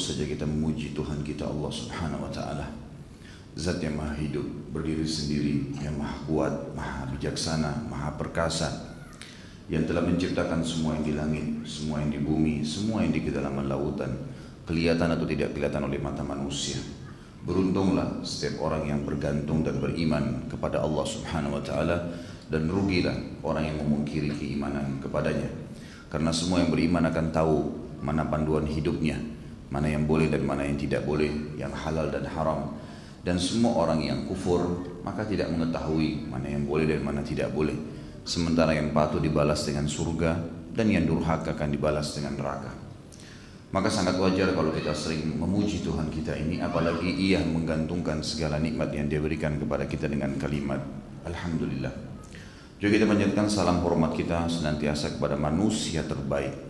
Terus saja kita memuji Tuhan kita Allah Subhanahu wa taala. Zat yang maha hidup, berdiri sendiri, yang maha kuat, maha bijaksana, maha perkasa, yang telah menciptakan semua yang di langit, semua yang di bumi, semua yang di kedalaman lautan, kelihatan atau tidak kelihatan oleh mata manusia. Beruntunglah setiap orang yang bergantung dan beriman kepada Allah Subhanahu wa taala dan rugilah orang yang memungkiri keimanan kepadanya. Karena semua yang beriman akan tahu mana panduan hidupnya, mana yang boleh dan mana yang tidak boleh, yang halal dan haram. Dan semua orang yang kufur maka tidak mengetahui mana yang boleh dan mana tidak boleh. Sementara yang patuh dibalas dengan surga dan yang durhaka akan dibalas dengan neraka. Maka sangat wajar kalau kita sering memuji Tuhan kita ini apalagi ia menggantungkan segala nikmat yang dia berikan kepada kita dengan kalimat Alhamdulillah. Juga kita menjadikan salam hormat kita senantiasa kepada manusia terbaik.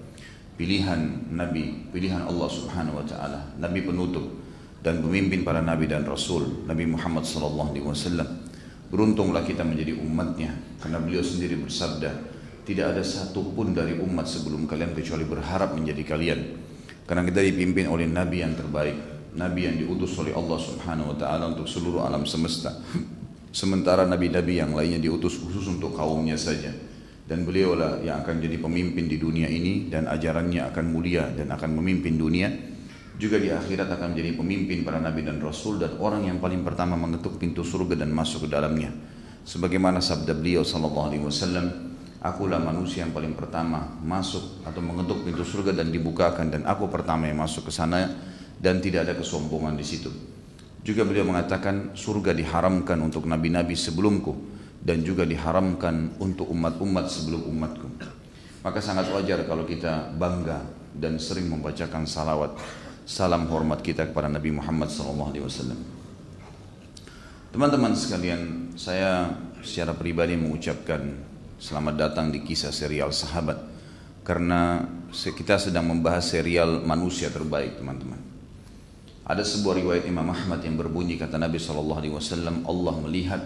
Pilihan Nabi, pilihan Allah Subhanahu wa taala, nabi penutup dan pemimpin para nabi dan rasul, Nabi Muhammad sallallahu alaihi wasallam. Beruntunglah kita menjadi umatnya karena beliau sendiri bersabda, tidak ada satupun dari umat sebelum kalian kecuali berharap menjadi kalian karena kita dipimpin oleh Nabi yang terbaik, Nabi yang diutus oleh Allah Subhanahu Wa Taala untuk seluruh alam semesta. Sementara nabi-nabi yang lainnya diutus khusus untuk kaumnya saja. Dan beliaulah yang akan jadi pemimpin di dunia ini dan ajarannya akan mulia dan akan memimpin dunia. Juga di akhirat akan menjadi pemimpin para nabi dan rasul dan orang yang paling pertama mengetuk pintu surga dan masuk ke dalamnya. Sebagaimana sabda beliau sallallahu alaihi wasallam, Akulah manusia yang paling pertama masuk atau mengetuk pintu surga dan dibukakan dan aku pertama yang masuk ke sana dan tidak ada kesombongan di situ. Juga beliau mengatakan surga diharamkan untuk nabi-nabi sebelumku dan juga diharamkan untuk umat-umat sebelum umatku. Maka sangat wajar kalau kita bangga dan sering membacakan salawat salam hormat kita kepada Nabi Muhammad SAW. Teman-teman sekalian, saya secara pribadi mengucapkan Selamat datang di kisah serial sahabat Karena kita sedang membahas serial manusia terbaik teman-teman Ada sebuah riwayat Imam Ahmad yang berbunyi kata Nabi SAW Allah melihat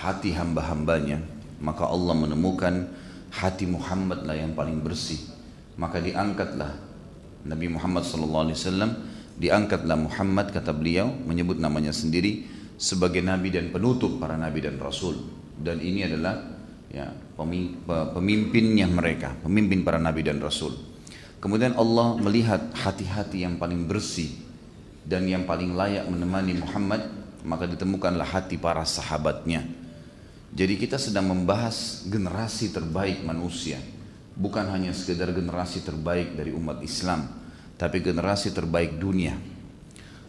hati hamba-hambanya Maka Allah menemukan hati Muhammad lah yang paling bersih Maka diangkatlah Nabi Muhammad SAW Diangkatlah Muhammad kata beliau Menyebut namanya sendiri Sebagai Nabi dan penutup para Nabi dan Rasul Dan ini adalah ya, pemimpinnya mereka, pemimpin para nabi dan rasul. Kemudian Allah melihat hati-hati yang paling bersih dan yang paling layak menemani Muhammad, maka ditemukanlah hati para sahabatnya. Jadi kita sedang membahas generasi terbaik manusia, bukan hanya sekedar generasi terbaik dari umat Islam, tapi generasi terbaik dunia.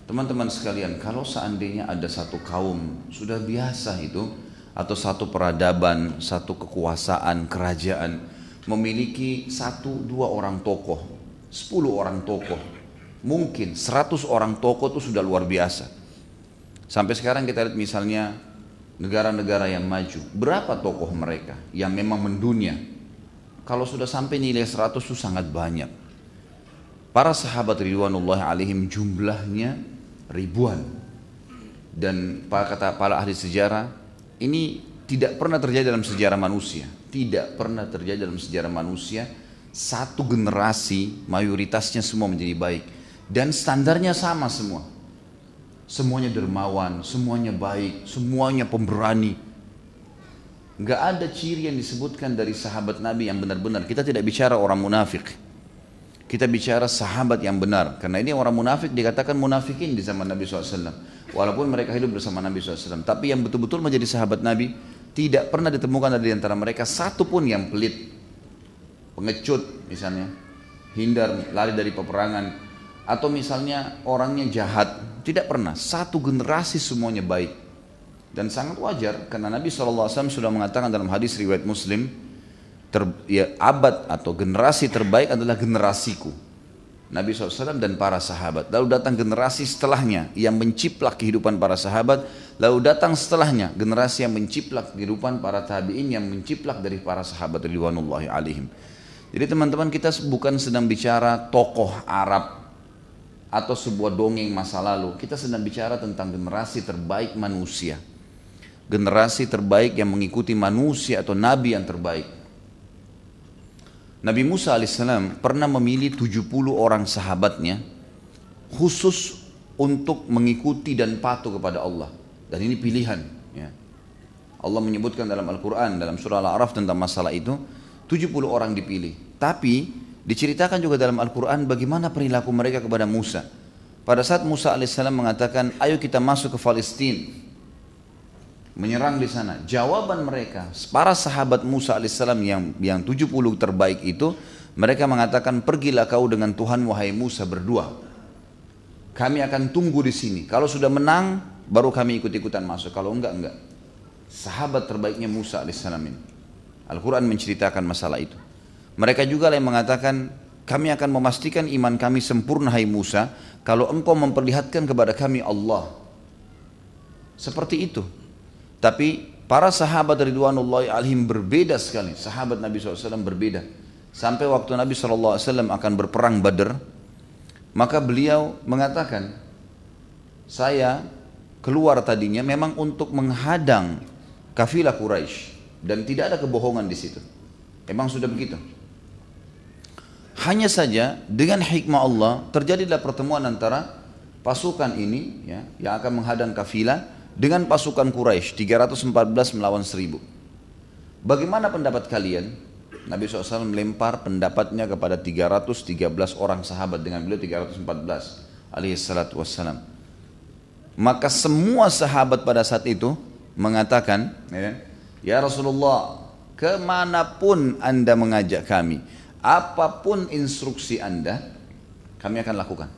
Teman-teman sekalian, kalau seandainya ada satu kaum sudah biasa itu atau satu peradaban, satu kekuasaan, kerajaan memiliki satu dua orang tokoh, sepuluh orang tokoh, mungkin seratus orang tokoh itu sudah luar biasa. Sampai sekarang kita lihat misalnya negara-negara yang maju, berapa tokoh mereka yang memang mendunia? Kalau sudah sampai nilai seratus itu sangat banyak. Para sahabat Ridwanullah alaihim jumlahnya ribuan. Dan para kata para ahli sejarah ini tidak pernah terjadi dalam sejarah manusia. Tidak pernah terjadi dalam sejarah manusia. Satu generasi mayoritasnya semua menjadi baik. Dan standarnya sama semua. Semuanya dermawan, semuanya baik, semuanya pemberani. Gak ada ciri yang disebutkan dari sahabat Nabi yang benar-benar. Kita tidak bicara orang munafik. Kita bicara sahabat yang benar. Karena ini orang munafik dikatakan munafikin di zaman Nabi SAW. Walaupun mereka hidup bersama Nabi SAW. Tapi yang betul-betul menjadi sahabat Nabi, tidak pernah ditemukan dari antara mereka satu pun yang pelit. Pengecut misalnya. Hindar, lari dari peperangan. Atau misalnya orangnya jahat. Tidak pernah. Satu generasi semuanya baik. Dan sangat wajar karena Nabi SAW sudah mengatakan dalam hadis riwayat Muslim, ter, ya, abad atau generasi terbaik adalah generasiku. Nabi SAW dan para sahabat. Lalu datang generasi setelahnya yang menciplak kehidupan para sahabat. Lalu datang setelahnya generasi yang menciplak kehidupan para tabi'in yang menciplak dari para sahabat ridwanullahi alaihim. Jadi teman-teman kita bukan sedang bicara tokoh Arab atau sebuah dongeng masa lalu. Kita sedang bicara tentang generasi terbaik manusia. Generasi terbaik yang mengikuti manusia atau nabi yang terbaik. Nabi Musa alaihissalam pernah memilih 70 orang sahabatnya khusus untuk mengikuti dan patuh kepada Allah. Dan ini pilihan. Ya. Allah menyebutkan dalam Al-Quran, dalam surah Al-A'raf tentang masalah itu, 70 orang dipilih. Tapi diceritakan juga dalam Al-Quran bagaimana perilaku mereka kepada Musa. Pada saat Musa alaihissalam mengatakan, ayo kita masuk ke Palestina, menyerang di sana. Jawaban mereka, para sahabat Musa alaihissalam yang yang 70 terbaik itu, mereka mengatakan, pergilah kau dengan Tuhan wahai Musa berdua. Kami akan tunggu di sini. Kalau sudah menang, baru kami ikut-ikutan masuk. Kalau enggak, enggak. Sahabat terbaiknya Musa alaihissalam ini. Al-Quran menceritakan masalah itu. Mereka juga yang mengatakan, kami akan memastikan iman kami sempurna hai Musa, kalau engkau memperlihatkan kepada kami Allah. Seperti itu. Tapi para sahabat Ridwanullahi alaihim berbeda sekali. Sahabat Nabi SAW berbeda. Sampai waktu Nabi SAW akan berperang Badr, maka beliau mengatakan, saya keluar tadinya memang untuk menghadang kafilah Quraisy dan tidak ada kebohongan di situ. Emang sudah begitu. Hanya saja dengan hikmah Allah terjadilah pertemuan antara pasukan ini ya, yang akan menghadang kafilah dengan pasukan Quraisy 314 melawan 1000. Bagaimana pendapat kalian? Nabi SAW melempar pendapatnya kepada 313 orang sahabat dengan beliau 314 alaihi salatu wassalam. Maka semua sahabat pada saat itu mengatakan, ya, ya Rasulullah, ke mana pun anda mengajak kami, apa pun instruksi anda, kami akan lakukan.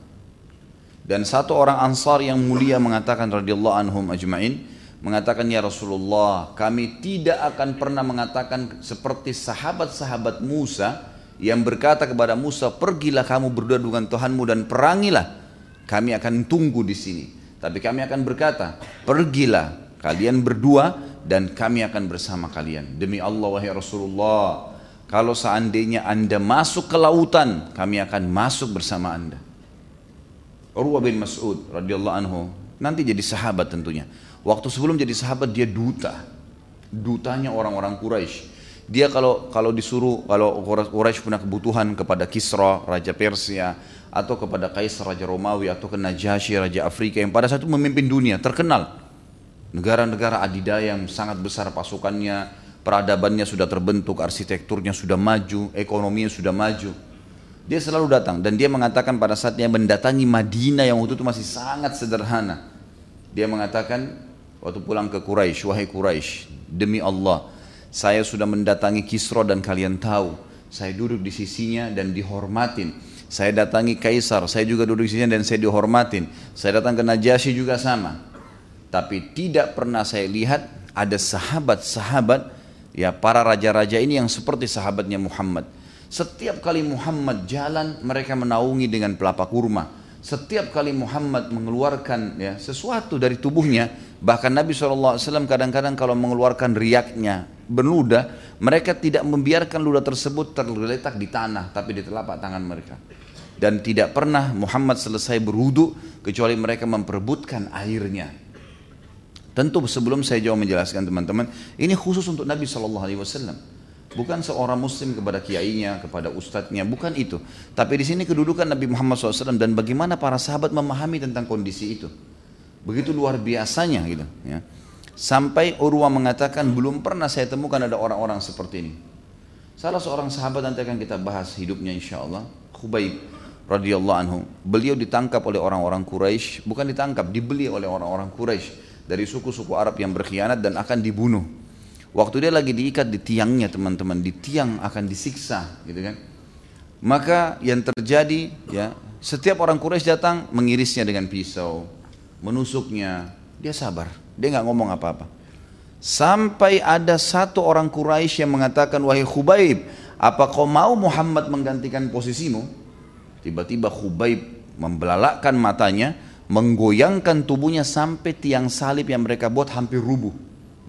Dan satu orang ansar yang mulia mengatakan radhiyallahu anhum ajma'in mengatakan ya Rasulullah kami tidak akan pernah mengatakan seperti sahabat-sahabat Musa yang berkata kepada Musa pergilah kamu berdua dengan Tuhanmu dan perangilah kami akan tunggu di sini tapi kami akan berkata pergilah kalian berdua dan kami akan bersama kalian demi Allah wahai Rasulullah kalau seandainya anda masuk ke lautan kami akan masuk bersama anda Urwa bin Mas'ud radhiyallahu anhu nanti jadi sahabat tentunya. Waktu sebelum jadi sahabat dia duta. Dutanya orang-orang Quraisy. Dia kalau kalau disuruh kalau Quraisy punya kebutuhan kepada Kisra raja Persia atau kepada Kaisar raja Romawi atau ke Najasyi raja Afrika yang pada saat itu memimpin dunia terkenal. Negara-negara adidaya yang sangat besar pasukannya, peradabannya sudah terbentuk, arsitekturnya sudah maju, ekonominya sudah maju dia selalu datang dan dia mengatakan pada saat dia mendatangi Madinah yang waktu itu masih sangat sederhana. Dia mengatakan waktu pulang ke Quraisy, wahai Quraisy, demi Allah, saya sudah mendatangi Kisra dan kalian tahu, saya duduk di sisinya dan dihormatin. Saya datangi Kaisar, saya juga duduk di sisinya dan saya dihormatin. Saya datang ke Najasyi juga sama. Tapi tidak pernah saya lihat ada sahabat-sahabat ya para raja-raja ini yang seperti sahabatnya Muhammad setiap kali Muhammad jalan, mereka menaungi dengan pelapa kurma. Setiap kali Muhammad mengeluarkan ya, sesuatu dari tubuhnya, bahkan Nabi SAW kadang-kadang kalau mengeluarkan riaknya berludah, mereka tidak membiarkan ludah tersebut tergeletak di tanah, tapi di telapak tangan mereka. Dan tidak pernah Muhammad selesai berwudu kecuali mereka memperebutkan airnya. Tentu sebelum saya jauh menjelaskan teman-teman, ini khusus untuk Nabi SAW. Bukan seorang muslim kepada kiainya, kepada ustadznya, bukan itu. Tapi di sini kedudukan Nabi Muhammad SAW dan bagaimana para sahabat memahami tentang kondisi itu. Begitu luar biasanya gitu. Ya. Sampai Urwa mengatakan belum pernah saya temukan ada orang-orang seperti ini. Salah seorang sahabat nanti akan kita bahas hidupnya insya Allah. Khubayb radhiyallahu anhu. Beliau ditangkap oleh orang-orang Quraisy, bukan ditangkap, dibeli oleh orang-orang Quraisy dari suku-suku Arab yang berkhianat dan akan dibunuh. Waktu dia lagi diikat di tiangnya teman-teman, di tiang akan disiksa, gitu kan? Maka yang terjadi, ya, setiap orang Quraisy datang mengirisnya dengan pisau, menusuknya, dia sabar, dia nggak ngomong apa-apa. Sampai ada satu orang Quraisy yang mengatakan, wahai Khubaib, apa kau mau Muhammad menggantikan posisimu? Tiba-tiba Khubaib membelalakkan matanya, menggoyangkan tubuhnya sampai tiang salib yang mereka buat hampir rubuh,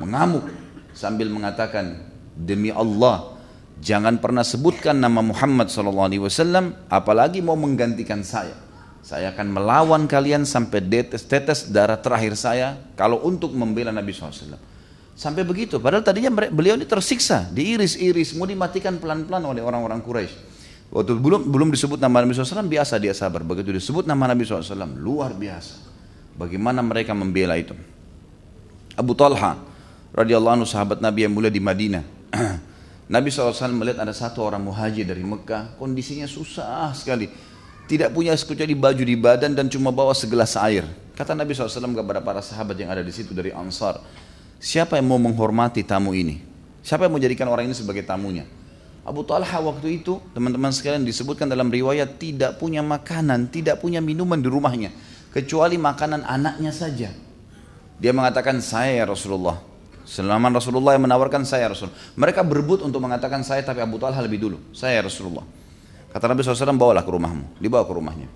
mengamuk. Sambil mengatakan demi Allah jangan pernah sebutkan nama Muhammad SAW apalagi mau menggantikan saya. Saya akan melawan kalian sampai tetes-tetes darah terakhir saya kalau untuk membela Nabi SAW sampai begitu padahal tadinya beliau ini tersiksa diiris-iris mau dimatikan pelan-pelan oleh orang-orang Quraisy Waktu belum belum disebut nama Nabi SAW biasa dia sabar. Begitu disebut nama Nabi SAW luar biasa. Bagaimana mereka membela itu. Abu Talha radhiyallahu anhu sahabat Nabi yang mulia di Madinah. Nabi SAW melihat ada satu orang muhajir dari Mekah, kondisinya susah sekali. Tidak punya kecuali baju di badan dan cuma bawa segelas air. Kata Nabi SAW kepada para sahabat yang ada di situ dari Ansar, siapa yang mau menghormati tamu ini? Siapa yang mau jadikan orang ini sebagai tamunya? Abu Talha waktu itu teman-teman sekalian disebutkan dalam riwayat tidak punya makanan, tidak punya minuman di rumahnya kecuali makanan anaknya saja. Dia mengatakan saya ya Rasulullah. Selama Rasulullah yang menawarkan saya ya Rasul. Mereka berebut untuk mengatakan saya tapi Abu Talha lebih dulu. Saya ya Rasulullah. Kata Nabi SAW bawalah ke rumahmu. Dibawa ke rumahnya.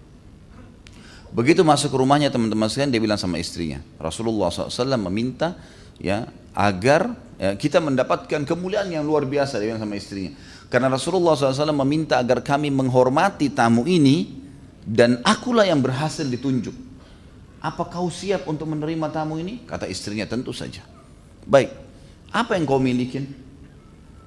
Begitu masuk ke rumahnya teman-teman sekalian dia bilang sama istrinya. Rasulullah SAW meminta ya agar ya, kita mendapatkan kemuliaan yang luar biasa dia bilang sama istrinya. Karena Rasulullah SAW meminta agar kami menghormati tamu ini dan akulah yang berhasil ditunjuk. Apa kau siap untuk menerima tamu ini? Kata istrinya tentu saja. Baik, apa yang kau miliki?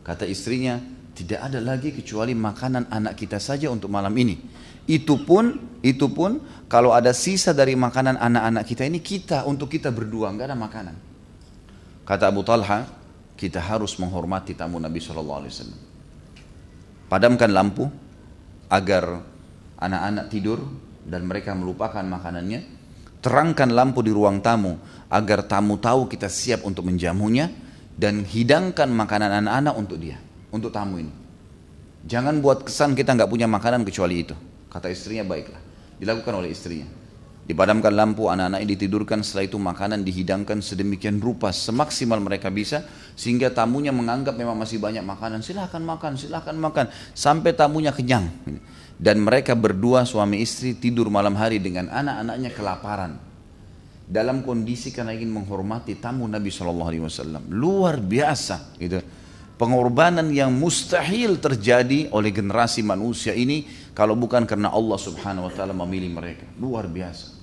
Kata istrinya, tidak ada lagi kecuali makanan anak kita saja untuk malam ini. Itu pun, itu pun kalau ada sisa dari makanan anak-anak kita ini kita untuk kita berdua nggak ada makanan. Kata Abu Talha, kita harus menghormati tamu Nabi Shallallahu Alaihi Wasallam padamkan lampu agar anak-anak tidur dan mereka melupakan makanannya. Terangkan lampu di ruang tamu agar tamu tahu kita siap untuk menjamunya dan hidangkan makanan anak-anak untuk dia untuk tamu ini. Jangan buat kesan kita nggak punya makanan kecuali itu kata istrinya baiklah. Dilakukan oleh istrinya Dipadamkan lampu, anak-anak ini ditidurkan, setelah itu makanan dihidangkan sedemikian rupa, semaksimal mereka bisa, sehingga tamunya menganggap memang masih banyak makanan, silahkan makan, silahkan makan, sampai tamunya kenyang. Dan mereka berdua suami istri tidur malam hari dengan anak-anaknya kelaparan. Dalam kondisi karena ingin menghormati tamu Nabi SAW. Luar biasa gitu. Pengorbanan yang mustahil terjadi oleh generasi manusia ini kalau bukan karena Allah Subhanahu wa taala memilih mereka. Luar biasa.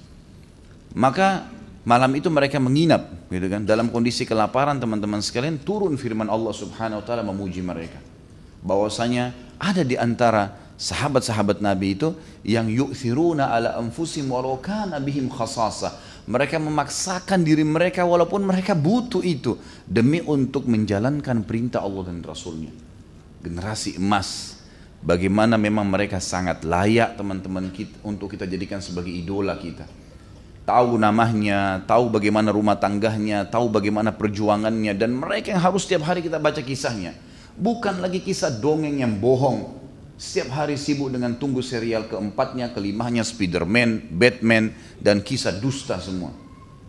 Maka malam itu mereka menginap gitu kan dalam kondisi kelaparan teman-teman sekalian turun firman Allah Subhanahu wa taala memuji mereka. Bahwasanya ada di antara sahabat-sahabat Nabi itu yang yu'thiruna ala anfusihim walau kana bihim khasasah. Mereka memaksakan diri mereka walaupun mereka butuh itu demi untuk menjalankan perintah Allah dan Rasulnya. Generasi emas. Bagaimana memang mereka sangat layak teman-teman kita untuk kita jadikan sebagai idola kita tahu namanya, tahu bagaimana rumah tangganya, tahu bagaimana perjuangannya dan mereka yang harus setiap hari kita baca kisahnya. Bukan lagi kisah dongeng yang bohong. Setiap hari sibuk dengan tunggu serial keempatnya, kelimahnya Spiderman, Batman dan kisah dusta semua.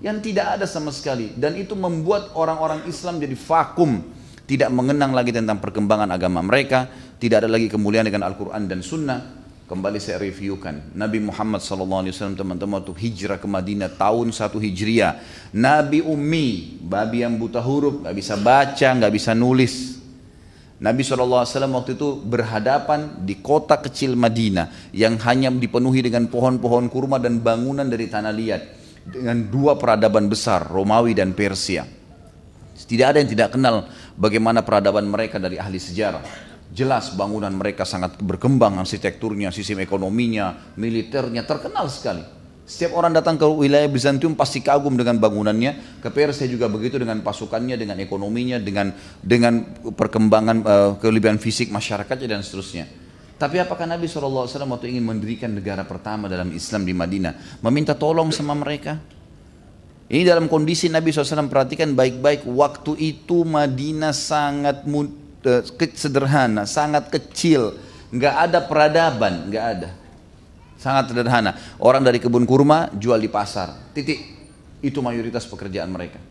Yang tidak ada sama sekali dan itu membuat orang-orang Islam jadi vakum, tidak mengenang lagi tentang perkembangan agama mereka, tidak ada lagi kemuliaan dengan Al-Quran dan Sunnah, kembali saya reviewkan. Nabi Muhammad SAW teman-teman waktu hijrah ke Madinah tahun 1 Hijriah. Nabi Ummi babi yang buta huruf nggak bisa baca nggak bisa nulis. Nabi SAW waktu itu berhadapan di kota kecil Madinah yang hanya dipenuhi dengan pohon-pohon kurma dan bangunan dari tanah liat dengan dua peradaban besar Romawi dan Persia. Tidak ada yang tidak kenal bagaimana peradaban mereka dari ahli sejarah Jelas bangunan mereka sangat berkembang arsitekturnya, sistem ekonominya, militernya terkenal sekali. Setiap orang datang ke wilayah Bizantium pasti kagum dengan bangunannya. Ke Persia juga begitu dengan pasukannya, dengan ekonominya, dengan dengan perkembangan uh, kelebihan fisik masyarakatnya dan seterusnya. Tapi apakah Nabi SAW waktu ingin mendirikan negara pertama dalam Islam di Madinah meminta tolong sama mereka? Ini dalam kondisi Nabi SAW perhatikan baik-baik waktu itu Madinah sangat sederhana, sangat kecil, nggak ada peradaban, nggak ada. Sangat sederhana. Orang dari kebun kurma jual di pasar, titik. Itu mayoritas pekerjaan mereka.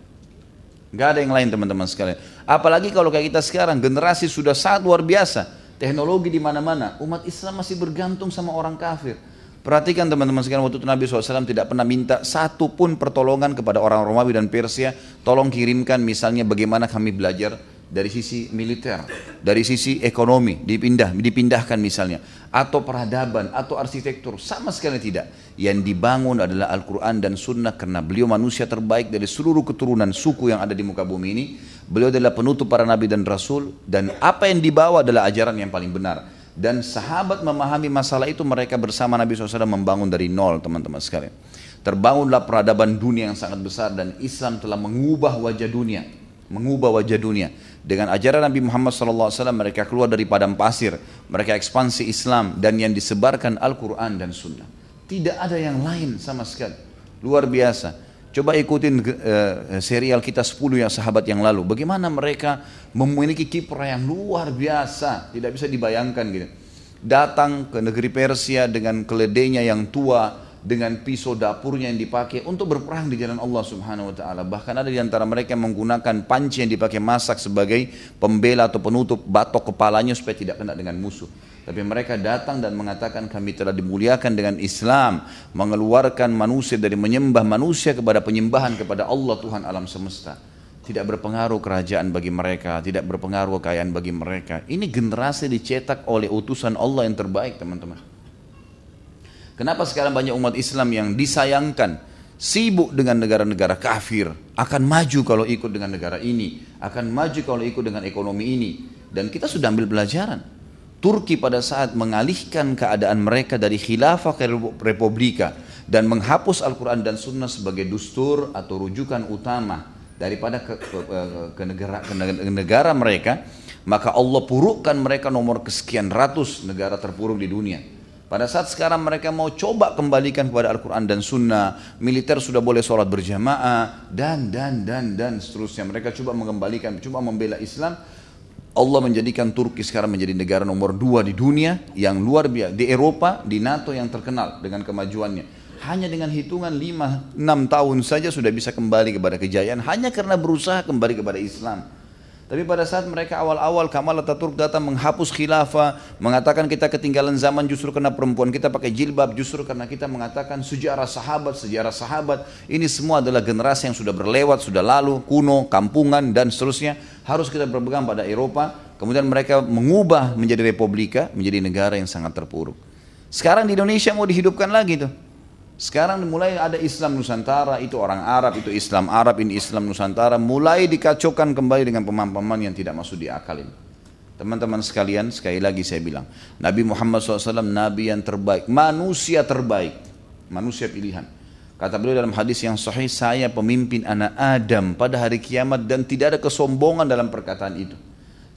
Nggak ada yang lain teman-teman sekalian. Apalagi kalau kayak kita sekarang, generasi sudah sangat luar biasa. Teknologi di mana-mana. Umat Islam masih bergantung sama orang kafir. Perhatikan teman-teman sekalian waktu itu Nabi SAW tidak pernah minta satu pun pertolongan kepada orang Romawi dan Persia. Tolong kirimkan misalnya bagaimana kami belajar dari sisi militer, dari sisi ekonomi dipindah, dipindahkan misalnya, atau peradaban, atau arsitektur, sama sekali tidak. Yang dibangun adalah Al-Quran dan Sunnah karena beliau manusia terbaik dari seluruh keturunan suku yang ada di muka bumi ini. Beliau adalah penutup para nabi dan rasul dan apa yang dibawa adalah ajaran yang paling benar. Dan sahabat memahami masalah itu mereka bersama Nabi SAW membangun dari nol teman-teman sekalian. Terbangunlah peradaban dunia yang sangat besar dan Islam telah mengubah wajah dunia. Mengubah wajah dunia. Dengan ajaran Nabi Muhammad SAW mereka keluar dari padang pasir. Mereka ekspansi Islam dan yang disebarkan Al-Quran dan Sunnah. Tidak ada yang lain sama sekali. Luar biasa. Coba ikutin uh, serial kita 10 yang sahabat yang lalu. Bagaimana mereka memiliki kiprah yang luar biasa. Tidak bisa dibayangkan gitu. Datang ke negeri Persia dengan keledainya yang tua. Dengan pisau dapurnya yang dipakai untuk berperang di jalan Allah subhanahu wa ta'ala. Bahkan ada di antara mereka yang menggunakan panci yang dipakai masak sebagai pembela atau penutup batok kepalanya supaya tidak kena dengan musuh. Tapi mereka datang dan mengatakan kami telah dimuliakan dengan Islam. Mengeluarkan manusia dari menyembah manusia kepada penyembahan kepada Allah Tuhan alam semesta. Tidak berpengaruh kerajaan bagi mereka, tidak berpengaruh kekayaan bagi mereka. Ini generasi dicetak oleh utusan Allah yang terbaik teman-teman. Kenapa sekarang banyak umat Islam yang disayangkan, sibuk dengan negara-negara kafir, akan maju kalau ikut dengan negara ini, akan maju kalau ikut dengan ekonomi ini. Dan kita sudah ambil pelajaran. Turki pada saat mengalihkan keadaan mereka dari khilafah ke republika dan menghapus Al-Quran dan Sunnah sebagai dustur atau rujukan utama daripada ke, ke, ke, negara, ke negara mereka, maka Allah purukkan mereka nomor kesekian ratus negara terpuruk di dunia. Pada saat sekarang mereka mau coba kembalikan kepada Al-Quran dan Sunnah, militer sudah boleh sholat berjamaah, dan, dan, dan, dan seterusnya. Mereka coba mengembalikan, coba membela Islam, Allah menjadikan Turki sekarang menjadi negara nomor dua di dunia yang luar biasa. Di Eropa, di NATO yang terkenal dengan kemajuannya. Hanya dengan hitungan 5-6 tahun saja sudah bisa kembali kepada kejayaan. Hanya karena berusaha kembali kepada Islam. Tapi pada saat mereka awal-awal Kamal Ataturk datang menghapus khilafah, mengatakan kita ketinggalan zaman justru karena perempuan kita pakai jilbab, justru karena kita mengatakan sejarah sahabat, sejarah sahabat. Ini semua adalah generasi yang sudah berlewat, sudah lalu, kuno, kampungan dan seterusnya. Harus kita berpegang pada Eropa. Kemudian mereka mengubah menjadi republika, menjadi negara yang sangat terpuruk. Sekarang di Indonesia mau dihidupkan lagi tuh. Sekarang mulai ada Islam Nusantara, itu orang Arab, itu Islam Arab, ini Islam Nusantara, mulai dikacaukan kembali dengan pemahaman yang tidak masuk di akal ini. Teman-teman sekalian, sekali lagi saya bilang, Nabi Muhammad SAW Nabi yang terbaik, manusia terbaik, manusia pilihan. Kata beliau dalam hadis yang sahih, saya pemimpin anak Adam pada hari kiamat dan tidak ada kesombongan dalam perkataan itu.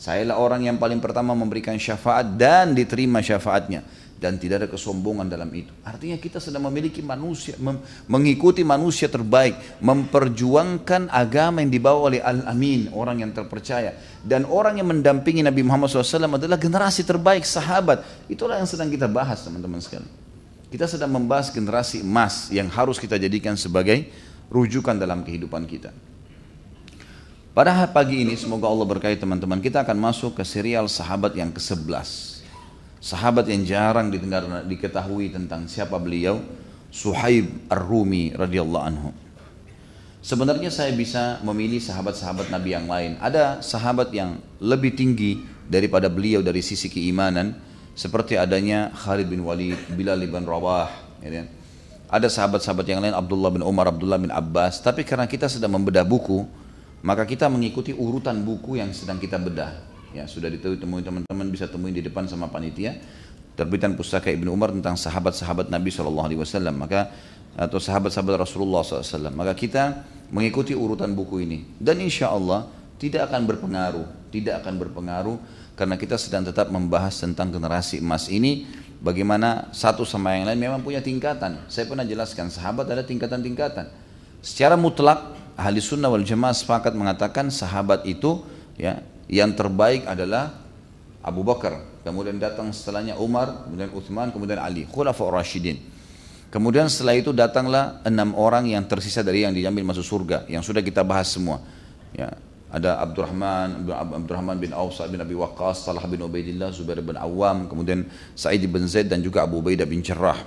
Sayalah orang yang paling pertama memberikan syafaat dan diterima syafaatnya dan tidak ada kesombongan dalam itu. Artinya kita sedang memiliki manusia, mem mengikuti manusia terbaik, memperjuangkan agama yang dibawa oleh Al-Amin, orang yang terpercaya. Dan orang yang mendampingi Nabi Muhammad SAW adalah generasi terbaik, sahabat. Itulah yang sedang kita bahas teman-teman sekalian. Kita sedang membahas generasi emas yang harus kita jadikan sebagai rujukan dalam kehidupan kita. Pada pagi ini semoga Allah berkait teman-teman kita akan masuk ke serial sahabat yang ke-11 sahabat yang jarang didengar diketahui tentang siapa beliau Suhaib Ar-Rumi radhiyallahu anhu. Sebenarnya saya bisa memilih sahabat-sahabat Nabi yang lain. Ada sahabat yang lebih tinggi daripada beliau dari sisi keimanan seperti adanya Khalid bin Walid, Bilal bin Rawah, ya kan? Ada sahabat-sahabat yang lain Abdullah bin Umar, Abdullah bin Abbas, tapi karena kita sedang membedah buku, maka kita mengikuti urutan buku yang sedang kita bedah ya sudah ditemui teman-teman bisa temui di depan sama panitia. Terbitan pustaka Ibnu Umar tentang sahabat-sahabat Nabi SAW maka atau sahabat-sahabat Rasulullah SAW maka kita mengikuti urutan buku ini. Dan insya Allah tidak akan berpengaruh tidak akan berpengaruh karena kita sedang tetap membahas tentang generasi emas ini. Bagaimana satu sama yang lain memang punya tingkatan. Saya pernah jelaskan sahabat ada tingkatan-tingkatan. Secara mutlak ahli sunnah wal jamaah sepakat mengatakan sahabat itu ya yang terbaik adalah Abu Bakar, kemudian datang setelahnya Umar, kemudian Uthman, kemudian Ali, Khulafa Rashidin. Kemudian setelah itu datanglah enam orang yang tersisa dari yang diambil masuk surga, yang sudah kita bahas semua. Ya, ada Abdurrahman, Abdurrahman bin Auf, bin Abi Waqqas, Salah bin Ubaidillah, Zubair bin Awam, kemudian Sa'id bin Zaid dan juga Abu Ubaidah bin Jarrah.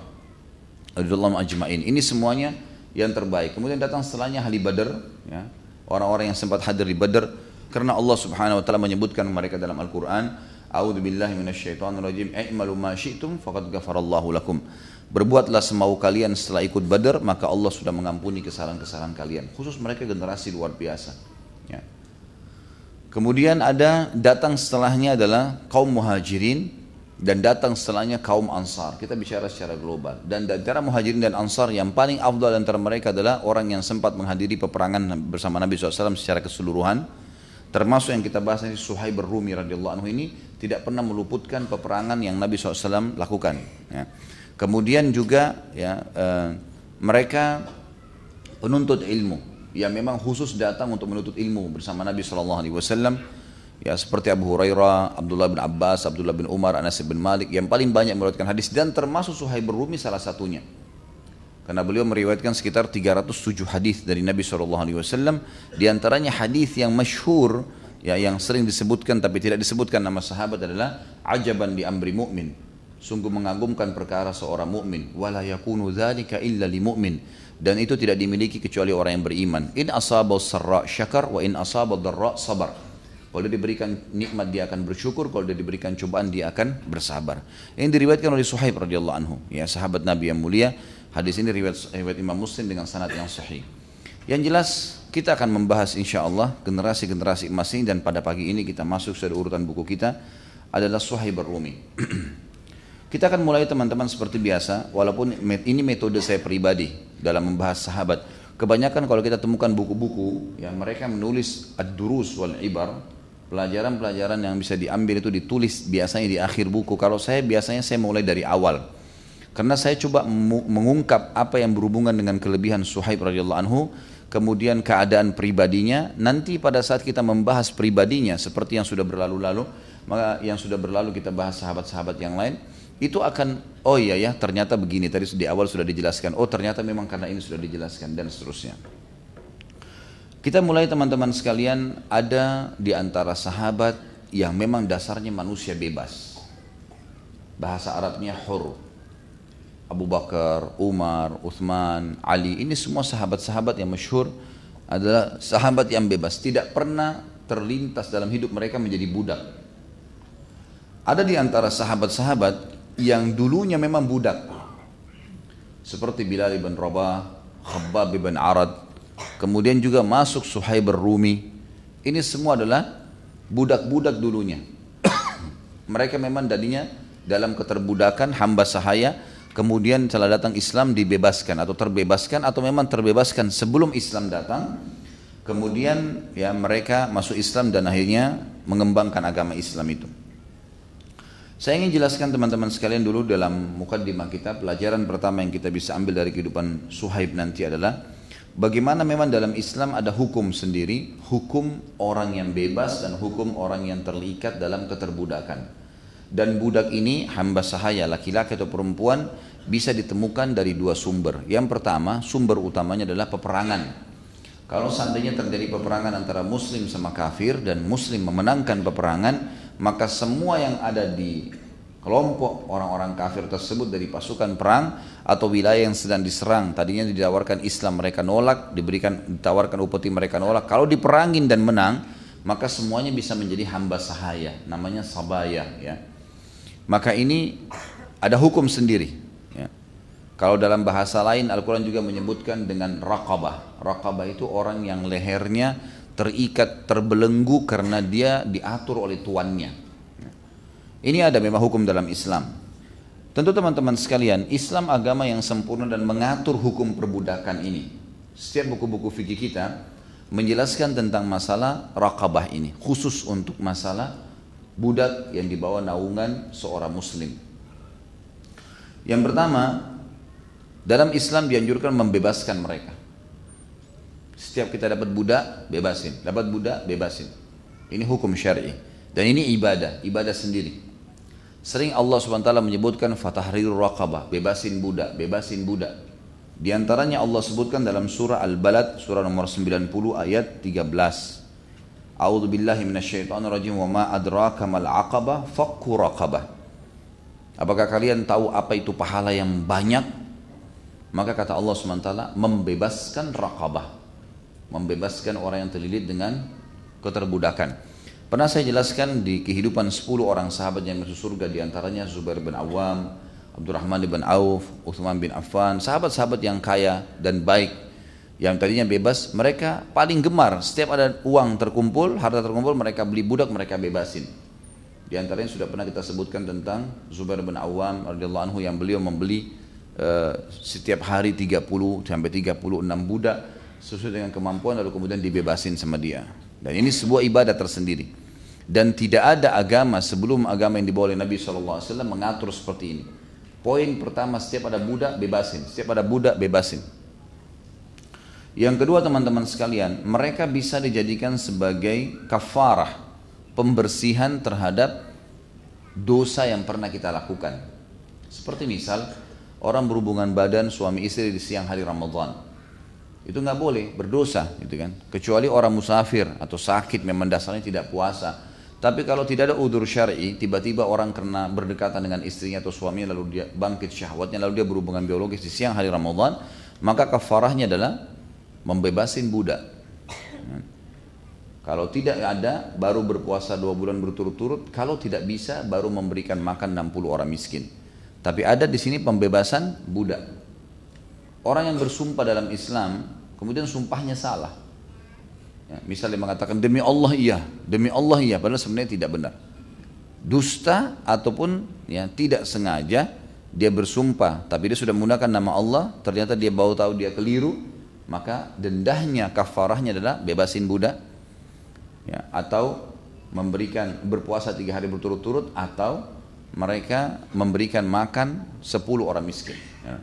Radhiyallahu ajma'in. Ini semuanya yang terbaik. Kemudian datang setelahnya ahli Badar, ya. Orang-orang yang sempat hadir di Badar, karena Allah Subhanahu wa taala menyebutkan mereka dalam Al-Qur'an, A'udzu billahi minasyaitonir rajim. I'malu ma syi'tum faqad ghafarallahu lakum. Berbuatlah semau kalian setelah ikut Badar, maka Allah sudah mengampuni kesalahan-kesalahan kalian. Khusus mereka generasi luar biasa. Ya. Kemudian ada datang setelahnya adalah kaum muhajirin dan datang setelahnya kaum Ansar. Kita bicara secara global. Dan antara muhajirin dan Ansar yang paling afdal antara mereka adalah orang yang sempat menghadiri peperangan bersama Nabi SAW secara keseluruhan. Termasuk yang kita bahas ini Suhaib Rumi radhiyallahu anhu ini tidak pernah meluputkan peperangan yang Nabi SAW lakukan. Ya. Kemudian juga ya eh, mereka penuntut ilmu yang memang khusus datang untuk menuntut ilmu bersama Nabi SAW ya seperti Abu Hurairah, Abdullah bin Abbas, Abdullah bin Umar, Anas bin Malik yang paling banyak meriwayatkan hadis dan termasuk Suhaib Rumi salah satunya. Karena beliau meriwayatkan sekitar 307 hadis dari Nabi SAW. Di antaranya hadis yang masyhur ya yang sering disebutkan tapi tidak disebutkan nama sahabat adalah ajaban di amri mu'min. Sungguh mengagumkan perkara seorang mukmin. Wala yakunu dzalika illa li mu'min. Dan itu tidak dimiliki kecuali orang yang beriman. In asaba sarra syakar wa in asaba dharra sabar. Kalau diberikan nikmat dia akan bersyukur, kalau dia diberikan cobaan dia akan bersabar. Ini diriwayatkan oleh Suhaib radhiyallahu anhu, ya sahabat Nabi yang mulia. Hadis ini riwayat, riwayat Imam Muslim dengan sanad yang sahih. Yang jelas kita akan membahas insya Allah generasi-generasi emas ini dan pada pagi ini kita masuk pada urutan buku kita adalah Suhaib Rumi. kita akan mulai teman-teman seperti biasa, walaupun ini metode saya pribadi dalam membahas sahabat. Kebanyakan kalau kita temukan buku-buku yang mereka menulis ad-durus wal ibar, Pelajaran-pelajaran yang bisa diambil itu ditulis biasanya di akhir buku. Kalau saya biasanya saya mulai dari awal. Karena saya coba mengungkap apa yang berhubungan dengan kelebihan Suhaib radhiyallahu anhu, kemudian keadaan pribadinya, nanti pada saat kita membahas pribadinya seperti yang sudah berlalu-lalu, maka yang sudah berlalu kita bahas sahabat-sahabat yang lain, itu akan oh iya ya ternyata begini tadi di awal sudah dijelaskan, oh ternyata memang karena ini sudah dijelaskan dan seterusnya. Kita mulai teman-teman sekalian ada di antara sahabat yang memang dasarnya manusia bebas. Bahasa Arabnya hur. Abu Bakar, Umar, Uthman, Ali, ini semua sahabat-sahabat yang masyhur adalah sahabat yang bebas. Tidak pernah terlintas dalam hidup mereka menjadi budak. Ada di antara sahabat-sahabat yang dulunya memang budak. Seperti Bilal bin Rabah, Khabbab bin Arad, Kemudian juga masuk Suhaib Rumi. Ini semua adalah budak-budak dulunya. Mereka memang tadinya dalam keterbudakan hamba sahaya, kemudian setelah datang Islam dibebaskan atau terbebaskan atau memang terbebaskan sebelum Islam datang. Kemudian ya mereka masuk Islam dan akhirnya mengembangkan agama Islam itu. Saya ingin jelaskan teman-teman sekalian dulu dalam mukaddimah kita pelajaran pertama yang kita bisa ambil dari kehidupan Suhaib nanti adalah Bagaimana memang dalam Islam ada hukum sendiri, hukum orang yang bebas dan hukum orang yang terlikat dalam keterbudakan. Dan budak ini hamba sahaya laki-laki atau perempuan bisa ditemukan dari dua sumber. Yang pertama, sumber utamanya adalah peperangan. Kalau seandainya terjadi peperangan antara muslim sama kafir dan muslim memenangkan peperangan, maka semua yang ada di kelompok orang-orang kafir tersebut dari pasukan perang atau wilayah yang sedang diserang tadinya ditawarkan Islam mereka nolak diberikan ditawarkan upeti mereka nolak kalau diperangin dan menang maka semuanya bisa menjadi hamba sahaya namanya sabaya ya maka ini ada hukum sendiri ya. kalau dalam bahasa lain Al-Quran juga menyebutkan dengan raqabah raqabah itu orang yang lehernya terikat terbelenggu karena dia diatur oleh tuannya ini ada memang hukum dalam Islam. Tentu teman-teman sekalian, Islam agama yang sempurna dan mengatur hukum perbudakan ini. Setiap buku-buku fikih kita menjelaskan tentang masalah raqabah ini, khusus untuk masalah budak yang dibawa naungan seorang muslim. Yang pertama, dalam Islam dianjurkan membebaskan mereka. Setiap kita dapat budak, bebasin. Dapat budak, bebasin. Ini hukum syar'i. Dan ini ibadah, ibadah sendiri. Sering Allah SWT menyebutkan fatahrir raqabah, bebasin budak, bebasin budak. Di antaranya Allah sebutkan dalam surah Al-Balad, surah nomor 90 ayat 13. A'udzu billahi minasyaitonir rajim wa ma adraka mal aqabah fakku raqabah. Apakah kalian tahu apa itu pahala yang banyak? Maka kata Allah SWT membebaskan raqabah. Membebaskan orang yang terlilit dengan keterbudakan. Pernah saya jelaskan di kehidupan 10 orang sahabat yang masuk surga di antaranya Zubair bin Awam, Abdurrahman bin Auf, Uthman bin Affan, sahabat-sahabat yang kaya dan baik yang tadinya bebas, mereka paling gemar setiap ada uang terkumpul, harta terkumpul, mereka beli budak, mereka bebasin. Di antaranya sudah pernah kita sebutkan tentang Zubair bin Awam radhiyallahu anhu yang beliau membeli uh, setiap hari 30 sampai 36 budak sesuai dengan kemampuan lalu kemudian dibebasin sama dia. Dan ini sebuah ibadah tersendiri. Dan tidak ada agama sebelum agama yang dibawa oleh Nabi SAW mengatur seperti ini. Poin pertama setiap ada budak bebasin, setiap ada budak bebasin. Yang kedua teman-teman sekalian, mereka bisa dijadikan sebagai kafarah pembersihan terhadap dosa yang pernah kita lakukan. Seperti misal orang berhubungan badan suami istri di siang hari Ramadan. Itu nggak boleh berdosa, gitu kan? Kecuali orang musafir atau sakit memang dasarnya tidak puasa. Tapi kalau tidak ada udur syar'i, tiba-tiba orang karena berdekatan dengan istrinya atau suaminya lalu dia bangkit syahwatnya lalu dia berhubungan biologis di siang hari Ramadan, maka kafarahnya adalah membebasin budak. Kalau tidak ada, baru berpuasa dua bulan berturut-turut. Kalau tidak bisa, baru memberikan makan 60 orang miskin. Tapi ada di sini pembebasan budak. Orang yang bersumpah dalam Islam, kemudian sumpahnya salah. Ya, misalnya mengatakan demi Allah iya, demi Allah iya, padahal sebenarnya tidak benar. Dusta ataupun ya tidak sengaja dia bersumpah, tapi dia sudah menggunakan nama Allah, ternyata dia baru tahu dia keliru, maka dendahnya kafarahnya adalah bebasin budak ya, atau memberikan berpuasa tiga hari berturut-turut atau mereka memberikan makan sepuluh orang miskin. Ya.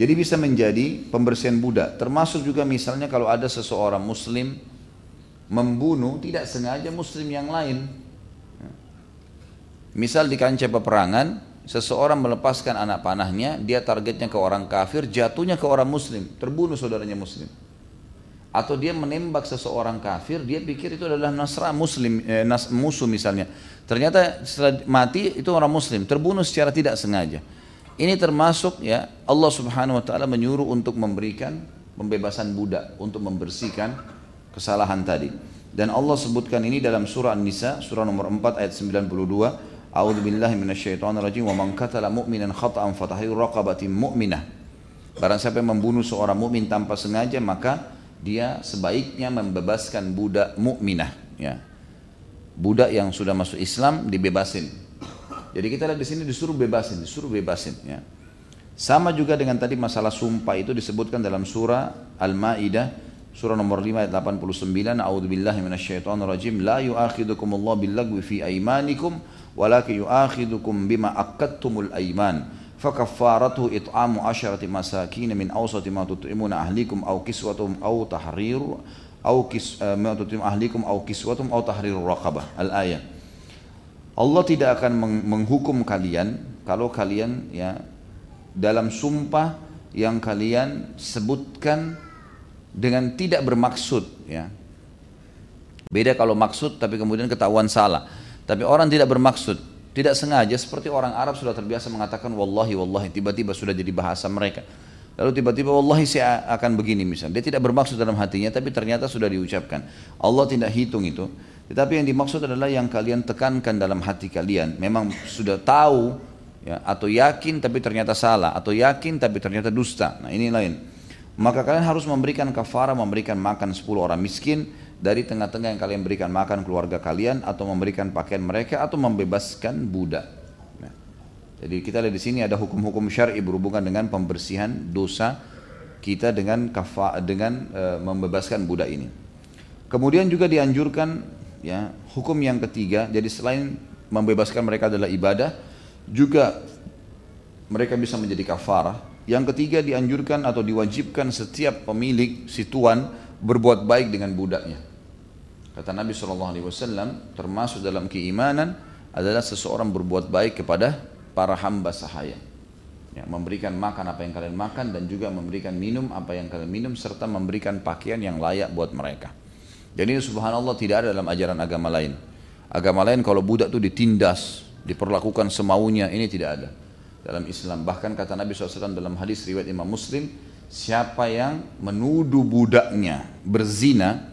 Jadi bisa menjadi pembersihan budak. Termasuk juga misalnya kalau ada seseorang muslim membunuh tidak sengaja muslim yang lain. Ya. Misal di kancah peperangan, seseorang melepaskan anak panahnya, dia targetnya ke orang kafir, jatuhnya ke orang muslim, terbunuh saudaranya muslim atau dia menembak seseorang kafir, dia pikir itu adalah nasra muslim eh, nas, musuh misalnya. Ternyata setelah mati itu orang muslim, terbunuh secara tidak sengaja. Ini termasuk ya Allah Subhanahu wa taala menyuruh untuk memberikan pembebasan budak untuk membersihkan kesalahan tadi. Dan Allah sebutkan ini dalam surah An-Nisa surah nomor 4 ayat 92. A'udzu billahi minasyaitonir rajim wa man qatala mu'minan khata'an fatahriru raqabatin mu'minah. Barang siapa yang membunuh seorang mukmin tanpa sengaja maka dia sebaiknya membebaskan budak mukminah ya. Budak yang sudah masuk Islam dibebasin. Jadi kita lihat di sini disuruh bebasin, disuruh bebasin ya. Sama juga dengan tadi masalah sumpah itu disebutkan dalam surah Al-Maidah surah nomor 5 ayat 89 A'udzubillahi minasyaitonir rajim la yu'akhidukumullahu billagwi fi aymanikum walakin yu'akhidukum bima akadtumul aiman fakaffaratuhu it'amu asharati masakin min awsati ma tut'imuna ahlikum aw kiswatum aw tahriru aw kis eh, ma tut'im ahlikum aw kiswatum aw tahriru raqabah. Al ayah Allah tidak akan menghukum kalian kalau kalian ya dalam sumpah yang kalian sebutkan dengan tidak bermaksud ya. Beda kalau maksud tapi kemudian ketahuan salah. Tapi orang tidak bermaksud tidak sengaja seperti orang Arab sudah terbiasa mengatakan wallahi wallahi tiba-tiba sudah jadi bahasa mereka. Lalu tiba-tiba wallahi saya akan begini misalnya. Dia tidak bermaksud dalam hatinya tapi ternyata sudah diucapkan. Allah tidak hitung itu. Tetapi yang dimaksud adalah yang kalian tekankan dalam hati kalian. Memang sudah tahu ya, atau yakin tapi ternyata salah atau yakin tapi ternyata dusta. Nah ini lain. Maka kalian harus memberikan kafara, memberikan makan 10 orang miskin dari tengah-tengah yang kalian berikan makan keluarga kalian atau memberikan pakaian mereka atau membebaskan budak. Nah, jadi kita lihat di sini ada hukum-hukum syar'i berhubungan dengan pembersihan dosa kita dengan kafa dengan e, membebaskan budak ini. Kemudian juga dianjurkan ya hukum yang ketiga. Jadi selain membebaskan mereka adalah ibadah, juga mereka bisa menjadi kafarah. Yang ketiga dianjurkan atau diwajibkan setiap pemilik si tuan berbuat baik dengan budaknya. Kata Nabi SAW, termasuk dalam keimanan adalah seseorang berbuat baik kepada para hamba sahaya. Ya, memberikan makan apa yang kalian makan dan juga memberikan minum apa yang kalian minum serta memberikan pakaian yang layak buat mereka. Jadi subhanallah tidak ada dalam ajaran agama lain. Agama lain kalau budak itu ditindas, diperlakukan semaunya, ini tidak ada dalam Islam. Bahkan kata Nabi SAW dalam hadis riwayat Imam Muslim, siapa yang menuduh budaknya berzina,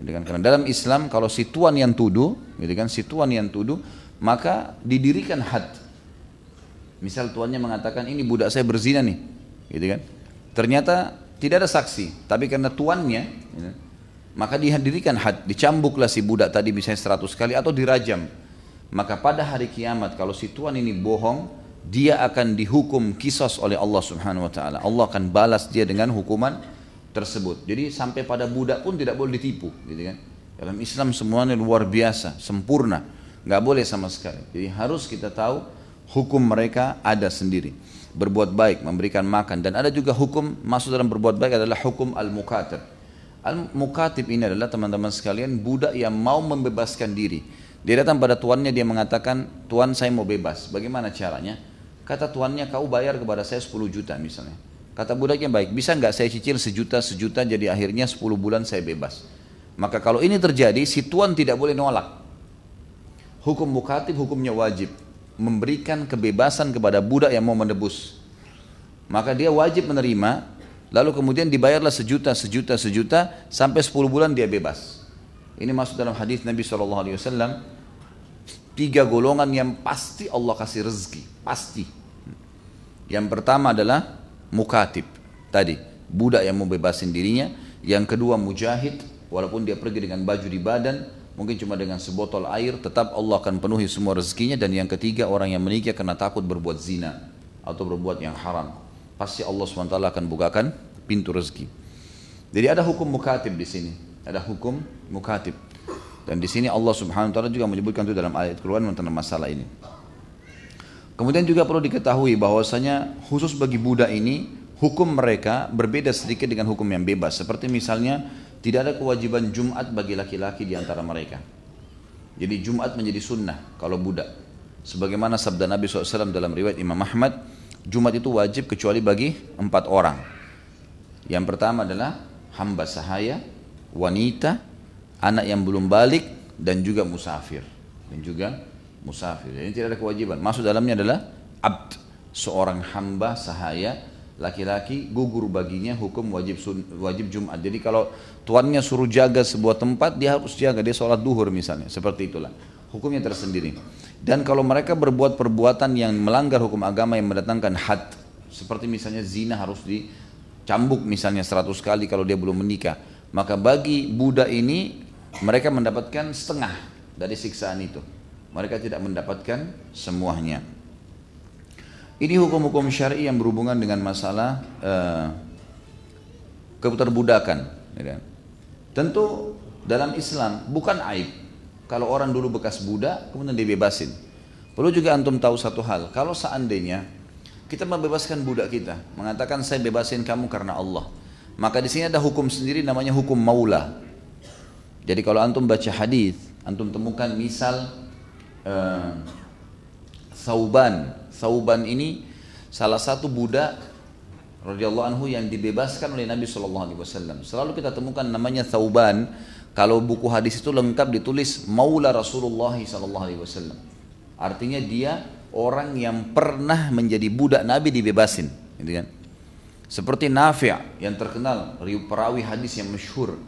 Gitu kan? Karena dalam Islam kalau si tuan yang tuduh, gitu kan, si tuan yang tuduh, maka didirikan had. Misal tuannya mengatakan ini budak saya berzina nih, gitu kan. Ternyata tidak ada saksi, tapi karena tuannya, gitu, maka dihadirikan had, dicambuklah si budak tadi misalnya 100 kali atau dirajam. maka pada hari kiamat kalau si tuan ini bohong, dia akan dihukum kisos oleh Allah Subhanahu wa taala. Allah akan balas dia dengan hukuman tersebut. Jadi sampai pada budak pun tidak boleh ditipu, gitu kan. Dalam Islam semuanya luar biasa, sempurna, nggak boleh sama sekali. Jadi harus kita tahu hukum mereka ada sendiri. Berbuat baik, memberikan makan dan ada juga hukum masuk dalam berbuat baik adalah hukum al-mukatib. Al-mukatib ini adalah teman-teman sekalian budak yang mau membebaskan diri dia datang pada tuannya dia mengatakan, "Tuan, saya mau bebas." Bagaimana caranya? Kata tuannya, "Kau bayar kepada saya 10 juta misalnya." Kata budaknya, "Baik, bisa nggak saya cicil sejuta sejuta jadi akhirnya 10 bulan saya bebas." Maka kalau ini terjadi, si tuan tidak boleh nolak. Hukum mukatib hukumnya wajib memberikan kebebasan kepada budak yang mau menebus. Maka dia wajib menerima, lalu kemudian dibayarlah sejuta, sejuta, sejuta sampai 10 bulan dia bebas. Ini masuk dalam hadis Nabi SAW. Tiga golongan yang pasti Allah kasih rezeki. Pasti. Yang pertama adalah mukatib. Tadi, budak yang mau bebasin dirinya. Yang kedua mujahid. Walaupun dia pergi dengan baju di badan. Mungkin cuma dengan sebotol air. Tetap Allah akan penuhi semua rezekinya. Dan yang ketiga orang yang menikah karena takut berbuat zina. Atau berbuat yang haram. Pasti Allah SWT akan bukakan pintu rezeki. Jadi ada hukum mukatib di sini ada hukum mukatib. Dan di sini Allah Subhanahu wa taala juga menyebutkan itu dalam ayat Quran tentang masalah ini. Kemudian juga perlu diketahui bahwasanya khusus bagi budak ini hukum mereka berbeda sedikit dengan hukum yang bebas. Seperti misalnya tidak ada kewajiban Jumat bagi laki-laki di antara mereka. Jadi Jumat menjadi sunnah kalau budak. Sebagaimana sabda Nabi SAW dalam riwayat Imam Ahmad, Jumat itu wajib kecuali bagi empat orang. Yang pertama adalah hamba sahaya, wanita, anak yang belum balik dan juga musafir. Dan juga musafir. Ini tidak ada kewajiban. Masuk dalamnya adalah abd, seorang hamba sahaya laki-laki gugur baginya hukum wajib wajib Jumat. Jadi kalau tuannya suruh jaga sebuah tempat, dia harus jaga. Dia sholat duhur misalnya, seperti itulah. Hukumnya tersendiri. Dan kalau mereka berbuat perbuatan yang melanggar hukum agama yang mendatangkan had, seperti misalnya zina harus dicambuk misalnya 100 kali kalau dia belum menikah maka bagi budak ini mereka mendapatkan setengah dari siksaan itu. Mereka tidak mendapatkan semuanya. Ini hukum-hukum syari yang berhubungan dengan masalah uh, keterbudakan. Ya kan? Tentu dalam Islam bukan aib kalau orang dulu bekas budak kemudian dibebasin. Perlu juga antum tahu satu hal, kalau seandainya kita membebaskan budak kita, mengatakan saya bebasin kamu karena Allah. Maka di sini ada hukum sendiri namanya hukum maula. Jadi kalau antum baca hadis, antum temukan misal uh, Sauban. Sauban ini salah satu budak radhiyallahu anhu yang dibebaskan oleh Nabi Shallallahu alaihi wasallam. Selalu kita temukan namanya Sauban. Kalau buku hadis itu lengkap ditulis Maula Rasulullah sallallahu alaihi wasallam. Artinya dia orang yang pernah menjadi budak Nabi dibebasin, gitu kan? Seperti Nafi' yang terkenal, perawi hadis yang masyhur.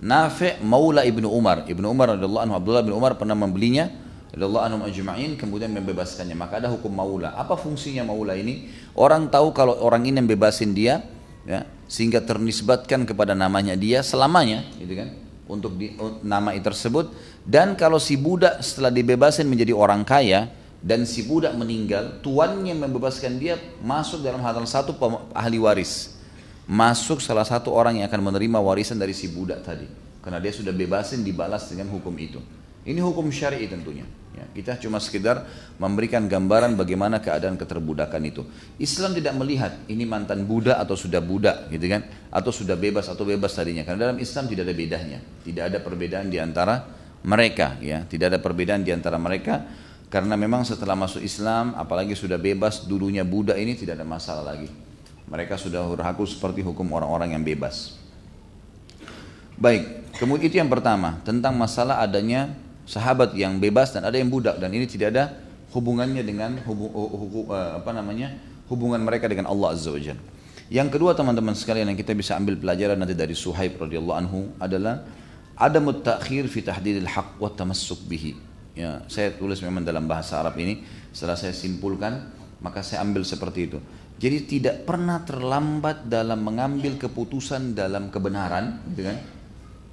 Nafi' Maula Ibnu Umar. Ibnu Umar radhiyallahu anhu Abdullah bin Umar pernah membelinya radhiyallahu anhum ajma'in kemudian membebaskannya. Maka ada hukum maula. Apa fungsinya maula ini? Orang tahu kalau orang ini membebasin dia ya, sehingga ternisbatkan kepada namanya dia selamanya, gitu kan? Untuk di, nama itu tersebut dan kalau si budak setelah dibebasin menjadi orang kaya, dan si budak meninggal, tuannya membebaskan dia masuk dalam hal satu ahli waris. Masuk salah satu orang yang akan menerima warisan dari si budak tadi. Karena dia sudah bebasin dibalas dengan hukum itu. Ini hukum syar'i tentunya. Ya, kita cuma sekedar memberikan gambaran bagaimana keadaan keterbudakan itu. Islam tidak melihat ini mantan budak atau sudah budak, gitu kan? Atau sudah bebas atau bebas tadinya. Karena dalam Islam tidak ada bedanya. Tidak ada perbedaan di antara mereka, ya. Tidak ada perbedaan di antara mereka karena memang setelah masuk Islam, apalagi sudah bebas, dulunya budak ini tidak ada masalah lagi. Mereka sudah berhaku seperti hukum orang-orang yang bebas. Baik, kemudian itu yang pertama, tentang masalah adanya sahabat yang bebas dan ada yang budak. Dan ini tidak ada hubungannya dengan hubu, hubu, eh, apa namanya hubungan mereka dengan Allah Azza Wajalla. Yang kedua teman-teman sekalian yang kita bisa ambil pelajaran nanti dari Suhaib radhiyallahu anhu adalah ada mutakhir fi tahdidil haq wa tamassuk bihi. Ya saya tulis memang dalam bahasa Arab ini. Setelah saya simpulkan maka saya ambil seperti itu. Jadi tidak pernah terlambat dalam mengambil keputusan dalam kebenaran gitu kan?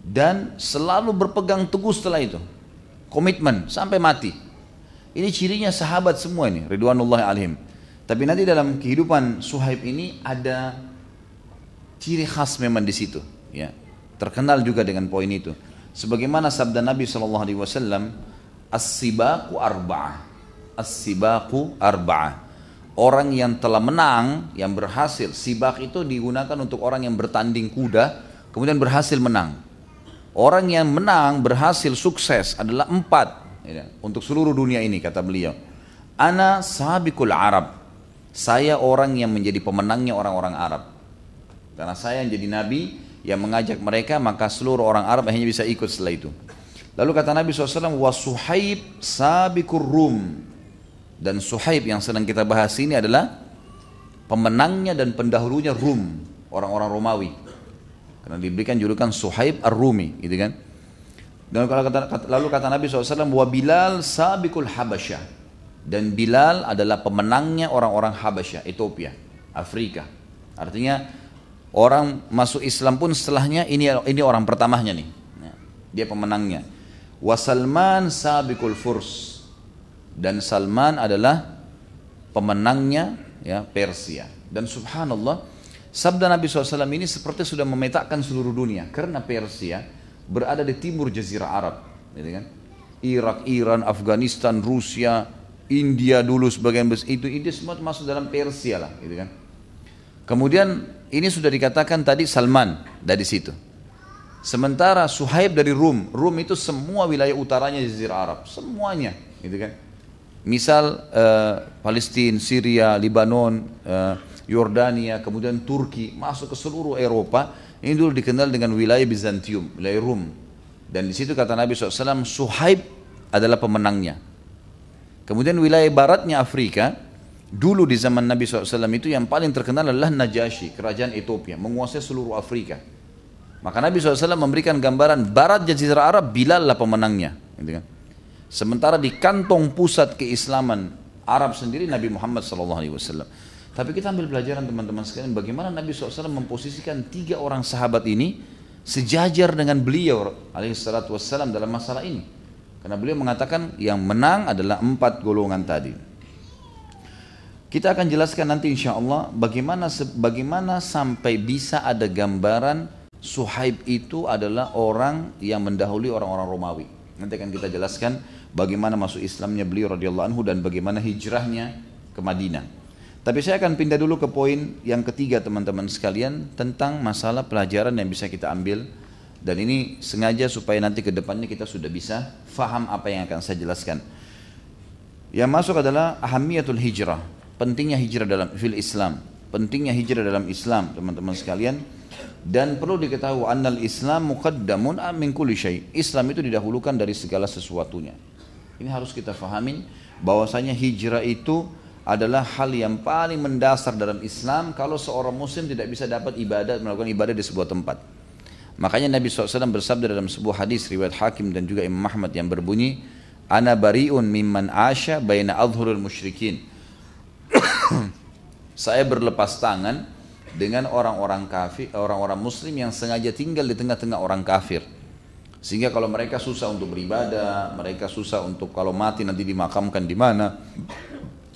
Dan selalu berpegang teguh setelah itu komitmen sampai mati Ini cirinya sahabat semua ini, Ridwanullah alaihim. Tapi nanti dalam kehidupan Suhaib ini ada ciri khas memang di situ. Ya, terkenal juga dengan poin itu. Sebagaimana sabda Nabi Shallallahu Alaihi Wasallam, as-sibaku arba'ah, as-sibaku arba'ah. Orang yang telah menang, yang berhasil, sibak itu digunakan untuk orang yang bertanding kuda, kemudian berhasil menang. Orang yang menang, berhasil, sukses adalah empat ya, untuk seluruh dunia ini kata beliau. Ana sabikul Arab. Saya orang yang menjadi pemenangnya orang-orang Arab. Karena saya yang jadi nabi yang mengajak mereka maka seluruh orang Arab hanya bisa ikut setelah itu. Lalu kata Nabi SAW, wa suhaib sabikur rum. Dan suhaib yang sedang kita bahas ini adalah pemenangnya dan pendahulunya Rum, orang-orang Romawi. Karena diberikan julukan Suhaib Ar-Rumi, gitu kan. Dan kata, lalu kata Nabi SAW, wa Bilal sabikul Habasyah. Dan Bilal adalah pemenangnya orang-orang Habasyah, Ethiopia, Afrika. Artinya orang masuk Islam pun setelahnya ini ini orang pertamanya nih. Ya, dia pemenangnya. Wa Salman sabikul Furs. Dan Salman adalah pemenangnya ya Persia. Dan subhanallah Sabda Nabi SAW ini seperti sudah memetakan seluruh dunia karena Persia berada di timur Jazirah Arab, gitu kan? Irak, Iran, Afghanistan, Rusia, India dulu sebagian besar itu ini semua masuk dalam Persia lah, gitu kan? Kemudian ini sudah dikatakan tadi Salman dari situ. Sementara Suhaib dari Rum, Rum itu semua wilayah utaranya Jazirah Arab, semuanya, gitu kan? Misal uh, Palestina, Syria, Lebanon, uh, Yordania, kemudian Turki, masuk ke seluruh Eropa. Ini dulu dikenal dengan wilayah Bizantium, wilayah Rum. Dan di situ kata Nabi SAW, Suhaib adalah pemenangnya. Kemudian wilayah baratnya Afrika, dulu di zaman Nabi SAW itu yang paling terkenal adalah Najasyi, kerajaan Ethiopia, menguasai seluruh Afrika. Maka Nabi SAW memberikan gambaran barat Jazirah Arab, Bilal lah pemenangnya. Gitu kan. Sementara di kantong pusat keislaman Arab sendiri Nabi Muhammad SAW. Tapi kita ambil pelajaran teman-teman sekalian bagaimana Nabi SAW memposisikan tiga orang sahabat ini sejajar dengan beliau alaihissalatu wassalam dalam masalah ini. Karena beliau mengatakan yang menang adalah empat golongan tadi. Kita akan jelaskan nanti insya Allah bagaimana bagaimana sampai bisa ada gambaran Suhaib itu adalah orang yang mendahului orang-orang Romawi. Nanti akan kita jelaskan bagaimana masuk Islamnya beliau radhiyallahu anhu dan bagaimana hijrahnya ke Madinah. Tapi saya akan pindah dulu ke poin yang ketiga teman-teman sekalian tentang masalah pelajaran yang bisa kita ambil dan ini sengaja supaya nanti ke depannya kita sudah bisa faham apa yang akan saya jelaskan. Yang masuk adalah ahamiyatul hijrah, pentingnya hijrah dalam fil Islam, pentingnya hijrah dalam Islam teman-teman sekalian dan perlu diketahui annal Islam muqaddamun min kulli syai. Islam itu didahulukan dari segala sesuatunya. Ini harus kita fahamin bahwasanya hijrah itu adalah hal yang paling mendasar dalam Islam kalau seorang muslim tidak bisa dapat ibadah melakukan ibadah di sebuah tempat. Makanya Nabi SAW bersabda dalam sebuah hadis riwayat Hakim dan juga Imam Ahmad yang berbunyi, "Ana bariun mimman asya baina adhurul musyrikin." Saya berlepas tangan dengan orang-orang kafir, orang-orang muslim yang sengaja tinggal di tengah-tengah orang kafir. Sehingga kalau mereka susah untuk beribadah, mereka susah untuk kalau mati nanti dimakamkan di mana,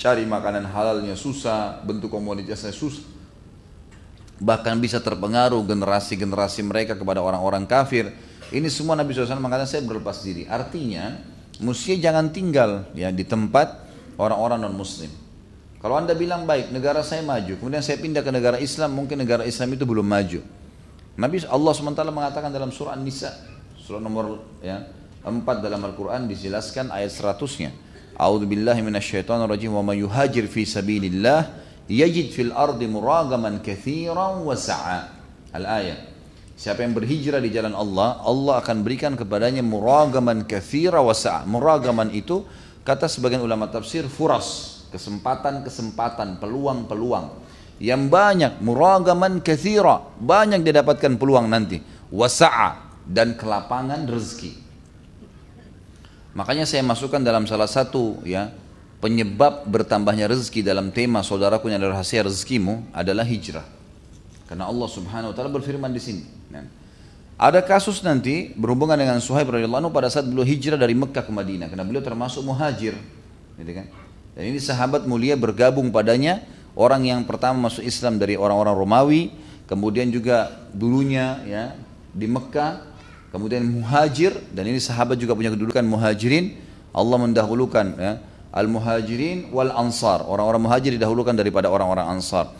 cari makanan halalnya susah, bentuk komunitasnya susah. Bahkan bisa terpengaruh generasi-generasi mereka kepada orang-orang kafir. Ini semua Nabi SAW mengatakan saya berlepas diri. Artinya, mesti jangan tinggal ya di tempat orang-orang non muslim. Kalau anda bilang baik, negara saya maju, kemudian saya pindah ke negara Islam, mungkin negara Islam itu belum maju. Nabi Allah SWT mengatakan dalam surah An-Nisa, surah nomor ya, 4 dalam Al-Quran dijelaskan ayat 100-nya. A'udzu billahi minasyaitonir rajim wa may yuhajir fi sabilillah yajid fil ardi muragaman katsiran wa sa'a. Al-ayat. Siapa yang berhijrah di jalan Allah, Allah akan berikan kepadanya muragaman katsira wa sa'a. Muragaman itu kata sebagian ulama tafsir furas, kesempatan-kesempatan, peluang-peluang yang banyak muragaman katsira, banyak dia dapatkan peluang nanti. Wasa'a dan kelapangan rezeki. Makanya saya masukkan dalam salah satu ya penyebab bertambahnya rezeki dalam tema saudaraku yang adalah rahasia rezekimu adalah hijrah. Karena Allah Subhanahu wa taala berfirman di sini. Ya. Ada kasus nanti berhubungan dengan Suhaib radhiyallahu anhu pada saat beliau hijrah dari Mekah ke Madinah karena beliau termasuk muhajir. gitu kan? Dan ini sahabat mulia bergabung padanya orang yang pertama masuk Islam dari orang-orang Romawi, kemudian juga dulunya ya di Mekah, kemudian muhajir dan ini sahabat juga punya kedudukan muhajirin. Allah mendahulukan ya, al-muhajirin wal ansar. Orang-orang muhajir didahulukan daripada orang-orang ansar.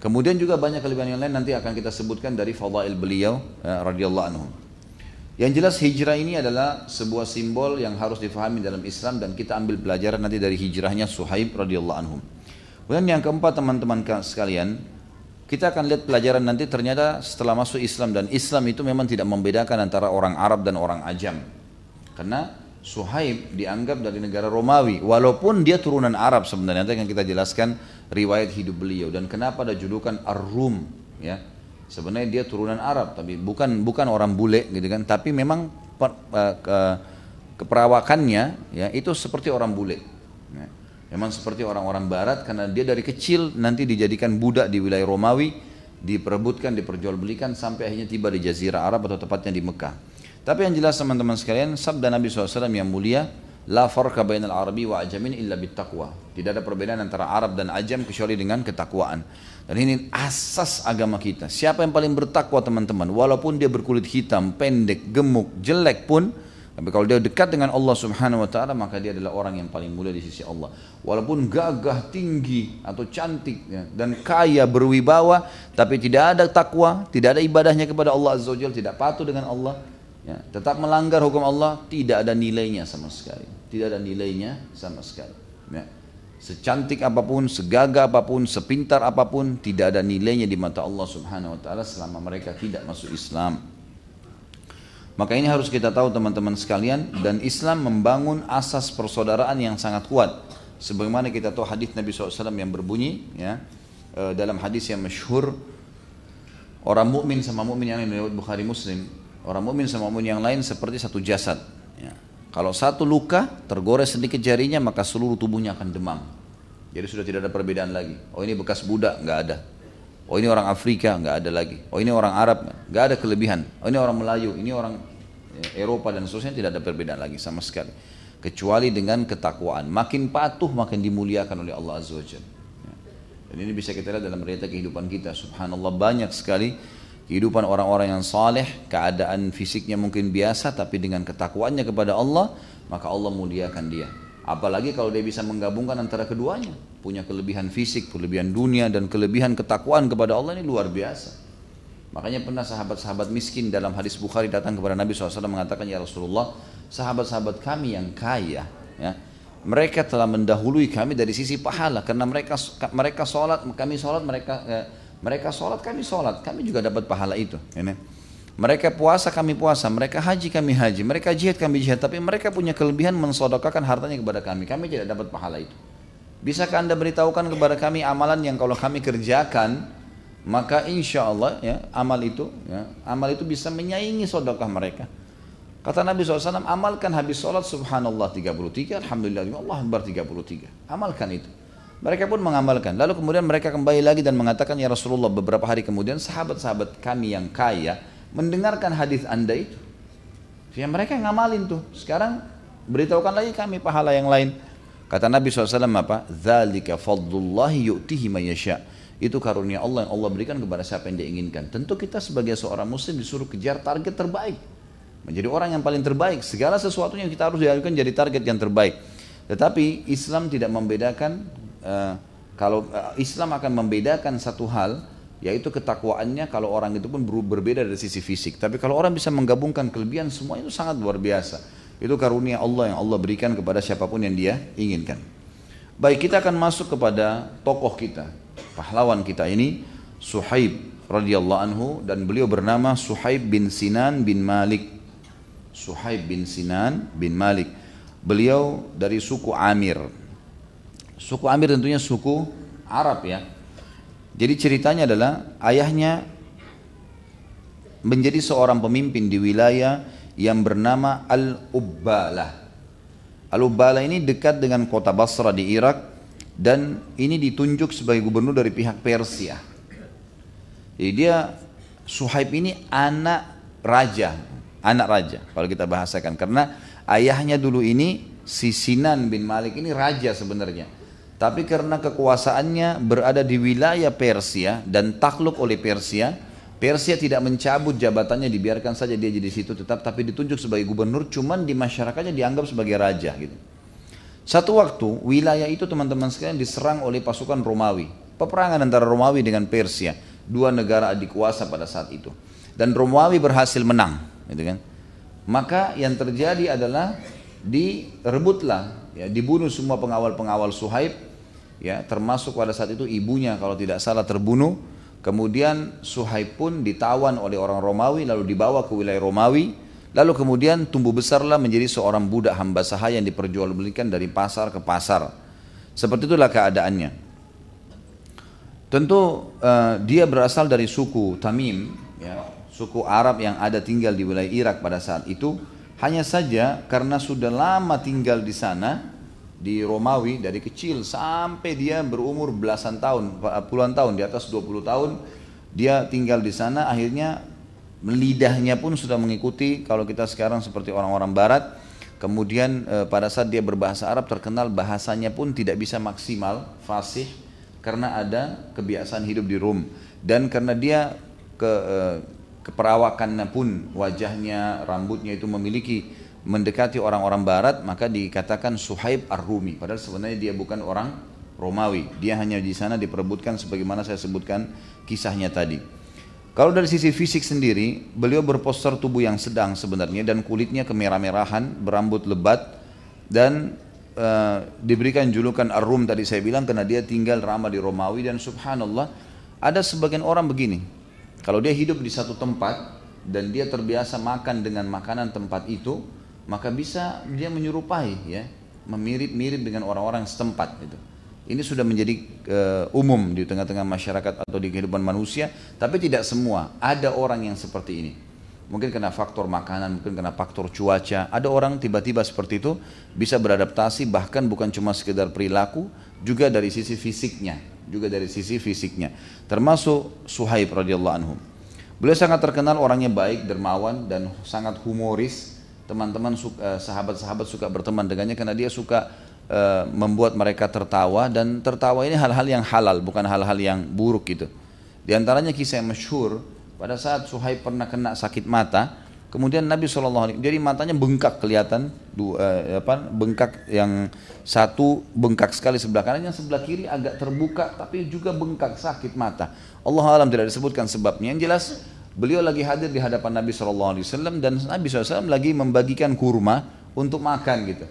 Kemudian juga banyak kelebihan yang lain nanti akan kita sebutkan dari fadail beliau ya, radhiyallahu anhu. Yang jelas hijrah ini adalah sebuah simbol yang harus difahami dalam Islam dan kita ambil pelajaran nanti dari hijrahnya Suhaib radhiyallahu anhu. Kemudian yang keempat teman-teman sekalian, kita akan lihat pelajaran nanti ternyata setelah masuk Islam. Dan Islam itu memang tidak membedakan antara orang Arab dan orang Ajam. Karena Suhaib dianggap dari negara Romawi. Walaupun dia turunan Arab sebenarnya. Nanti akan kita jelaskan riwayat hidup beliau. Dan kenapa ada julukan Ar-Rum ya. Sebenarnya dia turunan Arab, tapi bukan bukan orang bule gitu kan, tapi memang per, uh, ke, keperawakannya ya itu seperti orang bule. Memang seperti orang-orang Barat karena dia dari kecil nanti dijadikan budak di wilayah Romawi, diperebutkan, diperjualbelikan sampai akhirnya tiba di Jazirah Arab atau tepatnya di Mekah. Tapi yang jelas teman-teman sekalian, sabda Nabi SAW yang mulia, La farqa bainal arabi wa ajamin illa bittaqwa. Tidak ada perbedaan antara Arab dan Ajam kecuali dengan ketakwaan. Dan ini asas agama kita. Siapa yang paling bertakwa teman-teman, walaupun dia berkulit hitam, pendek, gemuk, jelek pun, tapi kalau dia dekat dengan Allah Subhanahu wa taala, maka dia adalah orang yang paling mulia di sisi Allah. Walaupun gagah, tinggi atau cantik ya, dan kaya berwibawa, tapi tidak ada takwa, tidak ada ibadahnya kepada Allah Azza wajalla, tidak patuh dengan Allah, ya, tetap melanggar hukum Allah, tidak ada nilainya sama sekali. Tidak ada nilainya sama sekali. Ya. Secantik apa pun, segagah apa pun, sepintar apa pun, tidak ada nilainya di mata Allah Subhanahu wa taala selama mereka tidak masuk Islam. Maka ini harus kita tahu teman-teman sekalian dan Islam membangun asas persaudaraan yang sangat kuat. Sebagaimana kita tahu hadis Nabi SAW yang berbunyi ya e, dalam hadis yang masyhur orang mukmin sama mukmin yang lain lewat Bukhari Muslim orang mukmin sama mukmin yang lain seperti satu jasad. Ya. Kalau satu luka tergores sedikit jarinya maka seluruh tubuhnya akan demam. Jadi sudah tidak ada perbedaan lagi. Oh ini bekas budak nggak ada. Oh ini orang Afrika nggak ada lagi. Oh ini orang Arab nggak ada kelebihan. Oh ini orang Melayu, ini orang Eropa dan seterusnya tidak ada perbedaan lagi sama sekali. Kecuali dengan ketakwaan. Makin patuh makin dimuliakan oleh Allah Azza wa. Ya. Dan ini bisa kita lihat dalam realita kehidupan kita. Subhanallah banyak sekali kehidupan orang-orang yang saleh, keadaan fisiknya mungkin biasa tapi dengan ketakwaannya kepada Allah, maka Allah muliakan dia. Apalagi kalau dia bisa menggabungkan antara keduanya, punya kelebihan fisik, kelebihan dunia dan kelebihan ketakwaan kepada Allah ini luar biasa. Makanya pernah sahabat-sahabat miskin dalam hadis Bukhari datang kepada Nabi SAW mengatakan, Ya Rasulullah, sahabat-sahabat kami yang kaya, ya, mereka telah mendahului kami dari sisi pahala karena mereka mereka sholat kami sholat mereka eh, mereka sholat, kami sholat. Kami juga dapat pahala itu. Ini. Mereka puasa, kami puasa. Mereka haji, kami haji. Mereka jihad, kami jihad. Tapi mereka punya kelebihan mensodokakan hartanya kepada kami. Kami tidak dapat pahala itu. Bisakah anda beritahukan kepada kami amalan yang kalau kami kerjakan, maka insya Allah ya, amal itu ya, amal itu bisa menyaingi sodokah mereka. Kata Nabi SAW, amalkan habis sholat subhanallah 33, alhamdulillah Allah Akbar 33. Amalkan itu. Mereka pun mengamalkan. Lalu kemudian mereka kembali lagi dan mengatakan, Ya Rasulullah beberapa hari kemudian sahabat-sahabat kami yang kaya mendengarkan hadis anda itu. Ya mereka ngamalin tuh. Sekarang beritahukan lagi kami pahala yang lain. Kata Nabi SAW apa? Zalika fadlullahi yu'tihi mayasya. Itu karunia Allah yang Allah berikan kepada siapa yang dia inginkan. Tentu kita sebagai seorang muslim disuruh kejar target terbaik. Menjadi orang yang paling terbaik. Segala sesuatunya kita harus dilakukan jadi target yang terbaik. Tetapi Islam tidak membedakan uh, kalau uh, Islam akan membedakan satu hal yaitu ketakwaannya kalau orang itu pun berbeda dari sisi fisik. Tapi kalau orang bisa menggabungkan kelebihan semua itu sangat luar biasa. Itu karunia Allah yang Allah berikan kepada siapa pun yang dia inginkan. Baik kita akan masuk kepada tokoh kita, pahlawan kita ini Suhaib radhiyallahu anhu dan beliau bernama Suhaib bin Sinan bin Malik. Suhaib bin Sinan bin Malik. Beliau dari suku Amir. Suku Amir tentunya suku Arab ya. Jadi ceritanya adalah ayahnya menjadi seorang pemimpin di wilayah yang bernama Al-Ubbalah. Al-Ubbalah ini dekat dengan kota Basra di Irak dan ini ditunjuk sebagai gubernur dari pihak Persia. Jadi dia Suhaib ini anak raja, anak raja kalau kita bahasakan karena ayahnya dulu ini si Sinan bin Malik ini raja sebenarnya. Tapi karena kekuasaannya berada di wilayah Persia dan takluk oleh Persia, Persia tidak mencabut jabatannya, dibiarkan saja dia jadi situ tetap, tapi ditunjuk sebagai gubernur, cuman di masyarakatnya dianggap sebagai raja gitu. Satu waktu wilayah itu teman-teman sekalian diserang oleh pasukan Romawi. Peperangan antara Romawi dengan Persia, dua negara adik pada saat itu. Dan Romawi berhasil menang, gitu kan. Maka yang terjadi adalah direbutlah, ya, dibunuh semua pengawal-pengawal Suhaib ya termasuk pada saat itu ibunya kalau tidak salah terbunuh kemudian Suhaib pun ditawan oleh orang Romawi lalu dibawa ke wilayah Romawi lalu kemudian tumbuh besarlah menjadi seorang budak hamba sahaya yang diperjualbelikan dari pasar ke pasar. Seperti itulah keadaannya. Tentu uh, dia berasal dari suku Tamim ya suku Arab yang ada tinggal di wilayah Irak pada saat itu. Hanya saja karena sudah lama tinggal di sana di Romawi dari kecil sampai dia berumur belasan tahun, puluhan tahun, di atas 20 tahun dia tinggal di sana akhirnya lidahnya pun sudah mengikuti kalau kita sekarang seperti orang-orang barat. Kemudian e, pada saat dia berbahasa Arab terkenal bahasanya pun tidak bisa maksimal fasih karena ada kebiasaan hidup di Rum. Dan karena dia ke e, keperawakannya pun wajahnya rambutnya itu memiliki mendekati orang-orang barat maka dikatakan Suhaib Ar-Rumi. Padahal sebenarnya dia bukan orang Romawi. Dia hanya di sana diperebutkan sebagaimana saya sebutkan kisahnya tadi kalau dari sisi fisik sendiri beliau berpostur tubuh yang sedang sebenarnya dan kulitnya kemerah-merahan berambut lebat dan uh, diberikan julukan Ar-Rum tadi saya bilang karena dia tinggal ramah di Romawi dan subhanallah ada sebagian orang begini. Kalau dia hidup di satu tempat dan dia terbiasa makan dengan makanan tempat itu maka bisa dia menyerupai ya memirip-mirip dengan orang-orang setempat itu ini sudah menjadi uh, umum di tengah-tengah masyarakat atau di kehidupan manusia tapi tidak semua. Ada orang yang seperti ini. Mungkin karena faktor makanan mungkin karena faktor cuaca. Ada orang tiba-tiba seperti itu bisa beradaptasi bahkan bukan cuma sekedar perilaku juga dari sisi fisiknya juga dari sisi fisiknya. Termasuk Suhaib radhiyallahu anhu. Beliau sangat terkenal orangnya baik dermawan dan sangat humoris. Teman-teman eh, sahabat-sahabat suka berteman dengannya karena dia suka uh, membuat mereka tertawa dan tertawa ini hal-hal yang halal bukan hal-hal yang buruk gitu. Di antaranya kisah yang masyhur pada saat Suhaib pernah kena sakit mata, kemudian Nabi SAW jadi matanya bengkak kelihatan dua, uh, apa bengkak yang satu bengkak sekali sebelah kanan yang sebelah kiri agak terbuka tapi juga bengkak sakit mata. Allah alam tidak disebutkan sebabnya. Yang jelas Beliau lagi hadir di hadapan Nabi SAW dan Nabi SAW lagi membagikan kurma untuk makan gitu.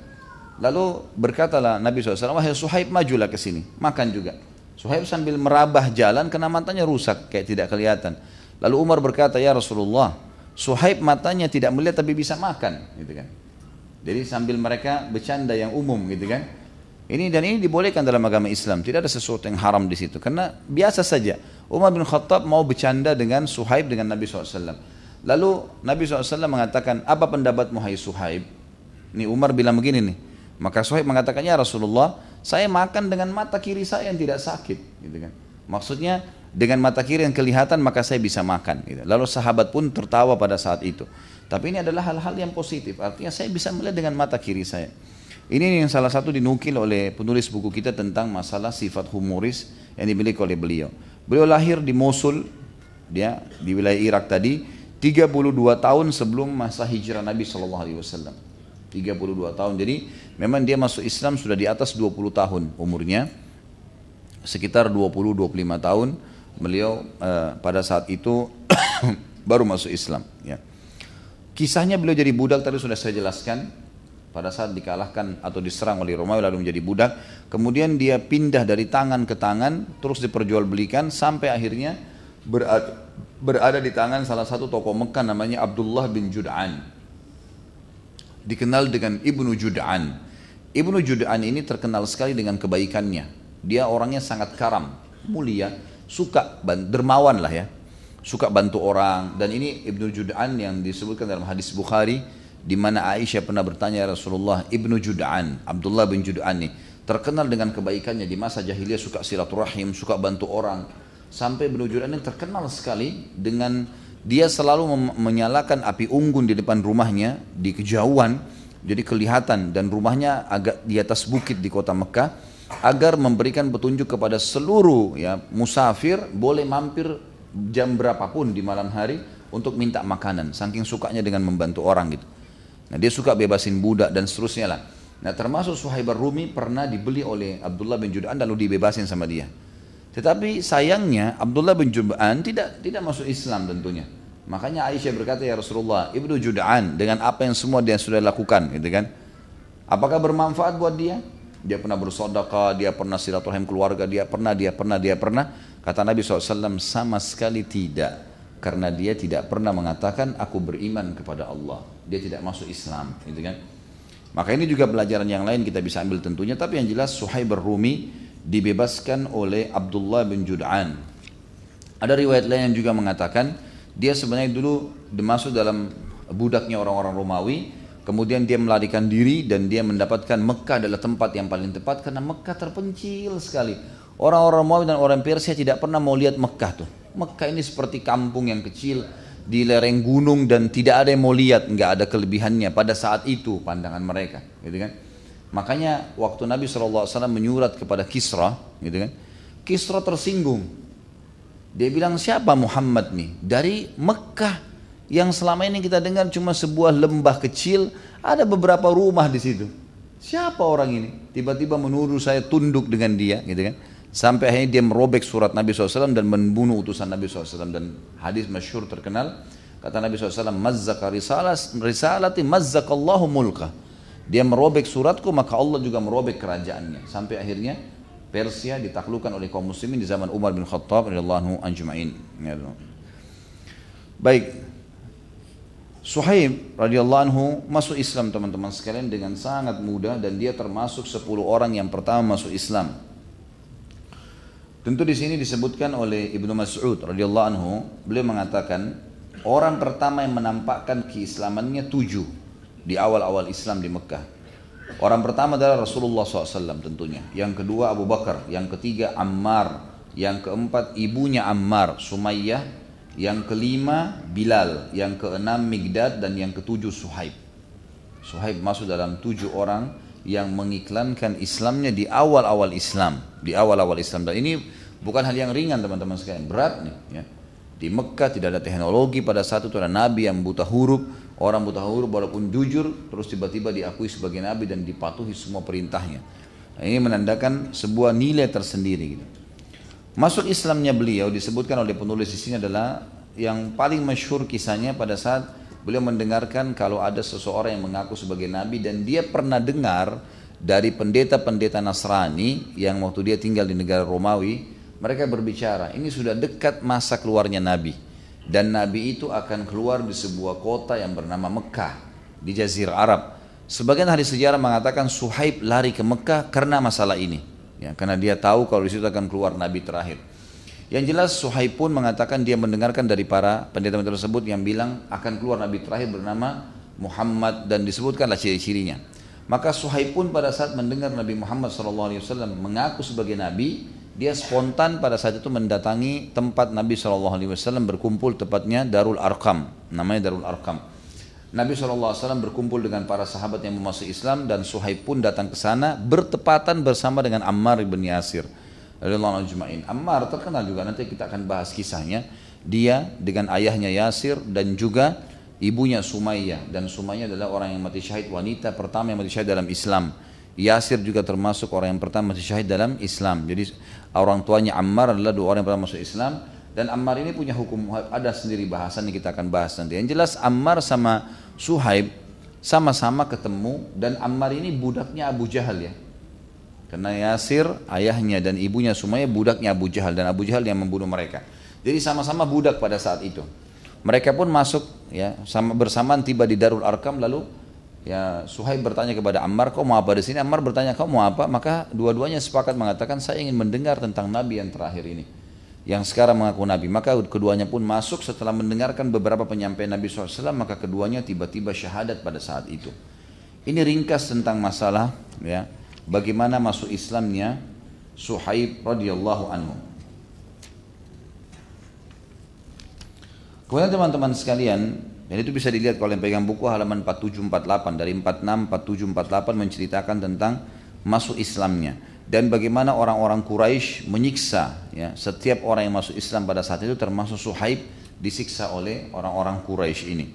Lalu berkatalah Nabi SAW, wahai Suhaib majulah ke sini, makan juga. Suhaib sambil merabah jalan karena matanya rusak, kayak tidak kelihatan. Lalu Umar berkata, ya Rasulullah, Suhaib matanya tidak melihat tapi bisa makan, gitu kan. Jadi sambil mereka bercanda yang umum, gitu kan. Ini dan ini dibolehkan dalam agama Islam, tidak ada sesuatu yang haram di situ, karena biasa saja. Umar bin Khattab mau bercanda dengan Suhaib dengan Nabi SAW. Lalu Nabi SAW mengatakan, apa pendapatmu hai Suhaib? Ini Umar bilang begini nih. Maka Suhaib mengatakan, ya Rasulullah, saya makan dengan mata kiri saya yang tidak sakit. Gitu kan. Maksudnya dengan mata kiri yang kelihatan maka saya bisa makan. Gitu. Lalu sahabat pun tertawa pada saat itu. Tapi ini adalah hal-hal yang positif. Artinya saya bisa melihat dengan mata kiri saya. Ini yang salah satu dinukil oleh penulis buku kita tentang masalah sifat humoris yang dimiliki oleh beliau. Beliau lahir di Mosul, dia di wilayah Irak tadi, 32 tahun sebelum masa hijrah Nabi Shallallahu Alaihi Wasallam. 32 tahun. Jadi memang dia masuk Islam sudah di atas 20 tahun umurnya. Sekitar 20-25 tahun beliau uh, pada saat itu baru masuk Islam. Ya. Kisahnya beliau jadi budak tadi sudah saya jelaskan pada saat dikalahkan atau diserang oleh Romawi lalu menjadi budak kemudian dia pindah dari tangan ke tangan terus diperjualbelikan sampai akhirnya berada, berada di tangan salah satu tokoh Mekah namanya Abdullah bin Jud'an dikenal dengan Ibnu Jud'an. Ibnu Jud'an ini terkenal sekali dengan kebaikannya. Dia orangnya sangat karam mulia suka dermawan lah ya. Suka bantu orang. Dan ini Ibnu Jud'an yang disebutkan dalam hadis Bukhari di mana Aisyah pernah bertanya ya Rasulullah Ibnu Jud'an, Abdullah bin Jud'an nih terkenal dengan kebaikannya. Di masa jahiliyah suka silaturahim, suka bantu orang. Sampai Ibnu Jud'an ini terkenal sekali dengan dia selalu menyalakan api unggun di depan rumahnya di kejauhan Jadi kelihatan dan rumahnya agak di atas bukit di kota Mekah agar memberikan petunjuk kepada seluruh ya musafir boleh mampir jam berapapun di malam hari untuk minta makanan. Saking sukanya dengan membantu orang gitu. Nah dia suka bebasin budak dan seterusnya lah. Nah termasuk Suhaib Rumi pernah dibeli oleh Abdullah bin Jud'an lalu dibebasin sama dia. Tetapi sayangnya Abdullah bin Jud'an tidak tidak masuk Islam tentunya. Makanya Aisyah berkata ya Rasulullah, Ibnu Jud'an dengan apa yang semua dia sudah lakukan, gitu kan? Apakah bermanfaat buat dia? Dia pernah bersodakah, dia pernah silaturahim keluarga, dia pernah, dia pernah, dia pernah. Kata Nabi SAW sama sekali tidak. Karena dia tidak pernah mengatakan aku beriman kepada Allah. Dia tidak masuk Islam, gitu kan? Maka ini juga pelajaran yang lain kita bisa ambil tentunya. Tapi yang jelas Suhaib Rumi dibebaskan oleh Abdullah bin Jud'an. Ada riwayat lain yang juga mengatakan dia sebenarnya dulu masuk dalam budaknya orang-orang Romawi, kemudian dia melarikan diri dan dia mendapatkan Mekah adalah tempat yang paling tepat karena Mekah terpencil sekali. Orang-orang Romawi dan orang Persia tidak pernah mau lihat Mekah tuh. Mekah ini seperti kampung yang kecil di lereng gunung dan tidak ada yang mau lihat, nggak ada kelebihannya pada saat itu pandangan mereka, gitu kan? Makanya waktu Nabi SAW menyurat kepada Kisra, gitu kan? Kisra tersinggung dia bilang siapa Muhammad nih? Dari Mekah yang selama ini kita dengar cuma sebuah lembah kecil, ada beberapa rumah di situ. Siapa orang ini? Tiba-tiba menuduh saya tunduk dengan dia, gitu kan? Sampai akhirnya dia merobek surat Nabi SAW dan membunuh utusan Nabi SAW dan hadis masyhur terkenal kata Nabi SAW mazzaka risalas risalati mazzakallahu mulka dia merobek suratku maka Allah juga merobek kerajaannya sampai akhirnya Persia ditaklukkan oleh kaum muslimin di zaman Umar bin Khattab radhiyallahu anjma'in. Ya Baik. Suhaib radhiyallahu anhu masuk Islam teman-teman sekalian dengan sangat mudah dan dia termasuk 10 orang yang pertama masuk Islam. Tentu di sini disebutkan oleh Ibnu Mas'ud radhiyallahu anhu, beliau mengatakan orang pertama yang menampakkan keislamannya tujuh di awal-awal Islam di Mekah. Orang pertama adalah Rasulullah SAW tentunya. Yang kedua Abu Bakar. Yang ketiga Ammar. Yang keempat ibunya Ammar, Sumayyah. Yang kelima Bilal. Yang keenam Migdad. Dan yang ketujuh Suhaib. Suhaib masuk dalam tujuh orang yang mengiklankan Islamnya di awal-awal Islam. Di awal-awal Islam. Dan ini bukan hal yang ringan teman-teman sekalian. Berat nih. Ya. Di Mekah tidak ada teknologi pada saat itu ada nabi yang buta huruf, orang buta huruf walaupun jujur terus tiba-tiba diakui sebagai nabi dan dipatuhi semua perintahnya. Nah, ini menandakan sebuah nilai tersendiri gitu. Masuk Islamnya beliau disebutkan oleh penulis di sini adalah yang paling masyhur kisahnya pada saat beliau mendengarkan kalau ada seseorang yang mengaku sebagai nabi dan dia pernah dengar dari pendeta-pendeta Nasrani yang waktu dia tinggal di negara Romawi mereka berbicara, ini sudah dekat masa keluarnya Nabi. Dan Nabi itu akan keluar di sebuah kota yang bernama Mekah di Jazirah Arab. Sebagian ahli sejarah mengatakan Suhaib lari ke Mekah karena masalah ini. Ya, karena dia tahu kalau di situ akan keluar Nabi terakhir. Yang jelas Suhaib pun mengatakan dia mendengarkan dari para pendeta-pendeta tersebut yang bilang akan keluar Nabi terakhir bernama Muhammad dan disebutkanlah ciri-cirinya. Maka Suhaib pun pada saat mendengar Nabi Muhammad SAW mengaku sebagai Nabi, dia spontan pada saat itu mendatangi tempat Nabi SAW berkumpul tepatnya Darul Arkam namanya Darul Arkam Nabi SAW berkumpul dengan para sahabat yang memasuki Islam dan Suhaib pun datang ke sana bertepatan bersama dengan Ammar bin Yasir Ammar terkenal juga nanti kita akan bahas kisahnya. Dia dengan ayahnya Yasir dan juga ibunya Sumayyah. Dan Sumayyah adalah orang yang mati syahid wanita pertama yang mati syahid dalam Islam. Yasir juga termasuk orang yang pertama mati syahid dalam Islam. Jadi orang tuanya Ammar adalah dua orang yang pernah masuk Islam dan Ammar ini punya hukum ada sendiri bahasan yang kita akan bahas nanti. Yang jelas Ammar sama Suhaib sama-sama ketemu dan Ammar ini budaknya Abu Jahal ya. Karena Yasir ayahnya dan ibunya semuanya budaknya Abu Jahal dan Abu Jahal yang membunuh mereka. Jadi sama-sama budak pada saat itu. Mereka pun masuk ya sama bersamaan tiba di Darul Arkam lalu Ya Suhaib bertanya kepada Ammar, kau mau apa di sini? Ammar bertanya, kau mau apa? Maka dua-duanya sepakat mengatakan, saya ingin mendengar tentang Nabi yang terakhir ini. Yang sekarang mengaku Nabi. Maka keduanya pun masuk setelah mendengarkan beberapa penyampaian Nabi SAW, maka keduanya tiba-tiba syahadat pada saat itu. Ini ringkas tentang masalah ya bagaimana masuk Islamnya Suhaib radhiyallahu anhu. Kemudian teman-teman sekalian, Dan itu bisa dilihat kalau yang pegang buku halaman 4748 dari 46 47 48 menceritakan tentang masuk Islamnya dan bagaimana orang-orang Quraisy menyiksa ya setiap orang yang masuk Islam pada saat itu termasuk Suhaib disiksa oleh orang-orang Quraisy ini.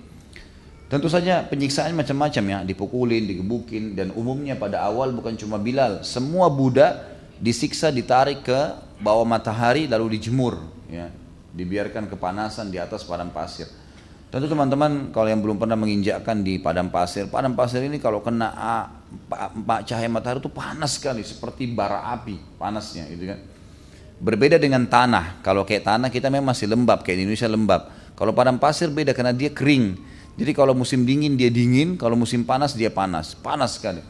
Tentu saja penyiksaan macam-macam ya, dipukulin, digebukin dan umumnya pada awal bukan cuma Bilal, semua budak disiksa ditarik ke bawah matahari lalu dijemur ya, dibiarkan kepanasan di atas padang pasir. Tentu teman-teman kalau yang belum pernah menginjakkan di padang pasir, padang pasir ini kalau kena pak cahaya matahari itu panas sekali seperti bara api panasnya gitu kan. Berbeda dengan tanah, kalau kayak tanah kita memang masih lembab kayak di Indonesia lembab. Kalau padang pasir beda karena dia kering. Jadi kalau musim dingin dia dingin, kalau musim panas dia panas, panas sekali.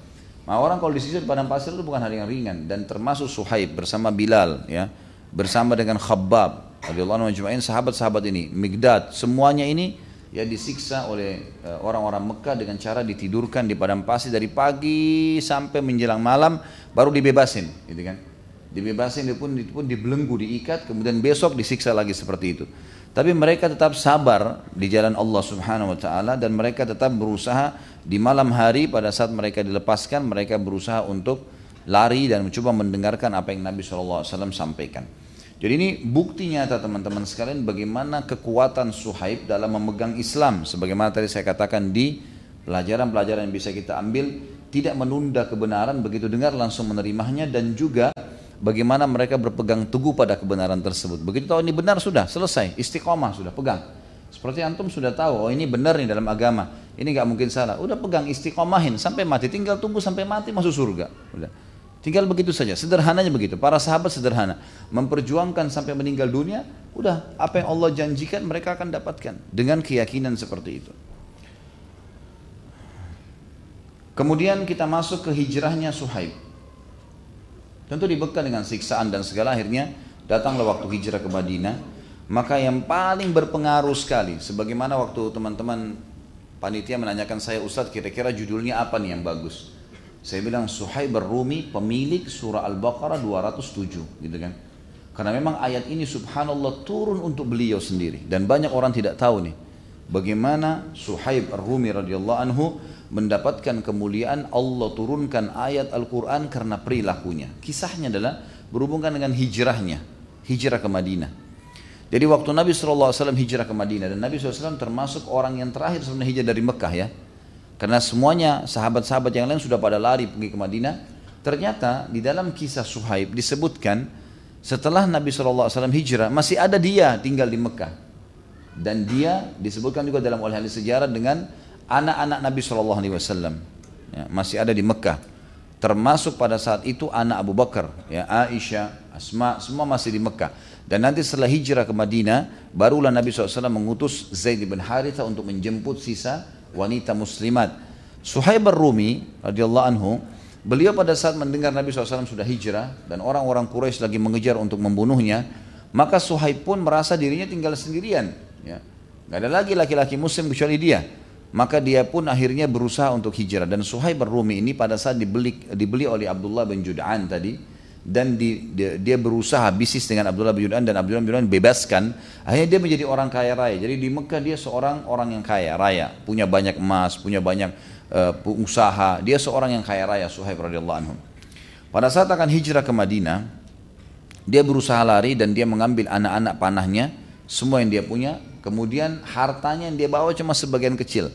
Nah orang kalau di di padang pasir itu bukan hal yang ringan dan termasuk Suhaib bersama Bilal ya, bersama dengan Khabbab radhiyallahu anhu sahabat-sahabat ini, Migdad, semuanya ini ya disiksa oleh eh, orang-orang Mekah dengan cara ditidurkan di padang pasir dari pagi sampai menjelang malam baru dibebasin gitu kan dibebasin dia pun, dia pun dibelenggu diikat kemudian besok disiksa lagi seperti itu tapi mereka tetap sabar di jalan Allah Subhanahu wa taala dan mereka tetap berusaha di malam hari pada saat mereka dilepaskan mereka berusaha untuk lari dan mencoba mendengarkan apa yang Nabi SAW sampaikan. Jadi ini bukti nyata teman-teman sekalian bagaimana kekuatan Suhaib dalam memegang Islam. Sebagaimana tadi saya katakan di pelajaran-pelajaran yang bisa kita ambil, tidak menunda kebenaran begitu dengar langsung menerimanya dan juga bagaimana mereka berpegang teguh pada kebenaran tersebut. Begitu tahu ini benar sudah selesai, istiqomah sudah pegang. Seperti antum sudah tahu, oh ini benar nih dalam agama, ini nggak mungkin salah. Udah pegang istiqomahin sampai mati, tinggal tunggu sampai mati masuk surga. Udah. Tinggal begitu saja, sederhananya begitu. Para sahabat sederhana, memperjuangkan sampai meninggal dunia, udah apa yang Allah janjikan mereka akan dapatkan dengan keyakinan seperti itu. Kemudian kita masuk ke hijrahnya Suhaib. Tentu dibekal dengan siksaan dan segala akhirnya datanglah waktu hijrah ke Madinah. Maka yang paling berpengaruh sekali, sebagaimana waktu teman-teman panitia menanyakan saya Ustadz kira-kira judulnya apa nih yang bagus? Saya bilang Suhaib Rumi pemilik surah Al-Baqarah 207 gitu kan. Karena memang ayat ini subhanallah turun untuk beliau sendiri dan banyak orang tidak tahu nih bagaimana Suhaib Ar-Rumi radhiyallahu anhu mendapatkan kemuliaan Allah turunkan ayat Al-Qur'an karena perilakunya. Kisahnya adalah berhubungan dengan hijrahnya, hijrah ke Madinah. Jadi waktu Nabi SAW hijrah ke Madinah dan Nabi SAW termasuk orang yang terakhir sebenarnya hijrah dari Mekah ya karena semuanya sahabat-sahabat yang lain sudah pada lari pergi ke Madinah. Ternyata di dalam kisah Suhaib disebutkan setelah Nabi SAW hijrah masih ada dia tinggal di Mekah. Dan dia disebutkan juga dalam oleh ahli sejarah dengan anak-anak Nabi SAW. Ya, masih ada di Mekah. Termasuk pada saat itu anak Abu Bakar, ya, Aisyah, Asma, semua masih di Mekah. Dan nanti setelah hijrah ke Madinah, barulah Nabi SAW mengutus Zaid bin Haritha untuk menjemput sisa wanita muslimat. Suhaib rumi radhiyallahu anhu, beliau pada saat mendengar Nabi SAW sudah hijrah dan orang-orang Quraisy lagi mengejar untuk membunuhnya, maka Suhaib pun merasa dirinya tinggal sendirian. Ya. Gak ada lagi laki-laki muslim kecuali dia. Maka dia pun akhirnya berusaha untuk hijrah. Dan Suhaib rumi ini pada saat dibeli, dibeli oleh Abdullah bin Jud'an tadi, dan di, dia, dia berusaha bisnis dengan Abdullah bin Judan dan Abdullah bin Judan bebaskan. Akhirnya dia menjadi orang kaya raya. Jadi di Mekah dia seorang orang yang kaya raya. Punya banyak emas punya banyak uh, usaha. Dia seorang yang kaya raya Suhaib radhiyallahu anhu. Pada saat akan hijrah ke Madinah dia berusaha lari dan dia mengambil anak-anak panahnya semua yang dia punya. Kemudian hartanya yang dia bawa cuma sebagian kecil.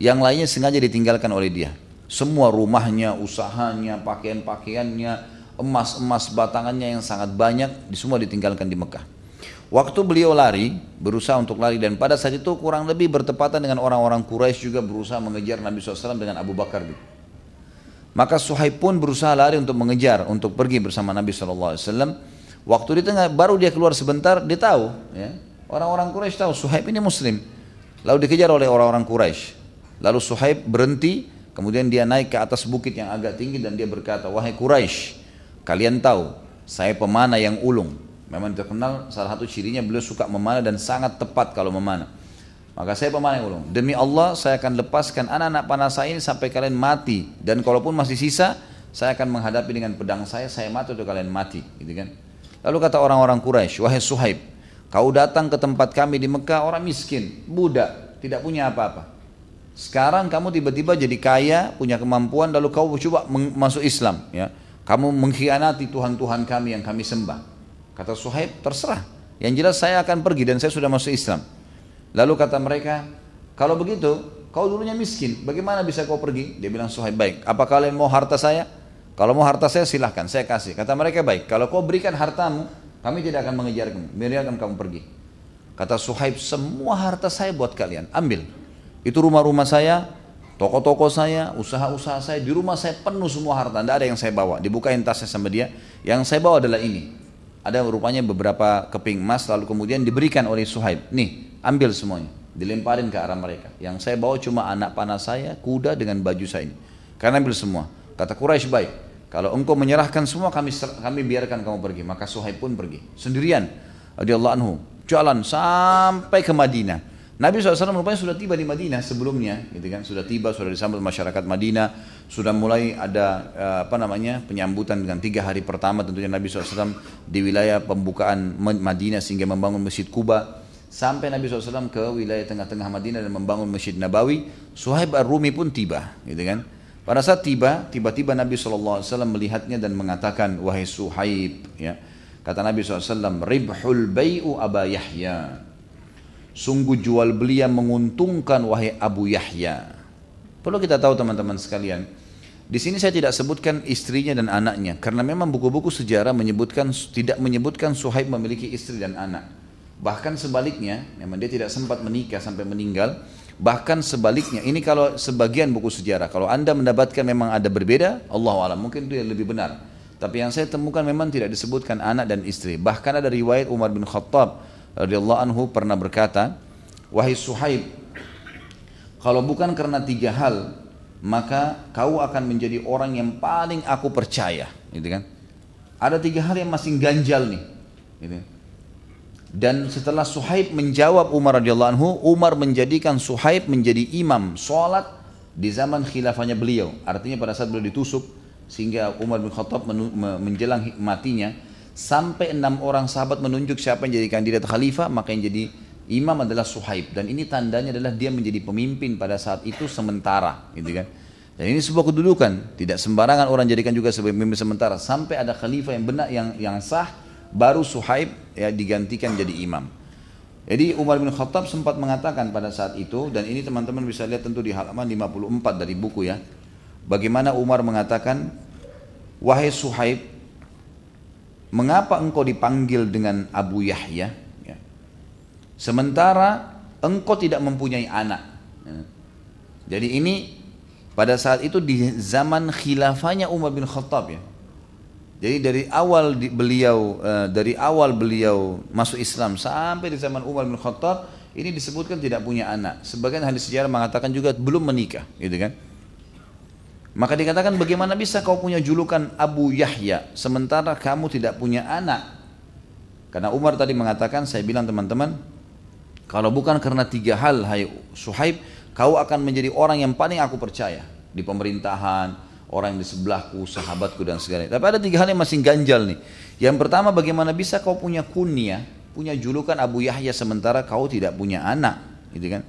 Yang lainnya sengaja ditinggalkan oleh dia. Semua rumahnya usahanya pakaian-pakaiannya emas-emas batangannya yang sangat banyak semua ditinggalkan di Mekah. Waktu beliau lari, berusaha untuk lari dan pada saat itu kurang lebih bertepatan dengan orang-orang Quraisy juga berusaha mengejar Nabi SAW dengan Abu Bakar. Maka Suhaib pun berusaha lari untuk mengejar, untuk pergi bersama Nabi SAW. Waktu di tengah, baru dia keluar sebentar, dia tahu. Ya, orang-orang Quraisy tahu Suhaib ini Muslim. Lalu dikejar oleh orang-orang Quraisy. Lalu Suhaib berhenti, kemudian dia naik ke atas bukit yang agak tinggi dan dia berkata, wahai Quraisy, Kalian tahu, saya pemanah yang ulung. Memang terkenal salah satu cirinya beliau suka memanah dan sangat tepat kalau memanah. Maka saya pemanah yang ulung. Demi Allah saya akan lepaskan anak-anak panah saya ini sampai kalian mati. Dan kalaupun masih sisa, saya akan menghadapi dengan pedang saya, saya mati untuk kalian mati. Gitu kan? Lalu kata orang-orang Quraisy, wahai Suhaib, kau datang ke tempat kami di Mekah orang miskin, budak, tidak punya apa-apa. Sekarang kamu tiba-tiba jadi kaya, punya kemampuan, lalu kau coba masuk Islam. Ya, kamu mengkhianati Tuhan-Tuhan kami yang kami sembah. Kata Suhaib, terserah. Yang jelas saya akan pergi dan saya sudah masuk Islam. Lalu kata mereka, kalau begitu, kau dulunya miskin, bagaimana bisa kau pergi? Dia bilang Suhaib, baik. Apa kalian mau harta saya? Kalau mau harta saya silahkan, saya kasih. Kata mereka, baik. Kalau kau berikan hartamu, kami tidak akan mengejar kamu, biarkan kamu pergi. Kata Suhaib, semua harta saya buat kalian, ambil. Itu rumah-rumah saya, toko-toko saya, usaha-usaha saya, di rumah saya penuh semua harta, tidak ada yang saya bawa. Dibukain tasnya sama dia, yang saya bawa adalah ini. Ada rupanya beberapa keping emas, lalu kemudian diberikan oleh Suhaib. Nih, ambil semuanya. Dilemparin ke arah mereka. Yang saya bawa cuma anak panah saya, kuda dengan baju saya ini. Karena ambil semua. Kata Quraisy baik. Kalau engkau menyerahkan semua, kami kami biarkan kamu pergi. Maka Suhaib pun pergi. Sendirian. Radiyallahu anhu. Jalan sampai ke Madinah. Nabi SAW rupanya sudah tiba di Madinah sebelumnya, gitu kan? Sudah tiba, sudah disambut masyarakat Madinah, sudah mulai ada eh, apa namanya penyambutan dengan tiga hari pertama tentunya Nabi SAW di wilayah pembukaan Madinah sehingga membangun masjid Kuba. Sampai Nabi SAW ke wilayah tengah-tengah Madinah dan membangun masjid Nabawi, Suhaib ar-Rumi pun tiba, gitu kan? Pada saat tiba, tiba-tiba Nabi SAW melihatnya dan mengatakan, wahai Suhaib, ya, kata Nabi SAW, ribhul bayu aba Yahya, Sungguh jual beli yang menguntungkan wahai Abu Yahya. Perlu kita tahu teman-teman sekalian. Di sini saya tidak sebutkan istrinya dan anaknya karena memang buku-buku sejarah menyebutkan tidak menyebutkan Suhaib memiliki istri dan anak. Bahkan sebaliknya, memang dia tidak sempat menikah sampai meninggal. Bahkan sebaliknya, ini kalau sebagian buku sejarah. Kalau anda mendapatkan memang ada berbeda, Allah alam mungkin itu yang lebih benar. Tapi yang saya temukan memang tidak disebutkan anak dan istri. Bahkan ada riwayat Umar bin Khattab radhiyallahu anhu pernah berkata, "Wahai Suhaib, kalau bukan karena tiga hal, maka kau akan menjadi orang yang paling aku percaya." Gitu kan? Ada tiga hal yang masih ganjal nih. Gitu. Dan setelah Suhaib menjawab Umar radhiyallahu anhu, Umar menjadikan Suhaib menjadi imam sholat di zaman khilafahnya beliau. Artinya pada saat beliau ditusuk sehingga Umar bin Khattab menjelang matinya, sampai enam orang sahabat menunjuk siapa yang jadi kandidat khalifah maka yang jadi imam adalah Suhaib. Dan ini tandanya adalah dia menjadi pemimpin pada saat itu sementara gitu kan? Dan ini sebuah kedudukan. Tidak sembarangan orang jadikan juga sebagai pemimpin sementara. Sampai ada khalifah yang benar yang yang sah baru Suhaib ya digantikan jadi imam. Jadi Umar bin Khattab sempat mengatakan pada saat itu dan ini teman-teman bisa lihat tentu di halaman 54 dari buku ya. Bagaimana Umar mengatakan wahai Suhaib mengapa engkau dipanggil dengan Abu Yahya? Ya. Sementara engkau tidak mempunyai anak. Ya. Jadi ini pada saat itu di zaman khilafahnya Umar bin Khattab ya. Jadi dari awal di, beliau uh, dari awal beliau masuk Islam sampai di zaman Umar bin Khattab ini disebutkan tidak punya anak. Sebagian ahli sejarah mengatakan juga belum menikah, gitu kan? Maka dikatakan bagaimana bisa kau punya julukan Abu Yahya sementara kamu tidak punya anak? Karena Umar tadi mengatakan, saya bilang teman-teman, kalau bukan karena tiga hal, hai Suhaib, kau akan menjadi orang yang paling aku percaya di pemerintahan, orang yang di sebelahku, sahabatku dan segala. Tapi ada tiga hal yang masih ganjal nih. Yang pertama, bagaimana bisa kau punya kunyah, punya julukan Abu Yahya sementara kau tidak punya anak, gitu kan?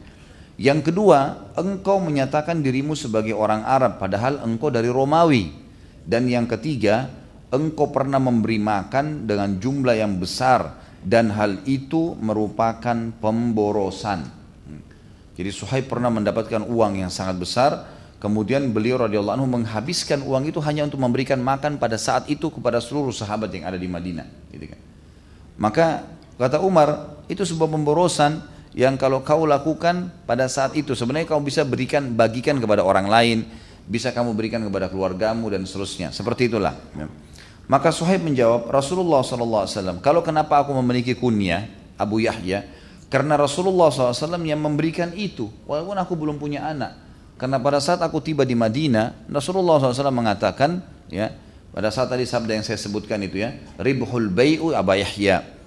Yang kedua, engkau menyatakan dirimu sebagai orang Arab padahal engkau dari Romawi. Dan yang ketiga, engkau pernah memberi makan dengan jumlah yang besar dan hal itu merupakan pemborosan. Jadi Suhaib pernah mendapatkan uang yang sangat besar, kemudian beliau radhiyallahu anhu menghabiskan uang itu hanya untuk memberikan makan pada saat itu kepada seluruh sahabat yang ada di Madinah, gitu kan. Maka kata Umar, itu sebuah pemborosan yang kalau kau lakukan pada saat itu sebenarnya kau bisa berikan bagikan kepada orang lain bisa kamu berikan kepada keluargamu dan seterusnya. Seperti itulah. Ya. maka Suhaib menjawab Rasulullah SAW kalau kenapa aku memiliki kunyah Abu Yahya? Karena Rasulullah SAW yang memberikan itu walaupun aku belum punya anak. Karena pada saat aku tiba di Madinah Rasulullah SAW mengatakan ya pada saat tadi sabda yang saya sebutkan itu ya ribhul bai'u Abu Yahya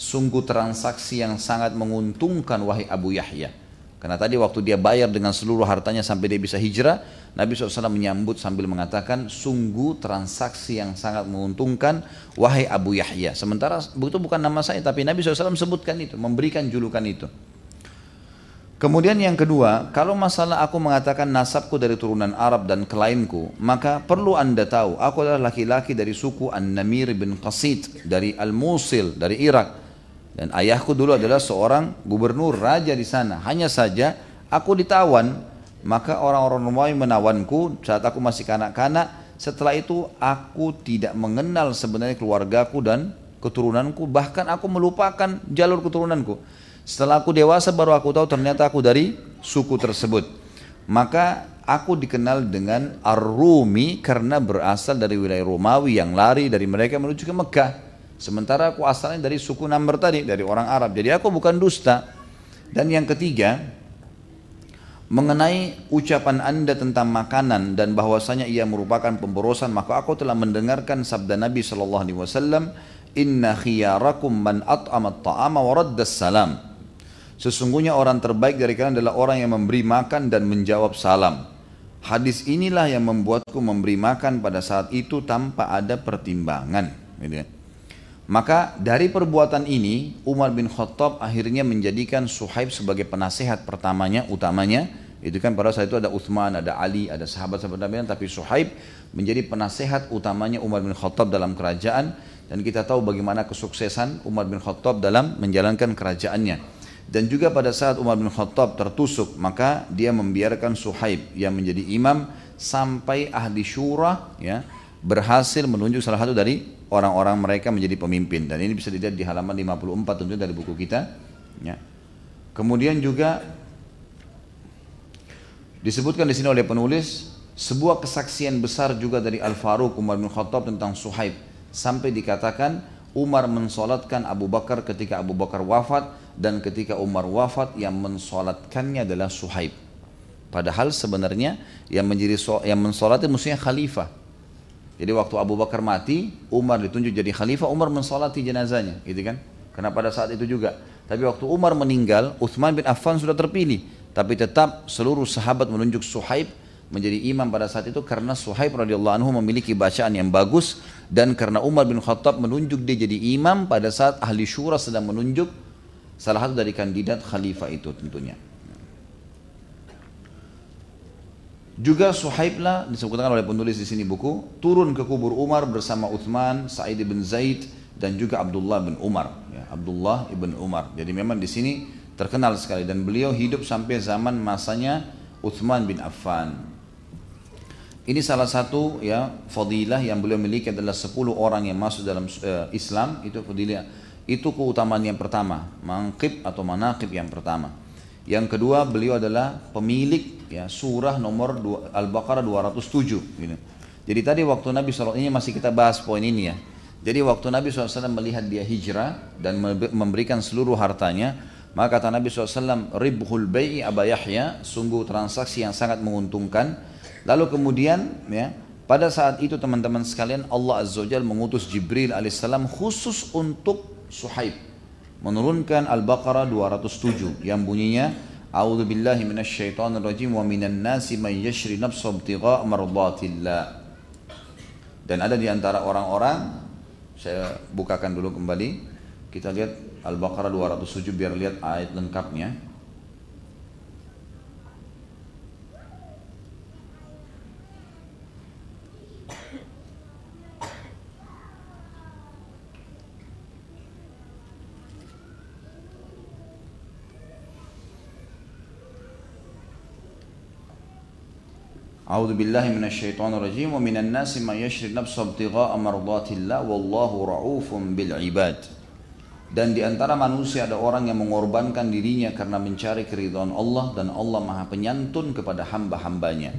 sungguh transaksi yang sangat menguntungkan wahai Abu Yahya. Karena tadi waktu dia bayar dengan seluruh hartanya sampai dia bisa hijrah, Nabi SAW menyambut sambil mengatakan, sungguh transaksi yang sangat menguntungkan wahai Abu Yahya. Sementara itu bukan nama saya, tapi Nabi SAW sebutkan itu, memberikan julukan itu. Kemudian yang kedua, kalau masalah aku mengatakan nasabku dari turunan Arab dan kelainku, maka perlu anda tahu, aku adalah laki-laki dari suku An-Namir bin Qasid, dari Al-Musil, dari Irak. Dan ayahku dulu adalah seorang gubernur, raja di sana. Hanya saja aku ditawan, maka orang-orang Romawi menawanku saat aku masih kanak-kanak. Setelah itu aku tidak mengenal sebenarnya keluargaku dan keturunanku, bahkan aku melupakan jalur keturunanku. Setelah aku dewasa baru aku tahu ternyata aku dari suku tersebut. Maka aku dikenal dengan Ar-Rumi karena berasal dari wilayah Romawi yang lari dari mereka menuju ke Mekah. Sementara aku asalnya dari suku Namr tadi, dari orang Arab. Jadi aku bukan dusta. Dan yang ketiga, mengenai ucapan anda tentang makanan dan bahwasanya ia merupakan pemborosan, maka aku telah mendengarkan sabda Nabi Shallallahu Alaihi Wasallam, Inna khiyarakum man at'amat ta'ama wa salam. Sesungguhnya orang terbaik dari kalian adalah orang yang memberi makan dan menjawab salam. Hadis inilah yang membuatku memberi makan pada saat itu tanpa ada pertimbangan. Gitu ya. Maka dari perbuatan ini Umar bin Khattab akhirnya menjadikan Suhaib sebagai penasehat pertamanya, utamanya. Itu kan pada saat itu ada Uthman, ada Ali, ada sahabat-sahabat Nabi, tapi Suhaib menjadi penasehat utamanya Umar bin Khattab dalam kerajaan. Dan kita tahu bagaimana kesuksesan Umar bin Khattab dalam menjalankan kerajaannya. Dan juga pada saat Umar bin Khattab tertusuk, maka dia membiarkan Suhaib yang menjadi imam sampai ahli syura ya berhasil menunjuk salah satu dari orang-orang mereka menjadi pemimpin. Dan ini bisa dilihat di halaman 54 tentunya dari buku kita. Ya. Kemudian juga disebutkan di sini oleh penulis sebuah kesaksian besar juga dari Al Faruq Umar bin Khattab tentang Suhaib sampai dikatakan Umar mensolatkan Abu Bakar ketika Abu Bakar wafat dan ketika Umar wafat yang mensolatkannya adalah Suhaib. Padahal sebenarnya yang menjadi yang mensolatnya mestinya khalifah. Jadi waktu Abu Bakar mati, Umar ditunjuk jadi khalifah, Umar mensolati jenazahnya, gitu kan? Karena pada saat itu juga. Tapi waktu Umar meninggal, Uthman bin Affan sudah terpilih. Tapi tetap seluruh sahabat menunjuk Suhaib menjadi imam pada saat itu karena Suhaib radhiyallahu anhu memiliki bacaan yang bagus dan karena Umar bin Khattab menunjuk dia jadi imam pada saat ahli syura sedang menunjuk salah satu dari kandidat khalifah itu tentunya. Juga Suhaib lah disebutkan oleh penulis di sini buku turun ke kubur Umar bersama Uthman, Sa'id bin Zaid dan juga Abdullah bin Umar. Ya, Abdullah ibn Umar. Jadi memang di sini terkenal sekali dan beliau hidup sampai zaman masanya Uthman bin Affan. Ini salah satu ya fadilah yang beliau miliki adalah 10 orang yang masuk dalam uh, Islam itu fadilah itu keutamaan yang pertama, mangkib atau manakib yang pertama. Yang kedua beliau adalah pemilik ya surah nomor Al-Baqarah 207 gitu. Jadi tadi waktu Nabi SAW ini masih kita bahas poin ini ya. Jadi waktu Nabi SAW melihat dia hijrah dan memberikan seluruh hartanya, maka kata Nabi SAW, Ribhul bayi Aba Yahya, sungguh transaksi yang sangat menguntungkan Lalu kemudian ya pada saat itu teman-teman sekalian Allah Azza wa mengutus Jibril alaihissalam khusus untuk Suhaib menurunkan Al-Baqarah 207 yang bunyinya A'udzu billahi minasyaitonir rajim wa minan nasi may yashri nafsahu ibtigha' mardatillah. Dan ada di antara orang-orang saya bukakan dulu kembali kita lihat Al-Baqarah 207 biar lihat ayat lengkapnya. A'udzu billahi minasyaitonir rajim wa minan nasi may yashri ibtigha'a wallahu raufum bil ibad. Dan di antara manusia ada orang yang mengorbankan dirinya karena mencari keridhaan Allah dan Allah Maha Penyantun kepada hamba-hambanya.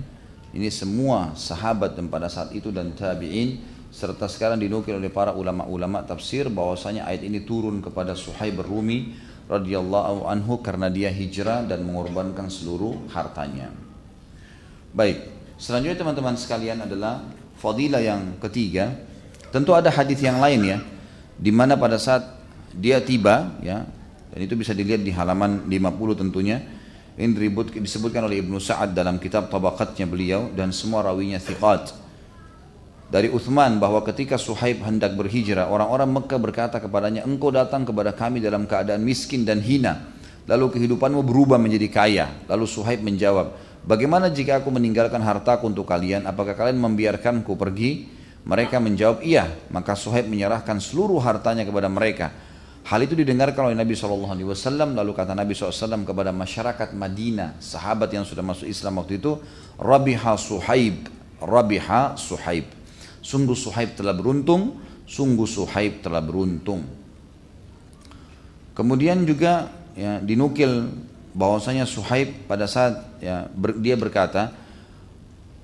Ini semua sahabat dan pada saat itu dan tabi'in serta sekarang dinukil oleh para ulama-ulama tafsir bahwasanya ayat ini turun kepada Suhaib Rumi radhiyallahu anhu karena dia hijrah dan mengorbankan seluruh hartanya. Baik, Selanjutnya teman-teman sekalian adalah fadilah yang ketiga. Tentu ada hadis yang lain ya, di mana pada saat dia tiba ya, dan itu bisa dilihat di halaman 50 tentunya. Ini disebutkan oleh Ibnu Sa'ad dalam kitab tabaqatnya beliau dan semua rawinya thiqat. Dari Uthman bahwa ketika Suhaib hendak berhijrah, orang-orang Mekah berkata kepadanya, engkau datang kepada kami dalam keadaan miskin dan hina. lalu kehidupanmu berubah menjadi kaya. Lalu Suhaib menjawab, bagaimana jika aku meninggalkan hartaku untuk kalian, apakah kalian membiarkanku pergi? Mereka menjawab, iya. Maka Suhaib menyerahkan seluruh hartanya kepada mereka. Hal itu didengarkan oleh Nabi SAW, lalu kata Nabi SAW kepada masyarakat Madinah, sahabat yang sudah masuk Islam waktu itu, Rabiha Suhaib, Rabiha Suhaib. Sungguh Suhaib telah beruntung, sungguh Suhaib telah beruntung. Kemudian juga ya, dinukil bahwasanya Suhaib pada saat ya, ber, dia berkata,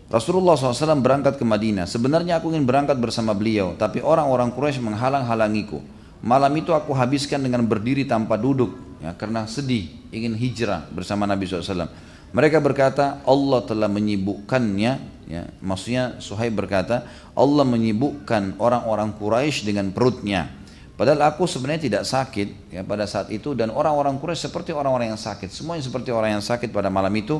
Rasulullah SAW berangkat ke Madinah. Sebenarnya aku ingin berangkat bersama beliau, tapi orang-orang Quraisy menghalang-halangiku. Malam itu aku habiskan dengan berdiri tanpa duduk, ya, karena sedih, ingin hijrah bersama Nabi SAW. Mereka berkata, Allah telah menyibukkannya, ya, maksudnya Suhaib berkata, Allah menyibukkan orang-orang Quraisy dengan perutnya. Padahal aku sebenarnya tidak sakit ya pada saat itu dan orang-orang Quraisy seperti orang-orang yang sakit, semuanya seperti orang yang sakit pada malam itu.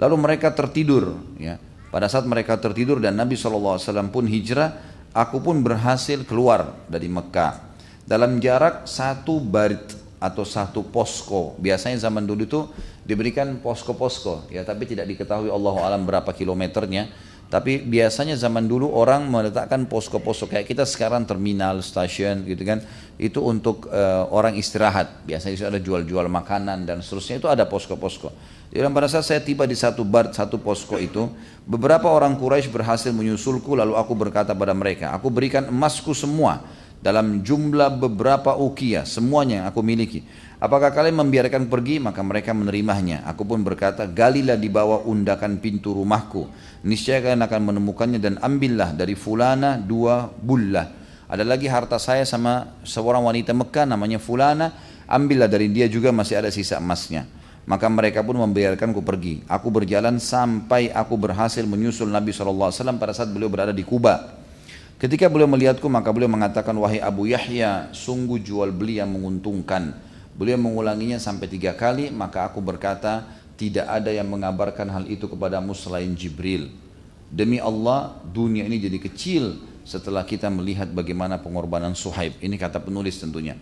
Lalu mereka tertidur ya. Pada saat mereka tertidur dan Nabi SAW pun hijrah, aku pun berhasil keluar dari Mekah dalam jarak satu barit atau satu posko. Biasanya zaman dulu itu diberikan posko-posko ya, tapi tidak diketahui Allah alam berapa kilometernya. Tapi biasanya zaman dulu orang meletakkan posko-posko kayak kita sekarang terminal, stasiun gitu kan. Itu untuk uh, orang istirahat. Biasanya itu ada jual-jual makanan dan seterusnya itu ada posko-posko. Jadi pada saat saya tiba di satu bar, satu posko itu, beberapa orang Quraisy berhasil menyusulku lalu aku berkata pada mereka, aku berikan emasku semua dalam jumlah beberapa ukia, semuanya yang aku miliki. Apakah kalian membiarkan pergi? Maka mereka menerimanya. Aku pun berkata, galilah di bawah undakan pintu rumahku. Niscaya kalian akan menemukannya dan ambillah dari fulana dua bullah. Ada lagi harta saya sama seorang wanita Mekah namanya fulana. Ambillah dari dia juga masih ada sisa emasnya. Maka mereka pun membiarkanku pergi. Aku berjalan sampai aku berhasil menyusul Nabi SAW pada saat beliau berada di Kuba. Ketika beliau melihatku maka beliau mengatakan wahai Abu Yahya sungguh jual beli yang menguntungkan. Beliau mengulanginya sampai tiga kali, maka aku berkata, tidak ada yang mengabarkan hal itu kepadamu selain Jibril. Demi Allah, dunia ini jadi kecil setelah kita melihat bagaimana pengorbanan Suhaib. Ini kata penulis tentunya.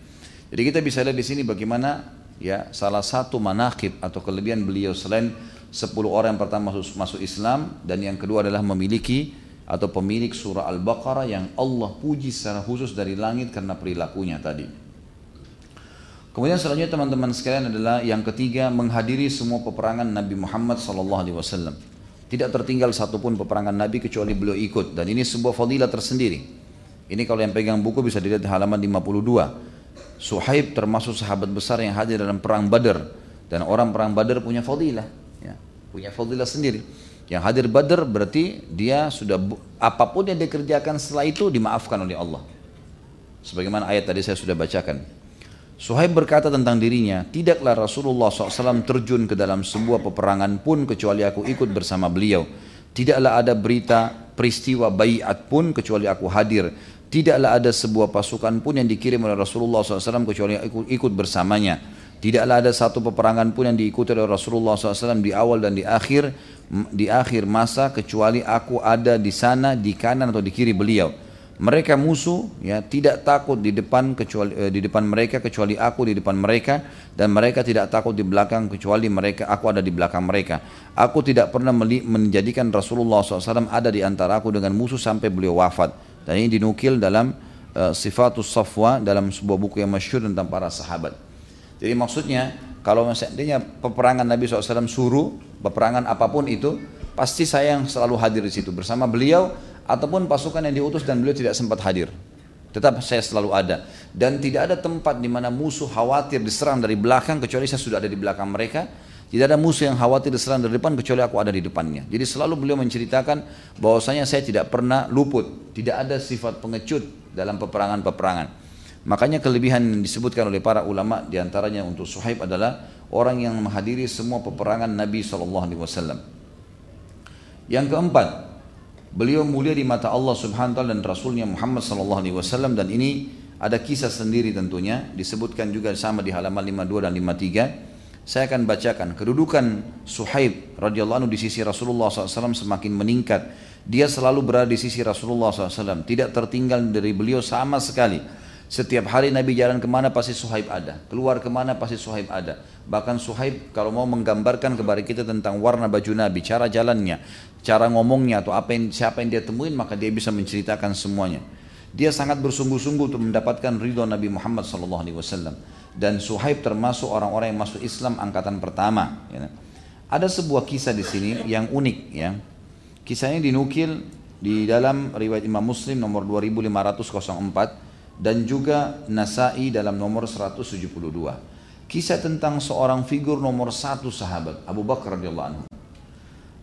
Jadi kita bisa lihat di sini bagaimana ya salah satu manakib atau kelebihan beliau selain 10 orang yang pertama masuk, masuk Islam dan yang kedua adalah memiliki atau pemilik surah Al-Baqarah yang Allah puji secara khusus dari langit karena perilakunya tadi. Kemudian selanjutnya teman-teman sekalian adalah yang ketiga menghadiri semua peperangan Nabi Muhammad SAW. Tidak tertinggal satupun peperangan Nabi kecuali beliau ikut dan ini sebuah fadilah tersendiri. Ini kalau yang pegang buku bisa dilihat di halaman 52. Suhaib termasuk sahabat besar yang hadir dalam perang Badar dan orang perang Badar punya fadilah, ya, punya fadilah sendiri. Yang hadir Badar berarti dia sudah apa pun yang dikerjakan setelah itu dimaafkan oleh Allah. Sebagaimana ayat tadi saya sudah bacakan. Suhaib berkata tentang dirinya, tidaklah Rasulullah SAW terjun ke dalam sebuah peperangan pun kecuali aku ikut bersama beliau. Tidaklah ada berita peristiwa bayat pun kecuali aku hadir. Tidaklah ada sebuah pasukan pun yang dikirim oleh Rasulullah SAW kecuali aku ikut bersamanya. Tidaklah ada satu peperangan pun yang diikuti oleh Rasulullah SAW di awal dan di akhir di akhir masa kecuali aku ada di sana di kanan atau di kiri beliau mereka musuh ya tidak takut di depan kecuali eh, di depan mereka kecuali aku di depan mereka dan mereka tidak takut di belakang kecuali mereka aku ada di belakang mereka. Aku tidak pernah menjadikan Rasulullah SAW ada di antara aku dengan musuh sampai beliau wafat. Dan ini dinukil dalam uh, Sifatus Safwa dalam sebuah buku yang masyhur tentang para sahabat. Jadi maksudnya kalau misalnya peperangan Nabi SAW suruh peperangan apa pun itu pasti saya yang selalu hadir di situ bersama beliau ataupun pasukan yang diutus dan beliau tidak sempat hadir. Tetap saya selalu ada dan tidak ada tempat di mana musuh khawatir diserang dari belakang kecuali saya sudah ada di belakang mereka. Tidak ada musuh yang khawatir diserang dari depan kecuali aku ada di depannya. Jadi selalu beliau menceritakan bahwasanya saya tidak pernah luput, tidak ada sifat pengecut dalam peperangan-peperangan. Makanya kelebihan yang disebutkan oleh para ulama di antaranya untuk Suhaib adalah orang yang menghadiri semua peperangan Nabi SAW. Yang keempat, Beliau mulia di mata Allah Subhanahu wa taala dan Rasulnya Muhammad sallallahu alaihi wasallam dan ini ada kisah sendiri tentunya disebutkan juga sama di halaman 52 dan 53. Saya akan bacakan kedudukan Suhaib radhiyallahu anhu di sisi Rasulullah SAW semakin meningkat. Dia selalu berada di sisi Rasulullah SAW, tidak tertinggal dari beliau sama sekali. Setiap hari Nabi jalan ke mana pasti Suhaib ada. Keluar ke mana pasti Suhaib ada. Bahkan Suhaib kalau mau menggambarkan kepada kita tentang warna baju Nabi, cara jalannya, cara ngomongnya atau apa yang, siapa yang dia temuin maka dia bisa menceritakan semuanya. Dia sangat bersungguh-sungguh untuk mendapatkan ridho Nabi Muhammad SAW. Dan Suhaib termasuk orang-orang yang masuk Islam angkatan pertama. Ya. Ada sebuah kisah di sini yang unik ya. Kisahnya dinukil di dalam riwayat Imam Muslim nomor 2504 dan juga Nasai dalam nomor 172. Kisah tentang seorang figur nomor satu sahabat Abu Bakar radhiyallahu anhu.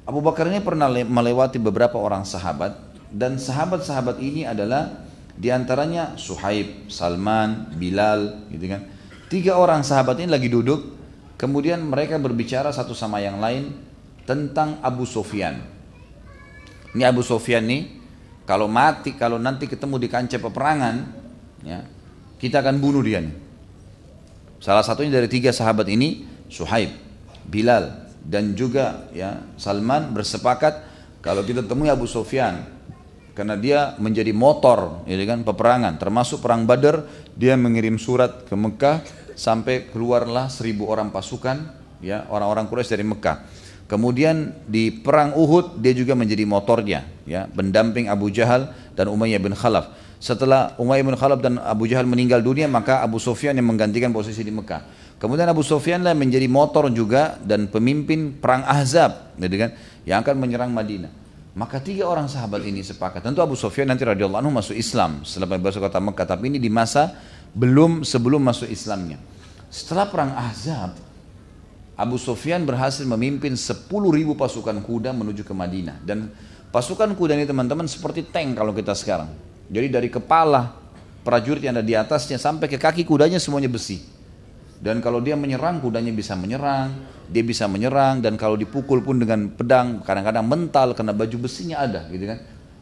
Abu Bakar ini pernah melewati beberapa orang sahabat dan sahabat-sahabat ini adalah di antaranya Suhaib, Salman, Bilal, gitu kan. Tiga orang sahabat ini lagi duduk, kemudian mereka berbicara satu sama yang lain tentang Abu Sofyan. Ini Abu Sofyan nih, kalau mati, kalau nanti ketemu di kancah peperangan, ya, kita akan bunuh dia nih. Salah satunya dari tiga sahabat ini Suhaib, Bilal dan juga ya Salman bersepakat kalau kita temui Abu Sufyan karena dia menjadi motor ya kan peperangan. Termasuk perang Badar dia mengirim surat ke Mekah sampai keluarlah seribu orang pasukan ya orang-orang Quraisy dari Mekah. Kemudian di perang Uhud dia juga menjadi motornya ya pendamping Abu Jahal dan Umayyah bin Khalaf. Setelah Umayyah bin Khalaf dan Abu Jahal meninggal dunia, maka Abu Sufyan yang menggantikan posisi di Mekah. Kemudian Abu Sufyan lah menjadi motor juga dan pemimpin perang Ahzab, gitu kan, yang akan menyerang Madinah. Maka tiga orang sahabat ini sepakat. Tentu Abu Sufyan nanti radhiyallahu anhu masuk Islam setelah masuk kota Mekah, tapi ini di masa belum sebelum masuk Islamnya. Setelah perang Ahzab, Abu Sufyan berhasil memimpin 10 ribu pasukan kuda menuju ke Madinah dan pasukan kuda ini teman-teman seperti tank kalau kita sekarang jadi dari kepala prajurit yang ada di atasnya sampai ke kaki kudanya semuanya besi. Dan kalau dia menyerang, kudanya bisa menyerang, dia bisa menyerang, dan kalau dipukul pun dengan pedang, kadang-kadang mental karena baju besinya ada, gitu kan.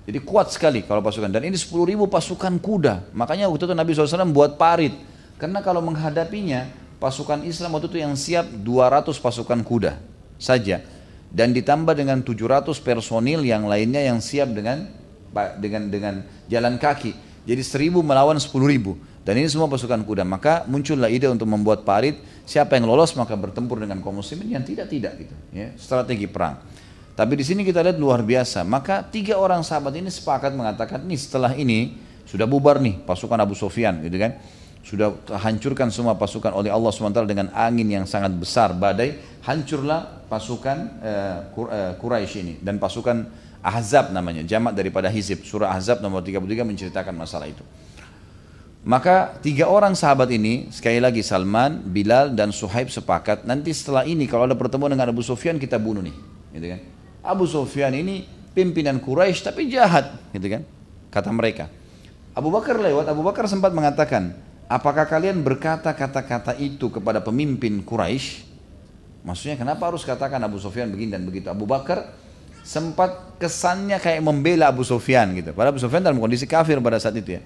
Jadi kuat sekali kalau pasukan. Dan ini 10 ribu pasukan kuda. Makanya waktu itu Nabi SAW buat parit. Karena kalau menghadapinya, pasukan Islam waktu itu yang siap 200 pasukan kuda saja. Dan ditambah dengan 700 personil yang lainnya yang siap dengan dengan dengan jalan kaki. Jadi seribu melawan sepuluh ribu. Dan ini semua pasukan kuda. Maka muncullah ide untuk membuat parit. Siapa yang lolos maka bertempur dengan kaum muslimin. Yang tidak tidak gitu. Ya, strategi perang. Tapi di sini kita lihat luar biasa. Maka tiga orang sahabat ini sepakat mengatakan ini setelah ini sudah bubar nih pasukan Abu Sofyan gitu kan. Sudah hancurkan semua pasukan oleh Allah SWT dengan angin yang sangat besar badai. Hancurlah pasukan uh, Quraisy ini dan pasukan Ahzab namanya, jamak daripada Hizib. Surah Ahzab nomor 33 menceritakan masalah itu. Maka tiga orang sahabat ini, sekali lagi Salman, Bilal, dan Suhaib sepakat, nanti setelah ini kalau ada pertemuan dengan Abu Sufyan kita bunuh nih. Gitu kan? Abu Sufyan ini pimpinan Quraisy tapi jahat, gitu kan? Kata mereka. Abu Bakar lewat, Abu Bakar sempat mengatakan, apakah kalian berkata kata-kata itu kepada pemimpin Quraisy? Maksudnya kenapa harus katakan Abu Sufyan begini dan begitu? Abu Bakar sempat kesannya kayak membela Abu Sufyan gitu. Padahal Abu Sufyan dalam kondisi kafir pada saat itu ya.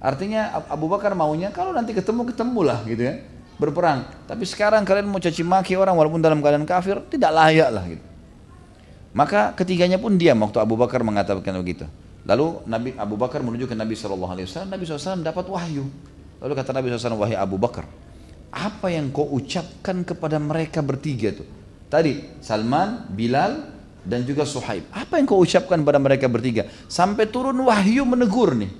Artinya Abu Bakar maunya kalau nanti ketemu ketemulah gitu ya berperang. Tapi sekarang kalian mau caci maki orang walaupun dalam keadaan kafir tidak layak lah gitu. Maka ketiganya pun diam waktu Abu Bakar mengatakan begitu. Lalu Nabi Abu Bakar menuju ke Nabi Shallallahu Alaihi Wasallam. Nabi SAW dapat wahyu. Lalu kata Nabi SAW, wahai Abu Bakar, apa yang kau ucapkan kepada mereka bertiga tuh? Tadi Salman, Bilal, dan juga Suhaib. Apa yang kau ucapkan pada mereka bertiga? Sampai turun wahyu menegur nih.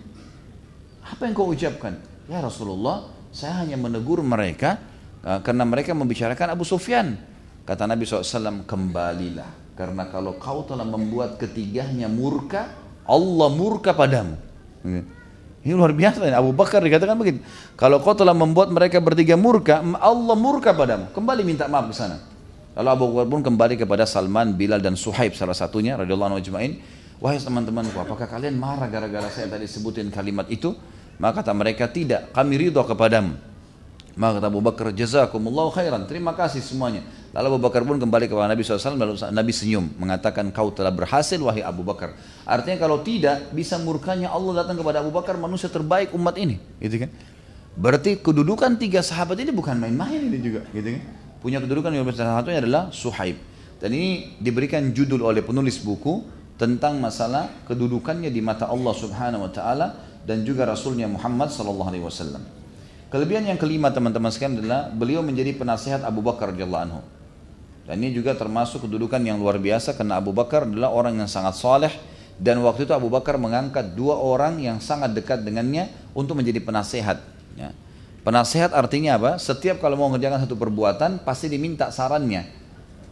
Apa yang kau ucapkan? Ya Rasulullah, saya hanya menegur mereka uh, karena mereka membicarakan Abu Sufyan. Kata Nabi SAW, kembalilah. Karena kalau kau telah membuat ketiganya murka, Allah murka padamu. Ini luar biasa. Abu Bakar dikatakan begitu. Kalau kau telah membuat mereka bertiga murka, Allah murka padamu. Kembali minta maaf ke sana. Lalu Abu Bakar pun kembali kepada Salman, Bilal dan Suhaib salah satunya radhiyallahu anhu. Wahai teman-temanku, apakah kalian marah gara-gara saya tadi sebutin kalimat itu? Maka kata mereka tidak, kami ridho kepadamu. Maka kata Abu Bakar, jazakumullah khairan, terima kasih semuanya. Lalu Abu Bakar pun kembali kepada Nabi SAW, lalu Nabi senyum, mengatakan kau telah berhasil wahai Abu Bakar. Artinya kalau tidak, bisa murkanya Allah datang kepada Abu Bakar, manusia terbaik umat ini. Gitu kan? Berarti kedudukan tiga sahabat ini bukan main-main ini juga. Gitu kan? punya kedudukan yang salah satunya adalah Suhaib. Dan ini diberikan judul oleh penulis buku tentang masalah kedudukannya di mata Allah Subhanahu wa taala dan juga Rasulnya Muhammad sallallahu alaihi wasallam. Kelebihan yang kelima teman-teman sekalian adalah beliau menjadi penasihat Abu Bakar radhiyallahu anhu. Dan ini juga termasuk kedudukan yang luar biasa karena Abu Bakar adalah orang yang sangat soleh dan waktu itu Abu Bakar mengangkat dua orang yang sangat dekat dengannya untuk menjadi penasehat. Ya. Penasehat artinya apa? Setiap kalau mau mengerjakan satu perbuatan pasti diminta sarannya.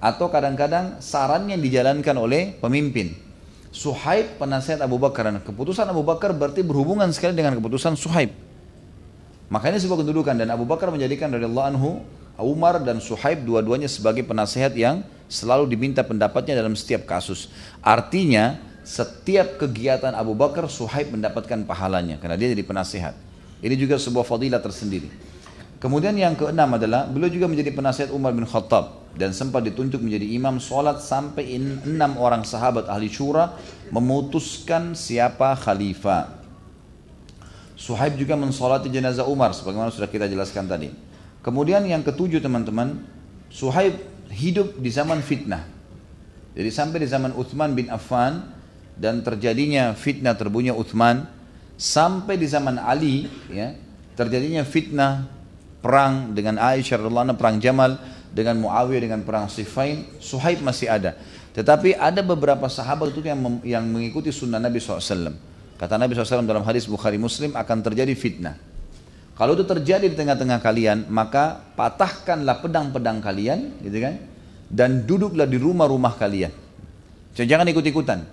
Atau kadang-kadang sarannya dijalankan oleh pemimpin. Suhaib penasehat Abu Bakar. Dan keputusan Abu Bakar berarti berhubungan sekali dengan keputusan Suhaib. Makanya sebuah kedudukan dan Abu Bakar menjadikan dari Allah anhu Umar dan Suhaib dua-duanya sebagai penasehat yang selalu diminta pendapatnya dalam setiap kasus. Artinya setiap kegiatan Abu Bakar Suhaib mendapatkan pahalanya karena dia jadi penasehat. Ini juga sebuah fadilah tersendiri. Kemudian yang keenam adalah beliau juga menjadi penasihat Umar bin Khattab dan sempat ditunjuk menjadi imam sholat sampai enam orang sahabat ahli syura memutuskan siapa khalifah. Suhaib juga mensolati jenazah Umar sebagaimana sudah kita jelaskan tadi. Kemudian yang ketujuh teman-teman, Suhaib hidup di zaman fitnah. Jadi sampai di zaman Uthman bin Affan dan terjadinya fitnah terbunuhnya Uthman sampai di zaman Ali ya terjadinya fitnah perang dengan Aisyah radhiallahu perang Jamal dengan Muawiyah dengan perang Siffin Suhaib masih ada. Tetapi ada beberapa sahabat itu yang yang mengikuti sunnah Nabi SAW kata Nabi SAW dalam hadis Bukhari Muslim akan terjadi fitnah. Kalau itu terjadi di tengah-tengah kalian maka patahkanlah pedang-pedang kalian gitu kan? Dan duduklah di rumah-rumah kalian. Jangan ikut-ikutan.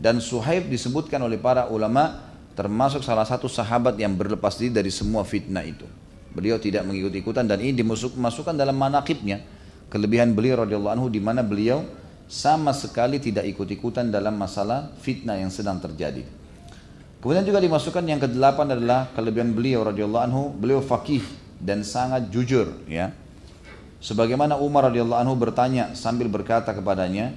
Dan Suhaib disebutkan oleh para ulama termasuk salah satu sahabat yang berlepas diri dari semua fitnah itu. Beliau tidak mengikut-ikutan dan ini dimasukkan dalam manakibnya. Kelebihan beliau radhiyallahu anhu di mana beliau sama sekali tidak ikut-ikutan dalam masalah fitnah yang sedang terjadi. Kemudian juga dimasukkan yang kedelapan adalah kelebihan beliau radhiyallahu anhu, beliau fakih dan sangat jujur ya. Sebagaimana Umar radhiyallahu anhu bertanya sambil berkata kepadanya,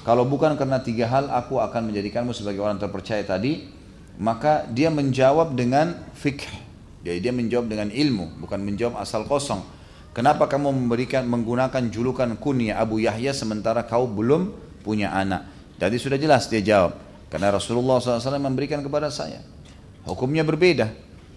kalau bukan karena tiga hal aku akan menjadikanmu sebagai orang terpercaya tadi, maka dia menjawab dengan fikih. Jadi dia menjawab dengan ilmu, bukan menjawab asal kosong. Kenapa kamu memberikan menggunakan julukan kunyah Abu Yahya sementara kau belum punya anak? Jadi sudah jelas dia jawab. Karena Rasulullah SAW memberikan kepada saya. Hukumnya berbeda.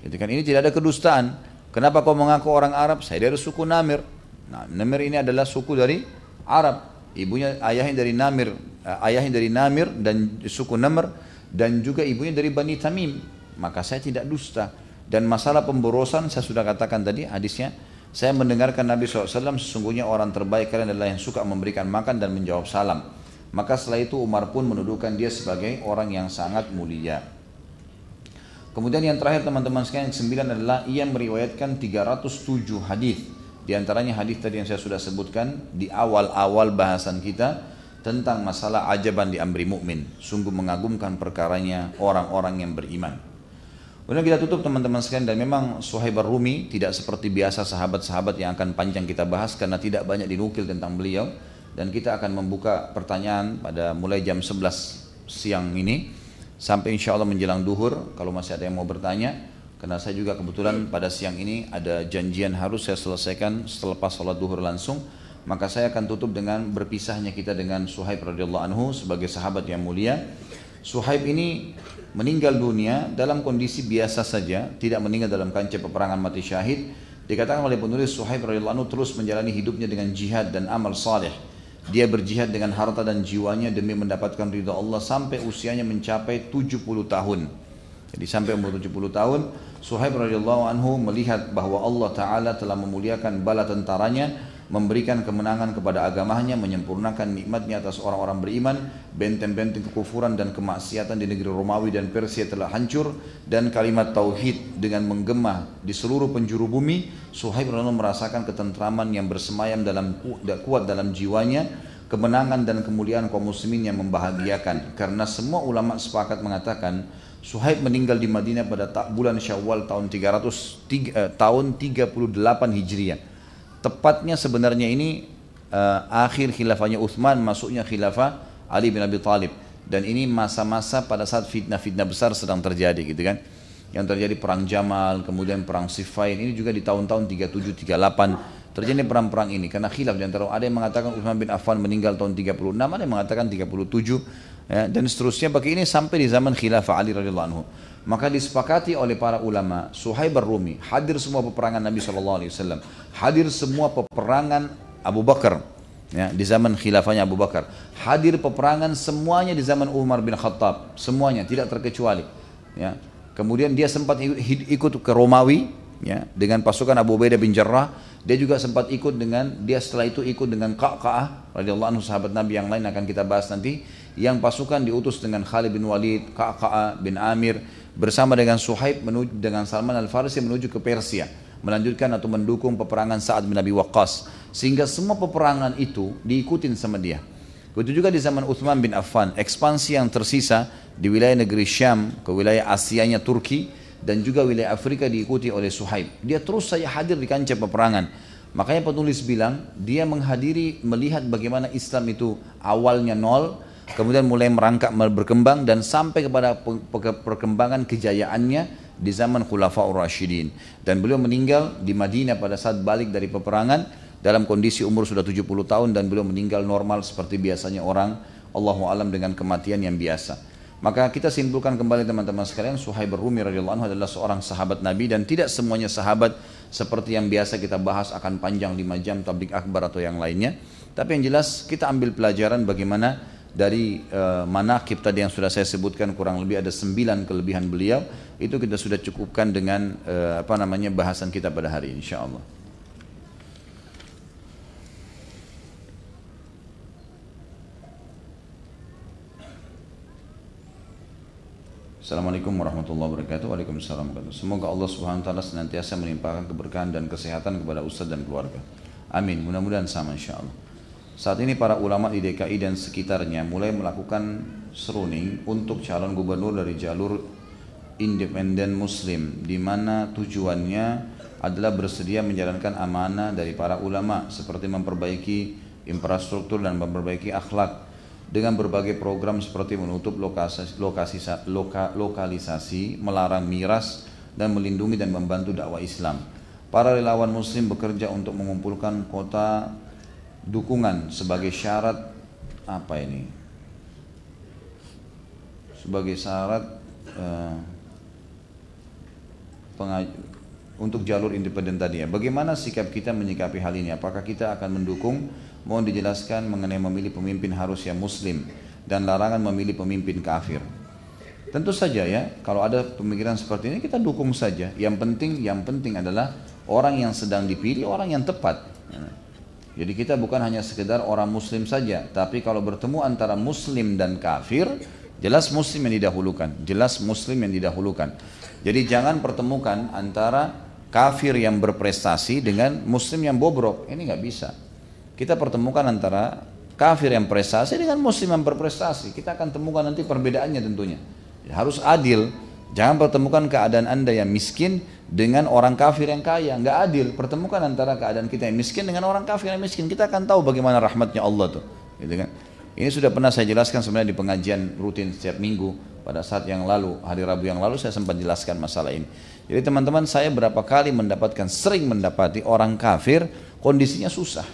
Jadi kan ini tidak ada kedustaan. Kenapa kau mengaku orang Arab? Saya dari suku Namir. Nah, Namir ini adalah suku dari Arab ibunya ayahnya dari Namir, eh, ayahnya dari Namir dan suku Namr dan juga ibunya dari Bani Tamim. Maka saya tidak dusta. Dan masalah pemborosan saya sudah katakan tadi hadisnya. Saya mendengarkan Nabi SAW sesungguhnya orang terbaik kalian adalah yang suka memberikan makan dan menjawab salam. Maka setelah itu Umar pun menuduhkan dia sebagai orang yang sangat mulia. Kemudian yang terakhir teman-teman sekalian yang sembilan adalah ia meriwayatkan 307 hadis di antaranya hadis tadi yang saya sudah sebutkan di awal-awal bahasan kita tentang masalah ajaban di amri mukmin. Sungguh mengagumkan perkaranya orang-orang yang beriman. Kemudian kita tutup teman-teman sekalian dan memang Suhaib Rumi tidak seperti biasa sahabat-sahabat yang akan panjang kita bahas karena tidak banyak dinukil tentang beliau. Dan kita akan membuka pertanyaan pada mulai jam 11 siang ini sampai insya Allah menjelang duhur kalau masih ada yang mau bertanya. Karena saya juga kebetulan pada siang ini ada janjian harus saya selesaikan setelah sholat duhur langsung. Maka saya akan tutup dengan berpisahnya kita dengan Suhaib radhiyallahu anhu sebagai sahabat yang mulia. Suhaib ini meninggal dunia dalam kondisi biasa saja tidak meninggal dalam kancah peperangan mati syahid dikatakan oleh penulis Suhaib radhiyallahu terus menjalani hidupnya dengan jihad dan amal saleh. Dia berjihad dengan harta dan jiwanya demi mendapatkan ridha Allah sampai usianya mencapai 70 tahun. Jadi sampai umur 70 tahun, Suhaib radhiyallahu anhu melihat bahwa Allah Ta'ala telah memuliakan bala tentaranya, memberikan kemenangan kepada agamanya, menyempurnakan nikmatnya atas orang-orang beriman, benteng-benteng kekufuran dan kemaksiatan di negeri Romawi dan Persia telah hancur, dan kalimat tauhid dengan menggema di seluruh penjuru bumi, Suhaib radhiyallahu merasakan ketentraman yang bersemayam dalam kuat dalam jiwanya, kemenangan dan kemuliaan kaum muslimin yang membahagiakan. Karena semua ulama sepakat mengatakan, Suhaib meninggal di Madinah pada bulan Syawal tahun 300 eh, tahun 38 Hijriah. Tepatnya sebenarnya ini eh, akhir khilafahnya Uthman, masuknya khilafah Ali bin Abi Thalib. Dan ini masa-masa pada saat fitnah-fitnah besar sedang terjadi gitu kan. Yang terjadi perang Jamal, kemudian perang Siffin, ini juga di tahun-tahun 37 38 terjadi perang-perang ini karena khilaf di antara ada yang mengatakan Uthman bin Affan meninggal tahun 36, ada yang mengatakan 37 ya, dan seterusnya bagi ini sampai di zaman khilafah Ali radhiyallahu anhu. Maka disepakati oleh para ulama, Suhaib Rumi hadir semua peperangan Nabi SAW, hadir semua peperangan Abu Bakar, ya, di zaman khilafahnya Abu Bakar, hadir peperangan semuanya di zaman Umar bin Khattab, semuanya tidak terkecuali. Ya. Kemudian dia sempat ikut ke Romawi, ya, dengan pasukan Abu Ubaidah bin Jarrah, dia juga sempat ikut dengan dia setelah itu ikut dengan Ka'ka'ah radhiyallahu anhu sahabat Nabi yang lain akan kita bahas nanti yang pasukan diutus dengan Khalid bin Walid, Ka'ka'ah bin Amir bersama dengan Suhaib menuju dengan Salman Al-Farisi menuju ke Persia melanjutkan atau mendukung peperangan Sa'ad bin Abi Waqqas sehingga semua peperangan itu diikutin sama dia. Begitu juga di zaman Uthman bin Affan, ekspansi yang tersisa di wilayah negeri Syam ke wilayah Asianya Turki dan juga wilayah Afrika diikuti oleh Suhaib. Dia terus saja hadir di kancah peperangan. Makanya penulis bilang dia menghadiri melihat bagaimana Islam itu awalnya nol kemudian mulai merangkak berkembang dan sampai kepada perkembangan kejayaannya di zaman Khulafaur Rashidin dan beliau meninggal di Madinah pada saat balik dari peperangan dalam kondisi umur sudah 70 tahun dan beliau meninggal normal seperti biasanya orang Allahu alam dengan kematian yang biasa. Maka kita simpulkan kembali teman-teman sekalian Suhaib Rumi radhiyallahu anhu adalah seorang sahabat Nabi dan tidak semuanya sahabat seperti yang biasa kita bahas akan panjang 5 jam tablik akbar atau yang lainnya. Tapi yang jelas kita ambil pelajaran bagaimana dari uh, manakib tadi yang sudah saya sebutkan kurang lebih ada sembilan kelebihan beliau itu kita sudah cukupkan dengan uh, apa namanya bahasan kita pada hari ini insyaallah. Assalamualaikum warahmatullahi wabarakatuh. Waalaikumsalam warahmatullahi Semoga Allah Subhanahu wa taala senantiasa melimpahkan keberkahan dan kesehatan kepada ustaz dan keluarga. Amin. Mudah-mudahan sama insyaallah. Saat ini para ulama di DKI dan sekitarnya mulai melakukan seruning untuk calon gubernur dari jalur independen muslim di mana tujuannya adalah bersedia menjalankan amanah dari para ulama seperti memperbaiki infrastruktur dan memperbaiki akhlak dengan berbagai program seperti menutup lokasi, lokasi loka, lokalisasi, melarang miras dan melindungi dan membantu dakwah Islam. Para relawan muslim bekerja untuk mengumpulkan kota dukungan sebagai syarat apa ini? Sebagai syarat uh, untuk jalur independen tadi ya. Bagaimana sikap kita menyikapi hal ini? Apakah kita akan mendukung? Mohon dijelaskan mengenai memilih pemimpin harus yang muslim dan larangan memilih pemimpin kafir. Tentu saja ya, kalau ada pemikiran seperti ini kita dukung saja. Yang penting, yang penting adalah orang yang sedang dipilih orang yang tepat. Jadi kita bukan hanya sekedar orang muslim saja, tapi kalau bertemu antara muslim dan kafir, jelas muslim yang didahulukan, jelas muslim yang didahulukan. Jadi jangan pertemukan antara kafir yang berprestasi dengan muslim yang bobrok. Ini nggak bisa. Kita pertemukan antara kafir yang prestasi dengan muslim yang berprestasi. Kita akan temukan nanti perbedaannya tentunya. Harus adil. Jangan pertemukan keadaan anda yang miskin dengan orang kafir yang kaya. Nggak adil. Pertemukan antara keadaan kita yang miskin dengan orang kafir yang miskin. Kita akan tahu bagaimana rahmatnya Allah tuh. Gitu kan? Ini sudah pernah saya jelaskan sebenarnya di pengajian rutin setiap minggu pada saat yang lalu, hari Rabu yang lalu saya sempat jelaskan masalah ini. Jadi teman-teman saya berapa kali mendapatkan, sering mendapati orang kafir kondisinya susah.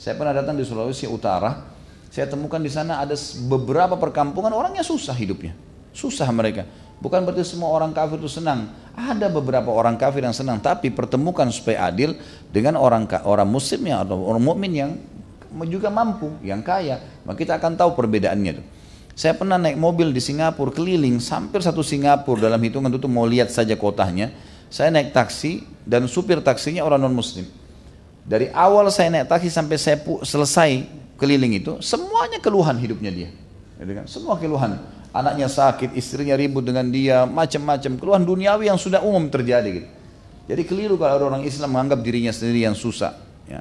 Saya pernah datang di Sulawesi Utara, saya temukan di sana ada beberapa perkampungan orangnya susah hidupnya. Susah mereka. Bukan berarti semua orang kafir itu senang. Ada beberapa orang kafir yang senang, tapi pertemukan supaya adil dengan orang orang muslim yang atau orang mukmin yang juga mampu, yang kaya. Maka kita akan tahu perbedaannya itu. Saya pernah naik mobil di Singapura keliling, hampir satu Singapura dalam hitungan itu mau lihat saja kotanya. Saya naik taksi dan supir taksinya orang non muslim. Dari awal saya naik taksi sampai saya selesai keliling itu, semuanya keluhan hidupnya dia. Gitu kan? Semua keluhan anaknya sakit, istrinya ribut dengan dia, macam-macam keluhan duniawi yang sudah umum terjadi gitu. Jadi keliru kalau ada orang Islam menganggap dirinya sendiri yang susah. Ya.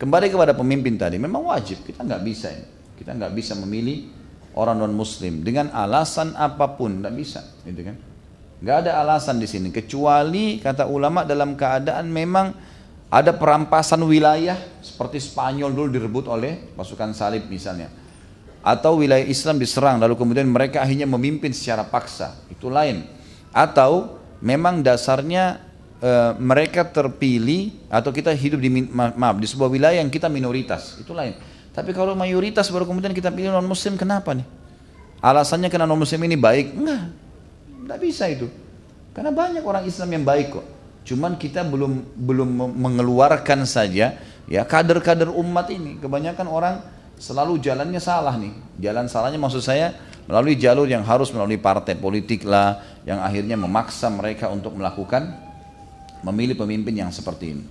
Kembali kepada pemimpin tadi, memang wajib kita nggak bisa ini. Kita nggak bisa memilih orang non Muslim dengan alasan apa pun, nggak bisa, gitu kan? Nggak ada alasan di sini kecuali kata ulama dalam keadaan memang ada perampasan wilayah seperti Spanyol dulu direbut oleh pasukan salib misalnya atau wilayah Islam diserang lalu kemudian mereka akhirnya memimpin secara paksa itu lain atau memang dasarnya e, mereka terpilih atau kita hidup di maaf di sebuah wilayah yang kita minoritas itu lain tapi kalau mayoritas baru kemudian kita pilih non muslim kenapa nih Alasannya karena non muslim ini baik? Enggak. Enggak bisa itu. Karena banyak orang Islam yang baik kok. Cuman kita belum belum mengeluarkan saja ya kader-kader umat ini. Kebanyakan orang selalu jalannya salah nih. Jalan salahnya maksud saya melalui jalur yang harus melalui partai politik lah yang akhirnya memaksa mereka untuk melakukan memilih pemimpin yang seperti ini.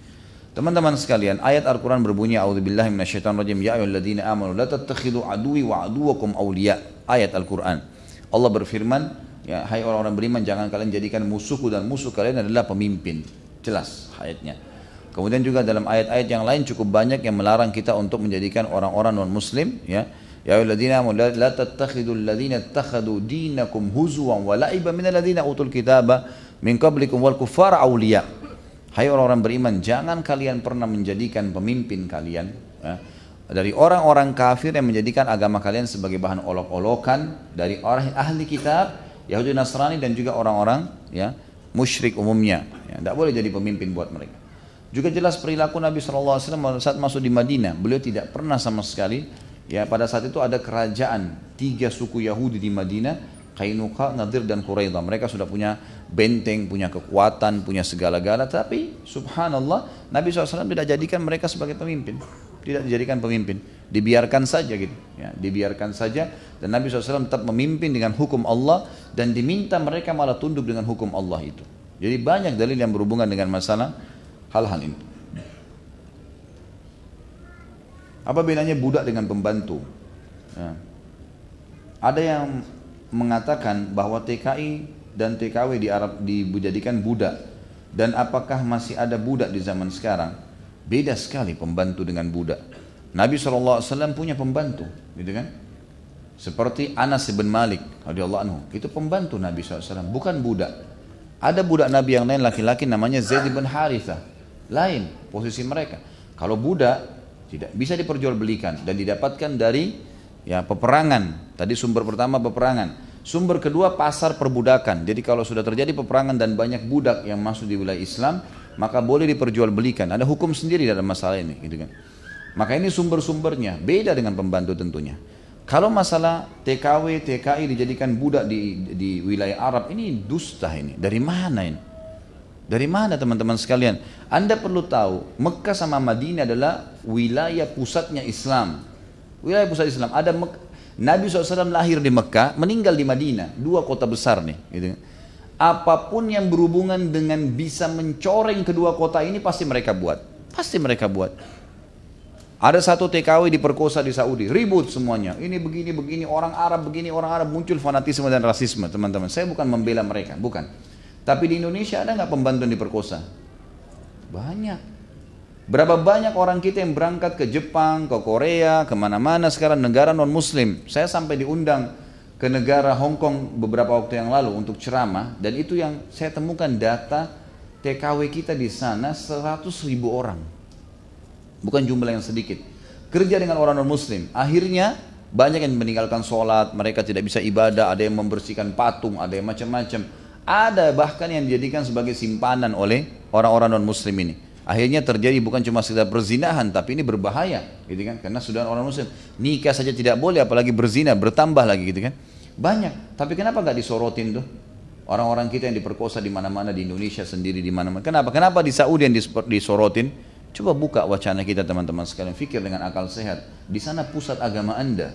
Teman-teman sekalian, ayat Al-Quran berbunyi A'udzubillahi minasyaitonirrajim Ya ayyuhalladzina amanu la tattakhidhu aduwi wa aduwakum awliya. Ayat Al-Quran. Allah berfirman, ya hai orang-orang beriman jangan kalian jadikan musuhku dan musuh kalian adalah pemimpin. Jelas ayatnya. Kemudian juga dalam ayat-ayat yang lain cukup banyak yang melarang kita untuk menjadikan orang-orang non muslim ya. Ya ayyuhalladzina amanu la tattakhidul ladzina ittakhadhu dinakum huzwan wa la'iban minal utul kitaba min qablikum wal kuffara awliya. Hai orang-orang beriman, jangan kalian pernah menjadikan pemimpin kalian ya, dari orang-orang kafir yang menjadikan agama kalian sebagai bahan olok-olokan dari orang ahli kitab Yahudi Nasrani dan juga orang-orang ya musyrik umumnya. Ya, tidak boleh jadi pemimpin buat mereka. Juga jelas perilaku Nabi SAW saat masuk di Madinah, beliau tidak pernah sama sekali ya pada saat itu ada kerajaan tiga suku Yahudi di Madinah Kainuka, Nadir dan Quraidah. Mereka sudah punya benteng, punya kekuatan, punya segala-gala. Tapi subhanallah Nabi SAW tidak jadikan mereka sebagai pemimpin. Tidak dijadikan pemimpin. Dibiarkan saja gitu. Ya, dibiarkan saja. Dan Nabi SAW tetap memimpin dengan hukum Allah. Dan diminta mereka malah tunduk dengan hukum Allah itu. Jadi banyak dalil yang berhubungan dengan masalah hal-hal ini. Apa bedanya budak dengan pembantu? Ya. Ada yang mengatakan bahwa TKI dan TKW di Arab dijadikan budak. Dan apakah masih ada budak di zaman sekarang? Beda sekali pembantu dengan budak. Nabi SAW punya pembantu gitu kan? Seperti Anas bin Malik radhiyallahu anhu. Itu pembantu Nabi SAW bukan budak. Ada budak Nabi yang lain laki-laki namanya Zaid bin Harithah lain posisi mereka kalau budak tidak bisa diperjualbelikan dan didapatkan dari ya peperangan. Tadi sumber pertama peperangan. Sumber kedua pasar perbudakan. Jadi kalau sudah terjadi peperangan dan banyak budak yang masuk di wilayah Islam, maka boleh diperjualbelikan. Ada hukum sendiri dalam masalah ini, gitu kan. Maka ini sumber-sumbernya beda dengan pembantu tentunya. Kalau masalah TKW, TKI dijadikan budak di, di wilayah Arab ini dusta ini. Dari mana ini? Dari mana teman-teman sekalian? Anda perlu tahu, Mekah sama Madinah adalah wilayah pusatnya Islam. Wilayah pusat Islam. Ada Mek Nabi SAW lahir di Mekah, meninggal di Madinah. Dua kota besar nih. Gitu. Apa pun yang berhubungan dengan bisa mencoreng kedua kota ini pasti mereka buat. Pasti mereka buat. Ada satu TKW diperkosa di Saudi, ribut semuanya. Ini begini, begini, orang Arab begini, orang Arab muncul fanatisme dan rasisme, teman-teman. Saya bukan membela mereka, bukan. Tapi di Indonesia ada nggak pembantu yang diperkosa? Banyak. Berapa banyak orang kita yang berangkat ke Jepang, ke Korea, ke mana-mana sekarang negara non-muslim. Saya sampai diundang ke negara Hong Kong beberapa waktu yang lalu untuk ceramah. Dan itu yang saya temukan data TKW kita di sana 100 ribu orang. Bukan jumlah yang sedikit. Kerja dengan orang non-muslim. Akhirnya banyak yang meninggalkan sholat, mereka tidak bisa ibadah, ada yang membersihkan patung, ada yang macam-macam. Ada bahkan yang dijadikan sebagai simpanan oleh orang-orang non-muslim ini. Akhirnya terjadi bukan cuma sekedar berzinahan, tapi ini berbahaya, gitu kan? Karena sudah orang muslim nikah saja tidak boleh, apalagi berzina bertambah lagi, gitu kan? Banyak. Tapi kenapa nggak disorotin tuh? Orang-orang kita yang diperkosa di mana-mana di Indonesia sendiri di mana-mana. Kenapa? Kenapa di Saudi yang disorotin? Coba buka wacana kita teman-teman sekalian, fikir dengan akal sehat. Di sana pusat agama anda.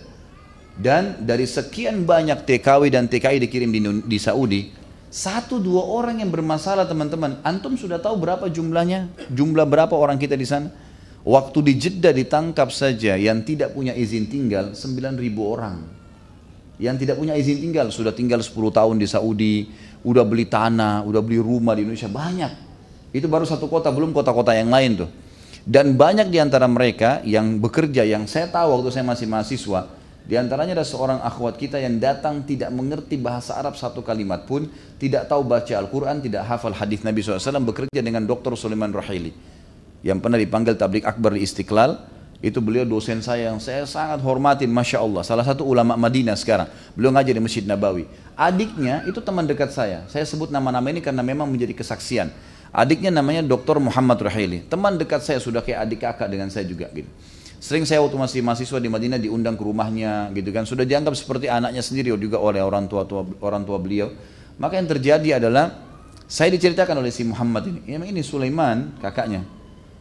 Dan dari sekian banyak TKW dan TKI dikirim di, di Saudi, satu dua orang yang bermasalah teman-teman. Antum sudah tahu berapa jumlahnya? Jumlah berapa orang kita di sana? Waktu di Jeddah ditangkap saja yang tidak punya izin tinggal 9 ribu orang. Yang tidak punya izin tinggal sudah tinggal 10 tahun di Saudi, udah beli tanah, udah beli rumah di Indonesia banyak. Itu baru satu kota, belum kota-kota yang lain tuh. Dan banyak di antara mereka yang bekerja, yang saya tahu waktu saya masih mahasiswa, di antaranya ada seorang akhwat kita yang datang tidak mengerti bahasa Arab satu kalimat pun, tidak tahu baca Al-Quran, tidak hafal hadis Nabi SAW, bekerja dengan Dr. Sulaiman Rahili. Yang pernah dipanggil tablik akbar di Istiqlal, itu beliau dosen saya yang saya sangat hormatin, Masya Allah. Salah satu ulama Madinah sekarang. Beliau ngajar di Masjid Nabawi. Adiknya itu teman dekat saya. Saya sebut nama-nama ini karena memang menjadi kesaksian. Adiknya namanya Dr. Muhammad Rahili. Teman dekat saya sudah kayak adik kakak dengan saya juga gitu. Sering saya waktu masih mahasiswa di Madinah diundang ke rumahnya gitu kan. Sudah dianggap seperti anaknya sendiri juga oleh orang tua, tua orang tua beliau. Maka yang terjadi adalah saya diceritakan oleh si Muhammad ini. Ini Sulaiman kakaknya.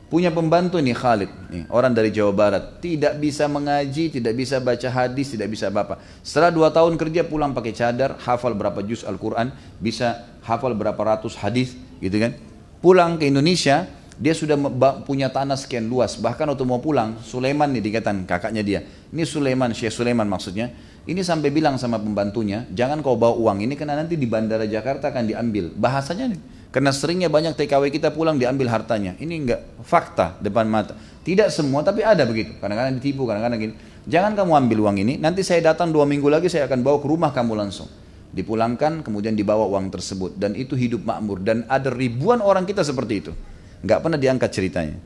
Punya pembantu nih Khalid, nih, orang dari Jawa Barat. Tidak bisa mengaji, tidak bisa baca hadis, tidak bisa apa. Setelah dua tahun kerja pulang pakai cadar, hafal berapa juz Al-Quran, bisa hafal berapa ratus hadis, gitu kan. Pulang ke Indonesia, dia sudah punya tanah sekian luas. Bahkan waktu mau pulang, Sulaiman nih dikatakan kakaknya dia. Ini Sulaiman, Syekh Sulaiman maksudnya. Ini sampai bilang sama pembantunya, jangan kau bawa uang ini karena nanti di bandara Jakarta akan diambil. Bahasanya nih, karena seringnya banyak TKW kita pulang diambil hartanya. Ini enggak fakta depan mata. Tidak semua tapi ada begitu. Kadang-kadang ditipu, kadang-kadang gini. Jangan kamu ambil uang ini, nanti saya datang dua minggu lagi saya akan bawa ke rumah kamu langsung. Dipulangkan kemudian dibawa uang tersebut dan itu hidup makmur dan ada ribuan orang kita seperti itu nggak pernah diangkat ceritanya.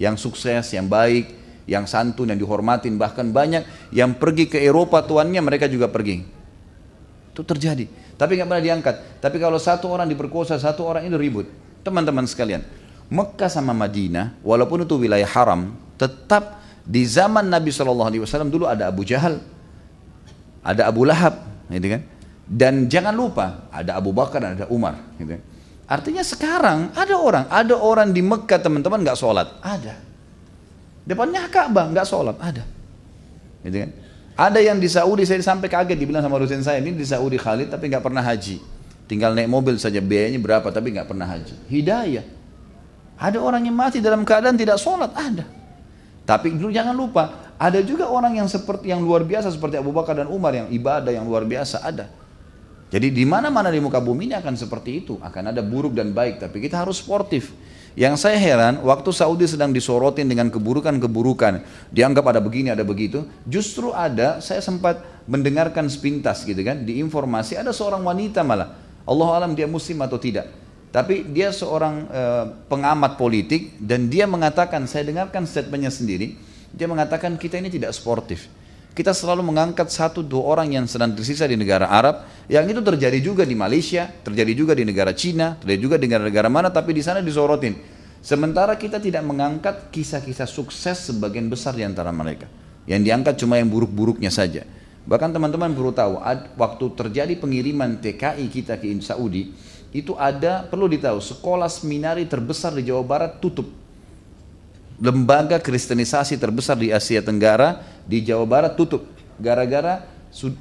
Yang sukses, yang baik, yang santun, yang dihormatin, bahkan banyak yang pergi ke Eropa tuannya mereka juga pergi. Itu terjadi. Tapi nggak pernah diangkat. Tapi kalau satu orang diperkosa, satu orang itu ribut. Teman-teman sekalian, Mekah sama Madinah, walaupun itu wilayah haram, tetap di zaman Nabi SAW dulu ada Abu Jahal, ada Abu Lahab, gitu kan? Dan jangan lupa ada Abu Bakar dan ada Umar, gitu kan? Artinya sekarang ada orang, ada orang di Mekah teman-teman nggak sholat, ada. Depannya Ka'bah nggak sholat, ada. Gitu kan? Ada yang di Saudi saya sampai kaget dibilang sama dosen saya ini di Saudi Khalid tapi nggak pernah haji. Tinggal naik mobil saja biayanya berapa tapi nggak pernah haji. Hidayah. Ada orang yang mati dalam keadaan tidak sholat, ada. Tapi dulu jangan lupa, ada juga orang yang seperti yang luar biasa seperti Abu Bakar dan Umar yang ibadah yang luar biasa ada. Jadi di mana-mana di muka bumi ini akan seperti itu, akan ada buruk dan baik, tapi kita harus sportif. Yang saya heran, waktu Saudi sedang disorotin dengan keburukan-keburukan, dianggap ada begini, ada begitu, justru ada, saya sempat mendengarkan sepintas gitu kan, di informasi ada seorang wanita malah, Allah alam dia muslim atau tidak, tapi dia seorang e, pengamat politik dan dia mengatakan, saya dengarkan statementnya sendiri, dia mengatakan kita ini tidak sportif kita selalu mengangkat satu dua orang yang sedang tersisa di negara Arab yang itu terjadi juga di Malaysia terjadi juga di negara Cina terjadi juga di negara-negara mana tapi di sana disorotin. Sementara kita tidak mengangkat kisah-kisah sukses sebagian besar di antara mereka. Yang diangkat cuma yang buruk-buruknya saja. Bahkan teman-teman perlu tahu waktu terjadi pengiriman TKI kita ke Saudi itu ada perlu ditahu sekolah seminari terbesar di Jawa Barat tutup lembaga kristenisasi terbesar di Asia Tenggara di Jawa Barat tutup. Gara-gara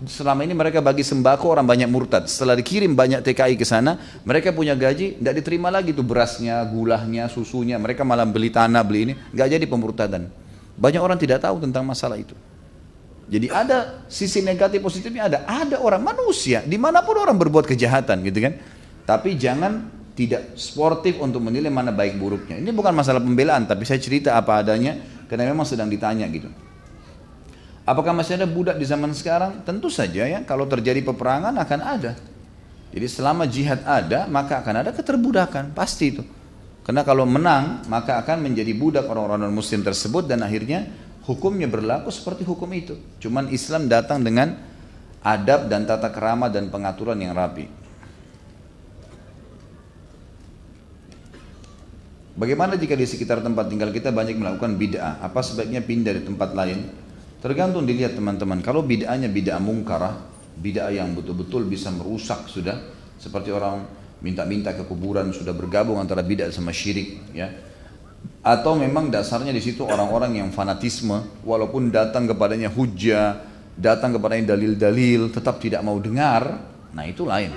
selama ini mereka bagi sembako orang banyak murtad. Setelah dikirim banyak TKI ke sana mereka punya gaji tidak diterima lagi tuh berasnya gulahnya susunya. Mereka malah beli tanah beli ini nggak jadi pemurtadan. Banyak orang tidak tahu tentang masalah itu. Jadi ada sisi negatif positifnya ada. Ada orang manusia. Di mana pun orang berbuat kejahatan gitu kan. Tapi jangan tidak sportif untuk menilai mana baik buruknya. Ini bukan masalah pembelaan, tapi saya cerita apa adanya karena memang sedang ditanya gitu. Apakah masih ada budak di zaman sekarang? Tentu saja ya, kalau terjadi peperangan akan ada. Jadi selama jihad ada, maka akan ada keterbudakan, pasti itu. Karena kalau menang, maka akan menjadi budak orang-orang non-muslim tersebut dan akhirnya hukumnya berlaku seperti hukum itu. Cuman Islam datang dengan adab dan tata kerama dan pengaturan yang rapi. Bagaimana jika di sekitar tempat tinggal kita banyak melakukan bid'ah? Apa sebaiknya pindah di tempat lain? Tergantung dilihat teman-teman. Kalau bid'ahnya bid'ah mungkarah, bid'ah yang betul-betul bisa merusak sudah, seperti orang minta-minta ke kuburan sudah bergabung antara bid'ah sama syirik, ya. Atau memang dasarnya di situ orang-orang yang fanatisme, walaupun datang kepadanya hujah, datang kepadanya dalil-dalil, tetap tidak mau dengar, nah itu lain.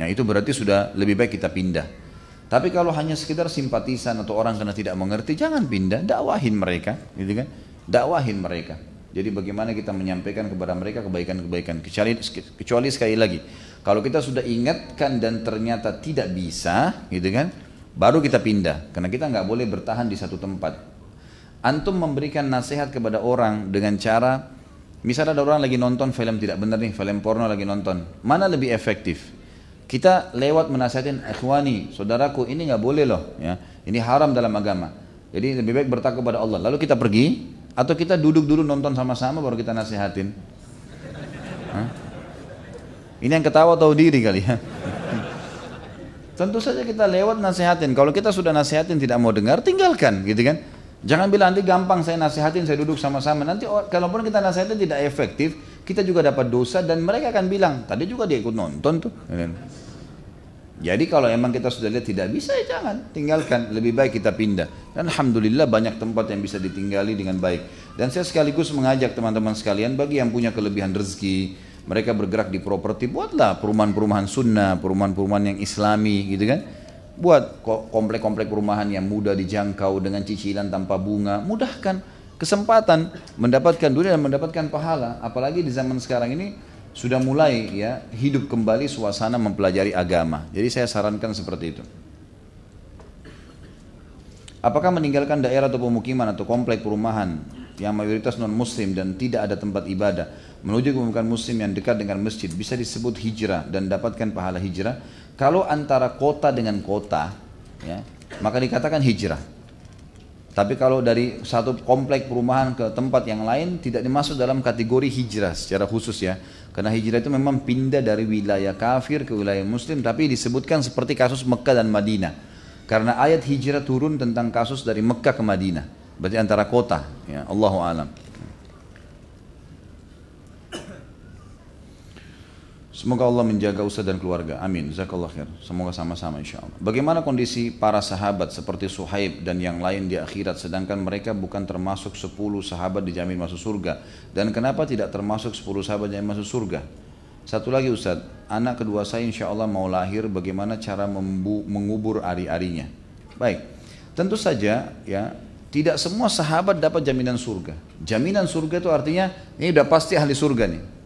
Nah itu berarti sudah lebih baik kita pindah. Tapi kalau hanya sekedar simpatisan atau orang karena tidak mengerti, jangan pindah, dakwahin mereka, gitu kan? Dakwahin mereka. Jadi bagaimana kita menyampaikan kepada mereka kebaikan-kebaikan. Kecuali, kecuali sekali lagi, kalau kita sudah ingatkan dan ternyata tidak bisa, gitu kan? Baru kita pindah, karena kita nggak boleh bertahan di satu tempat. Antum memberikan nasihat kepada orang dengan cara, misalnya ada orang lagi nonton film tidak benar nih, film porno lagi nonton, mana lebih efektif? Kita lewat menasihatin ikhwani, saudaraku ini nggak boleh loh, ya. Ini haram dalam agama. Jadi lebih baik bertakwa kepada Allah. Lalu kita pergi atau kita duduk dulu nonton sama-sama baru kita nasihatin. Hah? Ini yang ketawa tahu diri kali ya. Tentu saja kita lewat nasihatin. Kalau kita sudah nasihatin tidak mau dengar, tinggalkan, gitu kan? Jangan bilang nanti gampang saya nasihatin, saya duduk sama-sama. Nanti kalaupun kita nasihatin tidak efektif, kita juga dapat dosa dan mereka akan bilang, tadi juga dia ikut nonton tuh. Jadi kalau emang kita sudah lihat tidak bisa ya jangan, tinggalkan. Lebih baik kita pindah. Dan Alhamdulillah banyak tempat yang bisa ditinggali dengan baik. Dan saya sekaligus mengajak teman-teman sekalian bagi yang punya kelebihan rezeki, mereka bergerak di properti, buatlah perumahan-perumahan sunnah, perumahan-perumahan yang islami gitu kan Buat komplek-komplek perumahan yang mudah dijangkau dengan cicilan tanpa bunga, mudahkan kesempatan mendapatkan dunia dan mendapatkan pahala. Apalagi di zaman sekarang ini sudah mulai ya hidup kembali suasana mempelajari agama. Jadi saya sarankan seperti itu. Apakah meninggalkan daerah atau pemukiman atau komplek perumahan yang mayoritas non muslim dan tidak ada tempat ibadah menuju ke pemukiman muslim yang dekat dengan masjid bisa disebut hijrah dan dapatkan pahala hijrah kalau antara kota dengan kota, ya, maka dikatakan hijrah. Tapi kalau dari satu komplek perumahan ke tempat yang lain tidak dimasuk dalam kategori hijrah secara khusus ya. Karena hijrah itu memang pindah dari wilayah kafir ke wilayah muslim tapi disebutkan seperti kasus Mekah dan Madinah. Karena ayat hijrah turun tentang kasus dari Mekah ke Madinah. Berarti antara kota ya. Allahu alam. Semoga Allah menjaga Ustaz dan keluarga. Amin. Jazakallah khair. Semoga sama-sama insya Allah. Bagaimana kondisi para sahabat seperti Suhaib dan yang lain di akhirat sedangkan mereka bukan termasuk 10 sahabat dijamin masuk surga. Dan kenapa tidak termasuk 10 sahabat yang masuk surga? Satu lagi Ustaz, anak kedua saya insya Allah mau lahir bagaimana cara mengubur ari-arinya. Baik, tentu saja ya tidak semua sahabat dapat jaminan surga. Jaminan surga itu artinya ini udah pasti ahli surga nih.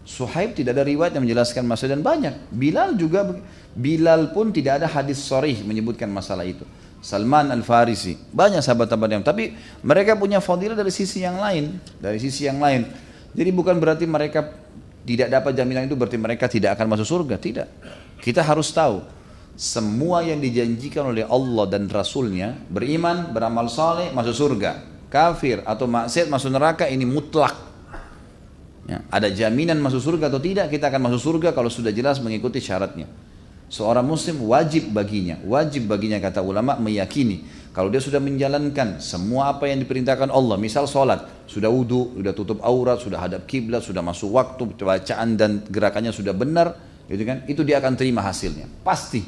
Suhaib tidak ada riwayat yang menjelaskan masalah dan banyak. Bilal juga Bilal pun tidak ada hadis sorih menyebutkan masalah itu. Salman Al-Farisi, banyak sahabat-sahabat yang tapi mereka punya fadilah dari sisi yang lain, dari sisi yang lain. Jadi bukan berarti mereka tidak dapat jaminan itu berarti mereka tidak akan masuk surga, tidak. Kita harus tahu semua yang dijanjikan oleh Allah dan Rasulnya beriman, beramal saleh masuk surga. Kafir atau maksiat masuk neraka ini mutlak Ya, ada jaminan masuk surga atau tidak, kita akan masuk surga kalau sudah jelas mengikuti syaratnya. Seorang muslim wajib baginya, wajib baginya kata ulama meyakini kalau dia sudah menjalankan semua apa yang diperintahkan Allah, misal sholat, sudah wudhu, sudah tutup aurat, sudah hadap kiblat, sudah masuk waktu, bacaan dan gerakannya sudah benar, gitu kan? Itu dia akan terima hasilnya, pasti,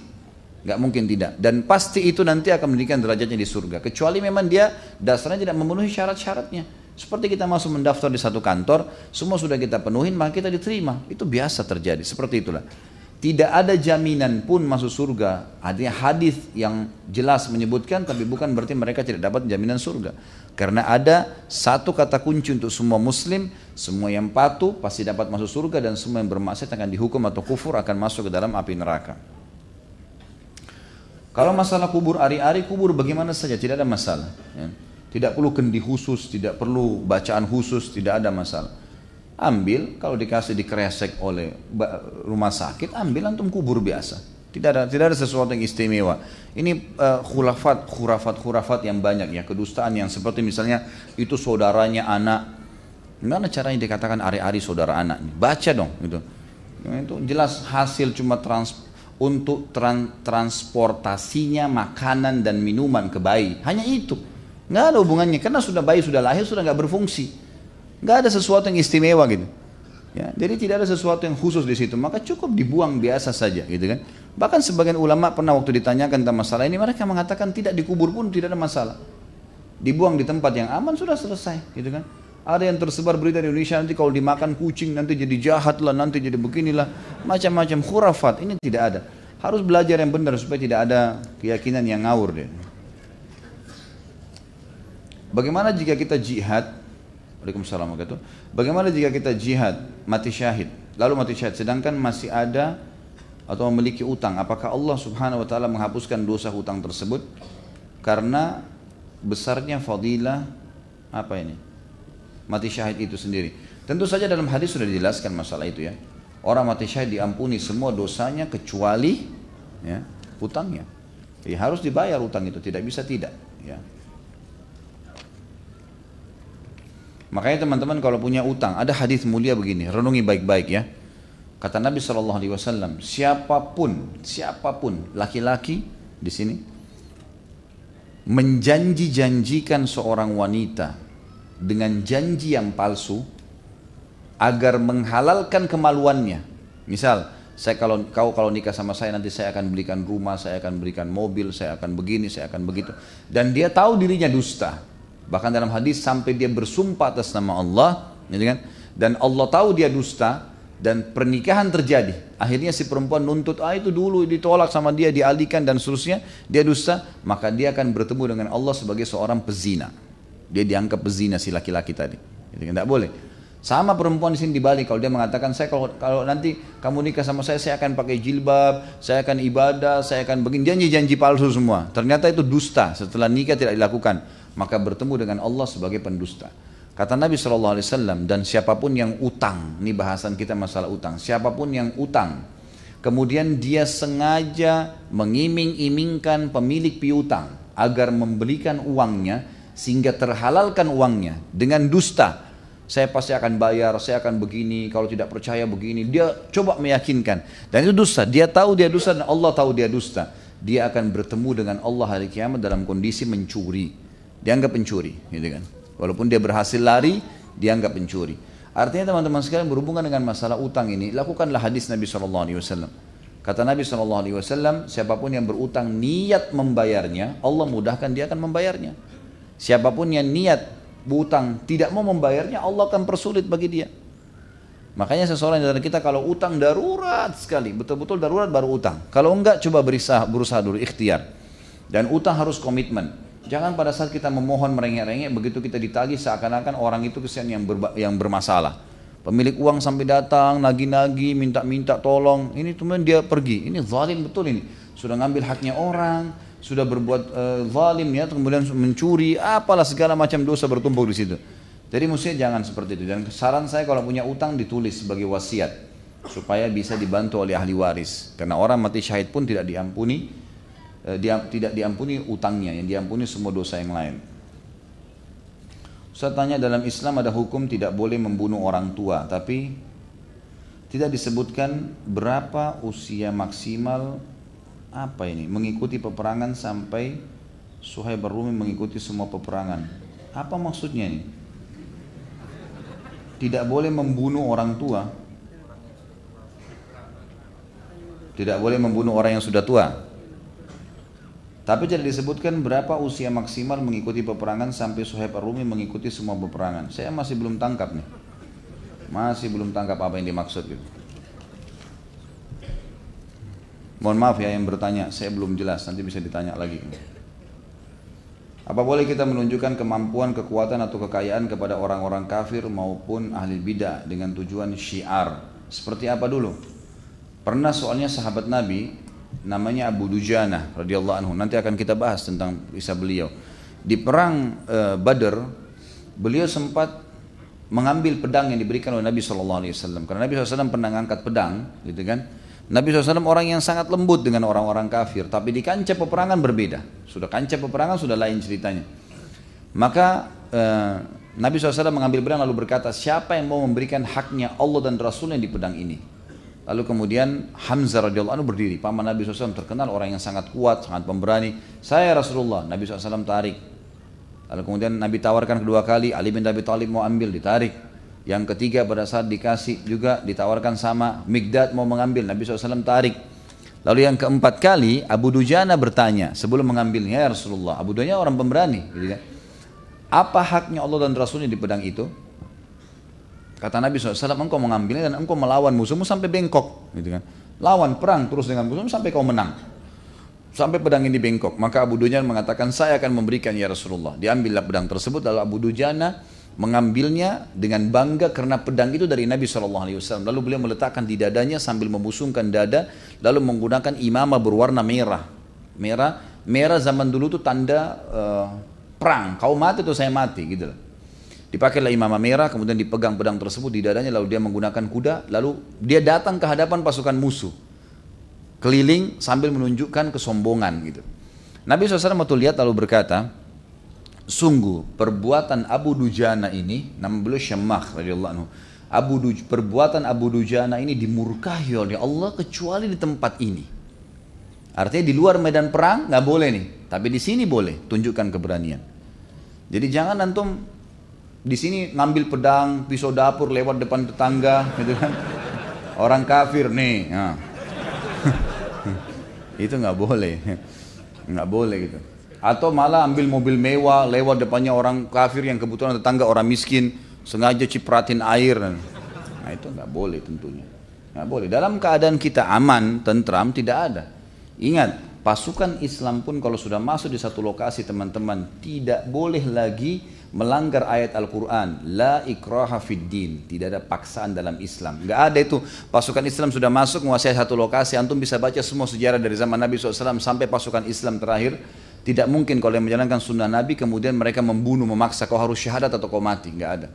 nggak mungkin tidak. Dan pasti itu nanti akan mendidikan derajatnya di surga, kecuali memang dia dasarnya tidak memenuhi syarat-syaratnya. Seperti kita masuk mendaftar di satu kantor, semua sudah kita penuhin, maka kita diterima. Itu biasa terjadi, seperti itulah. Tidak ada jaminan pun masuk surga. Artinya hadis yang jelas menyebutkan, tapi bukan berarti mereka tidak dapat jaminan surga. Karena ada satu kata kunci untuk semua muslim, semua yang patuh pasti dapat masuk surga dan semua yang bermaksiat akan dihukum atau kufur akan masuk ke dalam api neraka. Kalau masalah kubur ari-ari, kubur bagaimana saja, tidak ada masalah. Ya. Tidak perlu kendi khusus, tidak perlu bacaan khusus, tidak ada masalah. Ambil, kalau dikasih dikresek oleh rumah sakit, ambil antum kubur biasa. Tidak ada tidak ada sesuatu yang istimewa. Ini uh, khurafat, khurafat, khurafat yang banyak ya, kedustaan yang seperti misalnya itu saudaranya anak. Gimana caranya dikatakan ari-ari saudara anak? Baca dong gitu. Itu jelas hasil cuma trans, untuk tran, transportasinya makanan dan minuman ke bayi. Hanya itu. Nggak ada hubungannya karena sudah bayi sudah lahir sudah nggak berfungsi. Nggak ada sesuatu yang istimewa gitu. Ya, jadi tidak ada sesuatu yang khusus di situ, maka cukup dibuang biasa saja, gitu kan? Bahkan sebagian ulama pernah waktu ditanyakan tentang masalah ini, mereka mengatakan tidak dikubur pun tidak ada masalah. Dibuang di tempat yang aman sudah selesai, gitu kan? Ada yang tersebar berita di Indonesia nanti kalau dimakan kucing nanti jadi jahat lah, nanti jadi beginilah, macam-macam khurafat. Ini tidak ada. Harus belajar yang benar supaya tidak ada keyakinan yang ngawur deh. Bagaimana jika kita jihad? Waalaikumsalam Bagaimana jika kita jihad mati syahid, lalu mati syahid sedangkan masih ada atau memiliki utang, apakah Allah Subhanahu wa taala menghapuskan dosa hutang tersebut? Karena besarnya fadilah apa ini? Mati syahid itu sendiri. Tentu saja dalam hadis sudah dijelaskan masalah itu ya. Orang mati syahid diampuni semua dosanya kecuali ya, hutangnya. Ya, harus dibayar utang itu, tidak bisa tidak, ya. Makanya teman-teman kalau punya utang, ada hadis mulia begini, renungi baik-baik ya. Kata Nabi Shallallahu Alaihi Wasallam, siapa pun, siapa pun laki-laki di sini, menjanji-janjikan seorang wanita dengan janji yang palsu agar menghalalkan kemaluannya. Misal, saya kalau kau kalau nikah sama saya nanti saya akan belikan rumah, saya akan berikan mobil, saya akan begini, saya akan begitu. Dan dia tahu dirinya dusta. Bahkan dalam hadis sampai dia bersumpah atas nama Allah, gitu kan? Dan Allah tahu dia dusta dan pernikahan terjadi. Akhirnya si perempuan nuntut, ah itu dulu ditolak sama dia, dialihkan dan seterusnya, dia dusta, maka dia akan bertemu dengan Allah sebagai seorang pezina. Dia dianggap pezina si laki-laki tadi. Gitu kan? Tidak boleh. Sama perempuan di sini dibalik kalau dia mengatakan saya kalau kalau nanti kamu nikah sama saya saya akan pakai jilbab, saya akan ibadah, saya akan begini janji-janji palsu semua. Ternyata itu dusta. Setelah nikah tidak dilakukan, maka bertemu dengan Allah sebagai pendusta. Kata Nabi Shallallahu Alaihi Wasallam dan siapa pun yang utang, ini bahasan kita masalah utang. Siapa pun yang utang, kemudian dia sengaja mengiming-imingkan pemilik piutang agar memberikan uangnya sehingga terhalalkan uangnya dengan dusta saya pasti akan bayar, saya akan begini, kalau tidak percaya begini. Dia coba meyakinkan. Dan itu dusta. Dia tahu dia dusta dan Allah tahu dia dusta. Dia akan bertemu dengan Allah hari kiamat dalam kondisi mencuri. Dianggap pencuri, gitu kan. Walaupun dia berhasil lari, dianggap pencuri. Artinya teman-teman sekalian berhubungan dengan masalah utang ini, lakukanlah hadis Nabi SAW. Kata Nabi SAW, siapa pun yang berutang niat membayarnya, Allah mudahkan dia akan membayarnya. Siapa pun yang niat utang tidak mau membayarnya Allah akan persulit bagi dia makanya seseorang dari kita kalau utang darurat sekali betul-betul darurat baru utang kalau enggak coba berusaha, berusaha dulu ikhtiar dan utang harus komitmen jangan pada saat kita memohon merengek-rengek begitu kita ditagih seakan-akan orang itu kesian yang, berba, yang bermasalah. Pemilik uang sampai datang nagi-nagi minta-minta tolong. Ini kemudian dia pergi. Ini zalim betul ini. Sudah ngambil haknya orang sudah berbuat uh, zalim ya kemudian mencuri apalah segala macam dosa bertumpuk di situ. Jadi mestinya jangan seperti itu. Dan saran saya kalau punya utang ditulis sebagai wasiat supaya bisa dibantu oleh ahli waris. Karena orang mati syahid pun tidak diampuni dia, tidak diampuni utangnya yang diampuni semua dosa yang lain saya tanya dalam Islam ada hukum tidak boleh membunuh orang tua tapi tidak disebutkan berapa usia maksimal apa ini? Mengikuti peperangan sampai Suhaib Rumi mengikuti semua peperangan. Apa maksudnya ini? Tidak boleh membunuh orang tua. Tidak boleh membunuh orang yang sudah tua. Tapi tidak disebutkan berapa usia maksimal mengikuti peperangan sampai Suhaib Rumi mengikuti semua peperangan. Saya masih belum tangkap nih. Masih belum tangkap apa yang dimaksud gitu. Mohon maaf ya yang bertanya, saya belum jelas, nanti bisa ditanya lagi. Apa boleh kita menunjukkan kemampuan, kekuatan atau kekayaan kepada orang-orang kafir maupun ahli bidah dengan tujuan syiar? Seperti apa dulu? Pernah soalnya sahabat Nabi namanya Abu Dujana radhiyallahu anhu. Nanti akan kita bahas tentang kisah beliau. Di perang e, Badr, beliau sempat mengambil pedang yang diberikan oleh Nabi SAW. Karena Nabi SAW pernah mengangkat pedang, gitu kan? Nabi SAW orang yang sangat lembut dengan orang-orang kafir, tapi di kancah peperangan berbeda. Sudah kancah peperangan sudah lain ceritanya. Maka eh, Nabi SAW mengambil pedang lalu berkata, siapa yang mau memberikan haknya Allah dan Rasulnya di pedang ini? Lalu kemudian Hamzah radhiyallahu anhu berdiri. Paman Nabi SAW terkenal orang yang sangat kuat, sangat pemberani. Saya Rasulullah. Nabi SAW tarik. Lalu kemudian Nabi tawarkan kedua kali. Ali bin Abi Thalib mau ambil, ditarik. Yang ketiga pada saat dikasih juga ditawarkan sama Migdad mau mengambil Nabi SAW tarik. Lalu yang keempat kali Abu Dujana bertanya sebelum mengambilnya ya Rasulullah. Abu Dujana orang pemberani. Gitu kan. Apa haknya Allah dan Rasulnya di pedang itu? Kata Nabi SAW, engkau mengambilnya dan engkau melawan musuhmu sampai bengkok. Gitu kan. Lawan perang terus dengan musuhmu sampai kau menang. Sampai pedang ini bengkok. Maka Abu Dujana mengatakan, saya akan memberikan ya Rasulullah. Diambillah pedang tersebut. Lalu Abu Dujana mengambilnya dengan bangga karena pedang itu dari Nabi SAW. Lalu beliau meletakkan di dadanya sambil membusungkan dada, lalu menggunakan imamah berwarna merah. Merah, merah zaman dulu itu tanda uh, perang. Kau mati atau saya mati gitu Dipakailah imamah merah, kemudian dipegang pedang tersebut di dadanya, lalu dia menggunakan kuda, lalu dia datang ke hadapan pasukan musuh. Keliling sambil menunjukkan kesombongan gitu. Nabi SAW waktu lihat lalu berkata, sungguh perbuatan Abu Dujana ini nama beliau Syamah radhiyallahu anhu Abu Duj, perbuatan Abu Dujana ini dimurkahi oleh Allah kecuali di tempat ini Artinya di luar medan perang nggak boleh nih, tapi di sini boleh tunjukkan keberanian. Jadi jangan antum di sini ngambil pedang, pisau dapur lewat depan tetangga, gitu kan? Orang kafir nih, nah. itu nggak boleh, nggak boleh gitu. Atau malah ambil mobil mewah lewat depannya orang kafir yang kebetulan tetangga orang miskin, sengaja cipratin air. Nah itu nggak boleh tentunya, nggak boleh. Dalam keadaan kita aman, tentram, tidak ada. Ingat, pasukan Islam pun kalau sudah masuk di satu lokasi teman-teman tidak boleh lagi melanggar ayat Al-Quran la ikraha fid din. Tidak ada paksaan dalam Islam. Nggak ada itu. Pasukan Islam sudah masuk menguasai satu lokasi. Antum bisa baca semua sejarah dari zaman Nabi SAW sampai pasukan Islam terakhir. Tidak mungkin kalau yang menjalankan sunnah Nabi kemudian mereka membunuh memaksa kau harus syahadat atau kau mati. Nggak ada.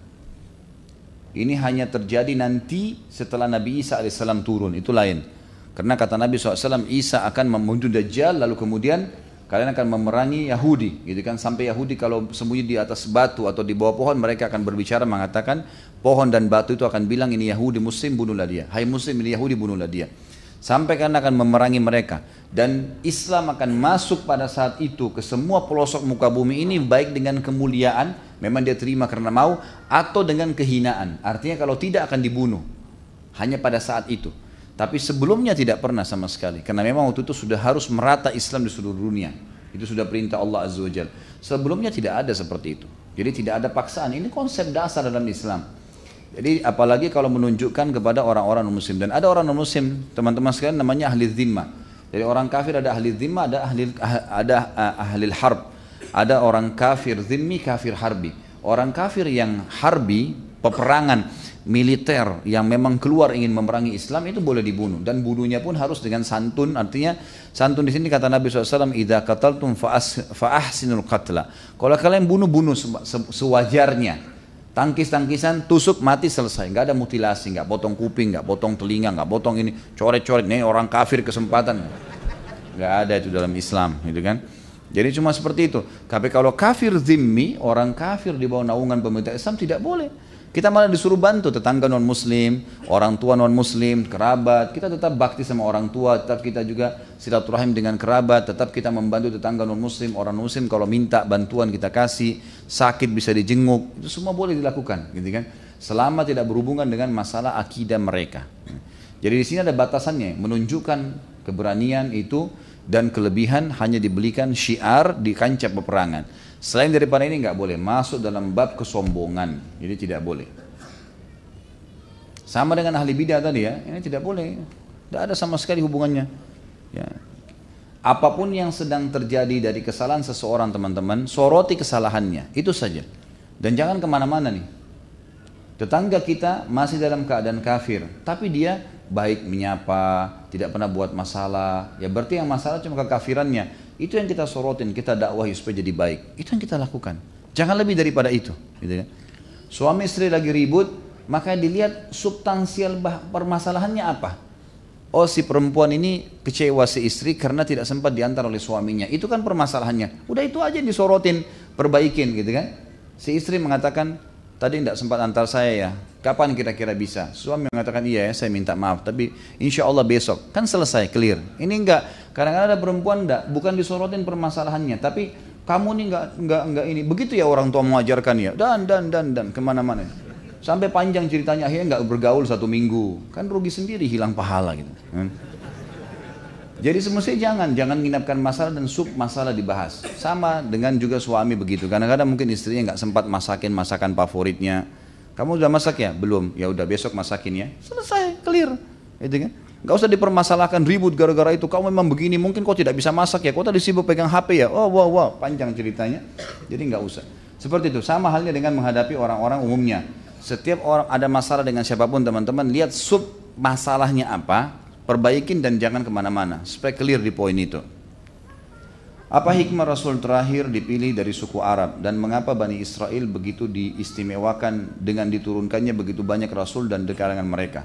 Ini hanya terjadi nanti setelah Nabi Isa alaihissalam turun. Itu lain. Karena kata Nabi SAW, Isa akan membunuh Dajjal, lalu kemudian kalian akan memerangi Yahudi. Gitu kan, sampai Yahudi kalau sembunyi di atas batu atau di bawah pohon, mereka akan berbicara mengatakan, pohon dan batu itu akan bilang, ini Yahudi Muslim, bunuhlah dia. Hai Muslim, ini Yahudi, bunuhlah dia. Sampai kalian akan memerangi mereka. Dan Islam akan masuk pada saat itu ke semua pelosok muka bumi ini, baik dengan kemuliaan, memang dia terima karena mau, atau dengan kehinaan. Artinya kalau tidak akan dibunuh. Hanya pada saat itu. Tapi sebelumnya tidak pernah sama sekali. Karena memang waktu itu sudah harus merata Islam di seluruh dunia. Itu sudah perintah Allah Azza wa Jal. Sebelumnya tidak ada seperti itu. Jadi tidak ada paksaan. Ini konsep dasar dalam Islam. Jadi apalagi kalau menunjukkan kepada orang-orang muslim. Dan ada orang muslim, teman-teman sekalian namanya ahli zimma. Jadi orang kafir ada ahli zimma, ada ahli, ada ahli harb. Ada orang kafir zimmi, kafir harbi. Orang kafir yang harbi, peperangan militer yang memang keluar ingin memerangi Islam itu boleh dibunuh. Dan bunuhnya pun harus dengan santun. Artinya santun di sini kata Nabi SAW idza qataltum fa ahsinul qatla. Kalau kalian bunuh bunuh sewajarnya. Tangkis-tangkisan tusuk mati selesai. Nggak ada mutilasi nggak potong kuping nggak potong telinga nggak potong ini coret-coret. Nih orang kafir kesempatan. Nggak ada itu dalam Islam gitu kan? Jadi cuma seperti itu. Tapi kalau kafir zimmi orang kafir di bawah naungan pemerintah Islam tidak boleh kita malah disuruh bantu tetangga non muslim, orang tua non muslim, kerabat. Kita tetap bakti sama orang tua, tetap kita juga silaturahim dengan kerabat, tetap kita membantu tetangga non muslim, orang muslim kalau minta bantuan kita kasih, sakit bisa dijenguk, itu semua boleh dilakukan, gitu kan? Selama tidak berhubungan dengan masalah akidah mereka. Jadi di sini ada batasannya, menunjukkan keberanian itu dan kelebihan hanya dibelikan syiar di kancah peperangan. Selain daripada ini nggak boleh masuk dalam bab kesombongan. Jadi tidak boleh. Sama dengan ahli bidah tadi ya, ini tidak boleh. Tidak ada sama sekali hubungannya. Ya. Apa pun yang sedang terjadi dari kesalahan seseorang teman-teman, soroti kesalahannya. Itu saja. Dan jangan ke mana-mana nih. Tetangga kita masih dalam keadaan kafir, tapi dia baik menyapa, tidak pernah buat masalah. Ya berarti yang masalah cuma kekafirannya. Itu yang kita sorotin, kita dakwahi supaya jadi baik. Itu yang kita lakukan. Jangan lebih daripada itu. Gitu kan. Suami istri lagi ribut, maka dilihat substansial permasalahannya apa. Oh si perempuan ini kecewa si istri karena tidak sempat diantar oleh suaminya. Itu kan permasalahannya. Udah itu aja disorotin, perbaikin gitu kan. Si istri mengatakan, tadi tidak sempat antar saya ya. Kapan kira-kira bisa? Suami mengatakan iya ya, saya minta maaf. Tapi insya Allah besok. Kan selesai, clear. Ini enggak Kadang-kadang ada perempuan enggak, bukan disorotin permasalahannya, tapi kamu nih enggak enggak enggak ini. Begitu ya orang tua mengajarkan ya, dan dan dan dan ke mana-mana. Sampai panjang ceritanya akhirnya enggak bergaul satu minggu, kan rugi sendiri hilang pahala gitu. Kan? Jadi semestinya jangan, jangan menginapkan masalah dan sub masalah dibahas. Sama dengan juga suami begitu. Kadang-kadang mungkin istrinya nggak sempat masakin masakan favoritnya. Kamu udah masak ya? Belum. Ya udah besok masakin ya. Selesai, clear. Itu kan? Gak usah dipermasalahkan ribut gara-gara itu. Kau memang begini, mungkin kau tidak bisa masak ya. Kau tadi sibuk pegang HP ya. Oh wow wow, panjang ceritanya. Jadi nggak usah. Seperti itu. Sama halnya dengan menghadapi orang-orang umumnya. Setiap orang ada masalah dengan siapa pun teman-teman, lihat sub masalahnya apa, perbaikin dan jangan ke mana-mana. Supaya clear di poin itu. Apa hikmah Rasul terakhir dipilih dari suku Arab dan mengapa Bani Israel begitu diistimewakan dengan diturunkannya begitu banyak Rasul dan di kalangan mereka?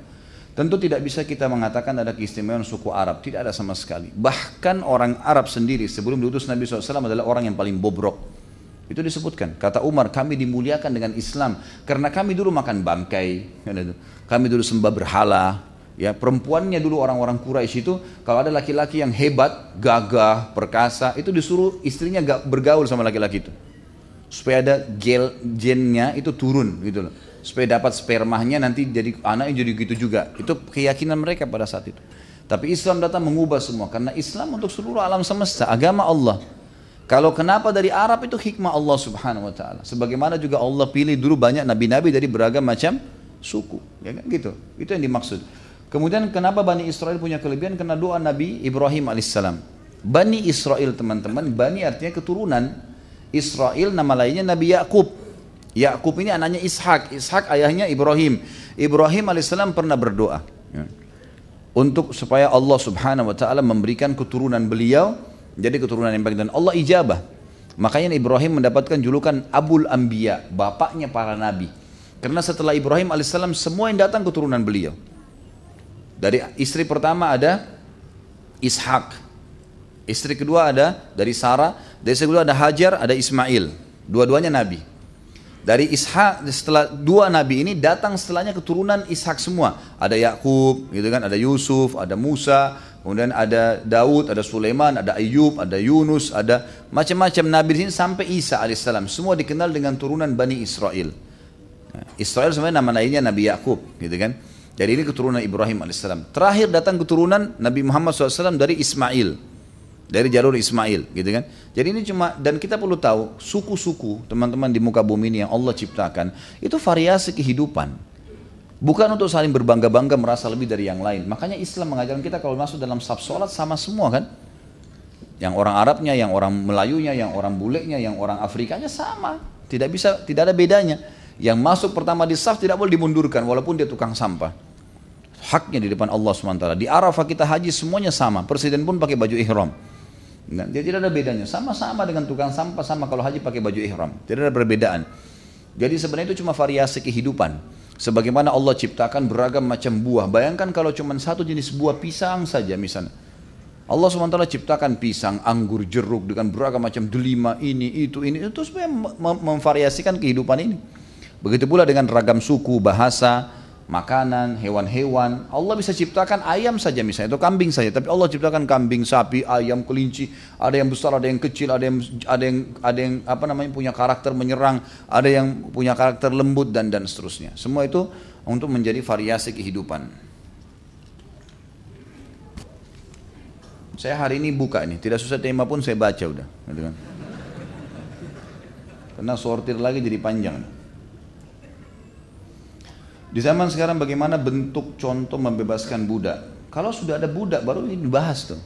Tentu tidak bisa kita mengatakan ada keistimewaan suku Arab, tidak ada sama sekali. Bahkan orang Arab sendiri sebelum diutus Nabi SAW adalah orang yang paling bobrok. Itu disebutkan. Kata Umar, kami dimuliakan dengan Islam karena kami dulu makan bangkai, kami dulu sembah berhala, Ya, perempuannya dulu orang-orang Quraisy itu kalau ada laki-laki yang hebat, gagah, perkasa, itu disuruh istrinya gak bergaul sama laki-laki itu. Supaya ada gel gennya itu turun gitu loh. Supaya dapat spermanya nanti jadi anaknya jadi gitu juga. Itu keyakinan mereka pada saat itu. Tapi Islam datang mengubah semua karena Islam untuk seluruh alam semesta, agama Allah. Kalau kenapa dari Arab itu hikmah Allah Subhanahu wa taala. Sebagaimana juga Allah pilih dulu banyak nabi-nabi dari beragam macam suku, ya kan gitu. Itu yang dimaksud. Kemudian kenapa Bani Israel punya kelebihan? Karena doa Nabi Ibrahim alaihissalam. Bani Israel teman-teman, Bani artinya keturunan. Israel nama lainnya Nabi Yakub. Yakub ini anaknya Ishak. Ishak ayahnya Ibrahim. Ibrahim alaihissalam pernah berdoa. Ya. Untuk supaya Allah subhanahu wa ta'ala memberikan keturunan beliau. Jadi keturunan yang baik. Dan Allah ijabah. Makanya Ibrahim mendapatkan julukan Abul Ambiya. Bapaknya para nabi. Karena setelah Ibrahim alaihissalam semua yang datang keturunan beliau. Dari istri pertama ada Ishak. Istri kedua ada dari Sarah. Dari istri kedua ada Hajar, ada Ismail. Dua-duanya nabi. Dari Ishak setelah dua nabi ini datang setelahnya keturunan Ishak semua. Ada Yakub, gitu kan, ada Yusuf, ada Musa, kemudian ada Daud, ada Sulaiman, ada Ayub, ada Yunus, ada macam-macam nabi di sini sampai Isa alaihissalam. Semua dikenal dengan turunan Bani Israel. Nah, Israel sebenarnya nama lainnya Nabi Yakub, gitu kan. Jadi ini keturunan Ibrahim alaihissalam. Terakhir datang keturunan Nabi Muhammad SAW dari Ismail, dari jalur Ismail, gitu kan? Jadi ini cuma dan kita perlu tahu suku-suku teman-teman di muka bumi ini yang Allah ciptakan itu variasi kehidupan. Bukan untuk saling berbangga-bangga merasa lebih dari yang lain. Makanya Islam mengajarkan kita kalau masuk dalam saf sholat sama semua kan. Yang orang Arabnya, yang orang Melayunya, yang orang bulenya, yang orang Afrikanya sama. Tidak bisa, tidak ada bedanya. Yang masuk pertama di saf tidak boleh dimundurkan walaupun dia tukang sampah. Haknya di depan Allah SWT. Di Arafah kita haji semuanya sama. Presiden pun pakai baju ihram. Nah, dia tidak ada bedanya. Sama-sama dengan tukang sampah sama kalau haji pakai baju ihram. Tidak ada perbedaan. Jadi sebenarnya itu cuma variasi kehidupan. Sebagaimana Allah ciptakan beragam macam buah. Bayangkan kalau cuma satu jenis buah pisang saja misalnya. Allah SWT ciptakan pisang, anggur, jeruk dengan beragam macam delima, ini, itu, ini. Itu supaya memvariasikan kehidupan ini. Begitu pula dengan ragam suku, bahasa, makanan, hewan-hewan. Allah bisa ciptakan ayam saja misalnya, atau kambing saja. Tapi Allah ciptakan kambing, sapi, ayam, kelinci. Ada yang besar, ada yang kecil, ada yang ada yang ada yang apa namanya punya karakter menyerang, ada yang punya karakter lembut dan dan seterusnya. Semua itu untuk menjadi variasi kehidupan. Saya hari ini buka ini, tidak susah tema pun saya baca udah, gitu kan. Karena sortir lagi jadi panjang. Di zaman sekarang bagaimana bentuk contoh membebaskan budak? Kalau sudah ada budak baru ini dibahas tuh.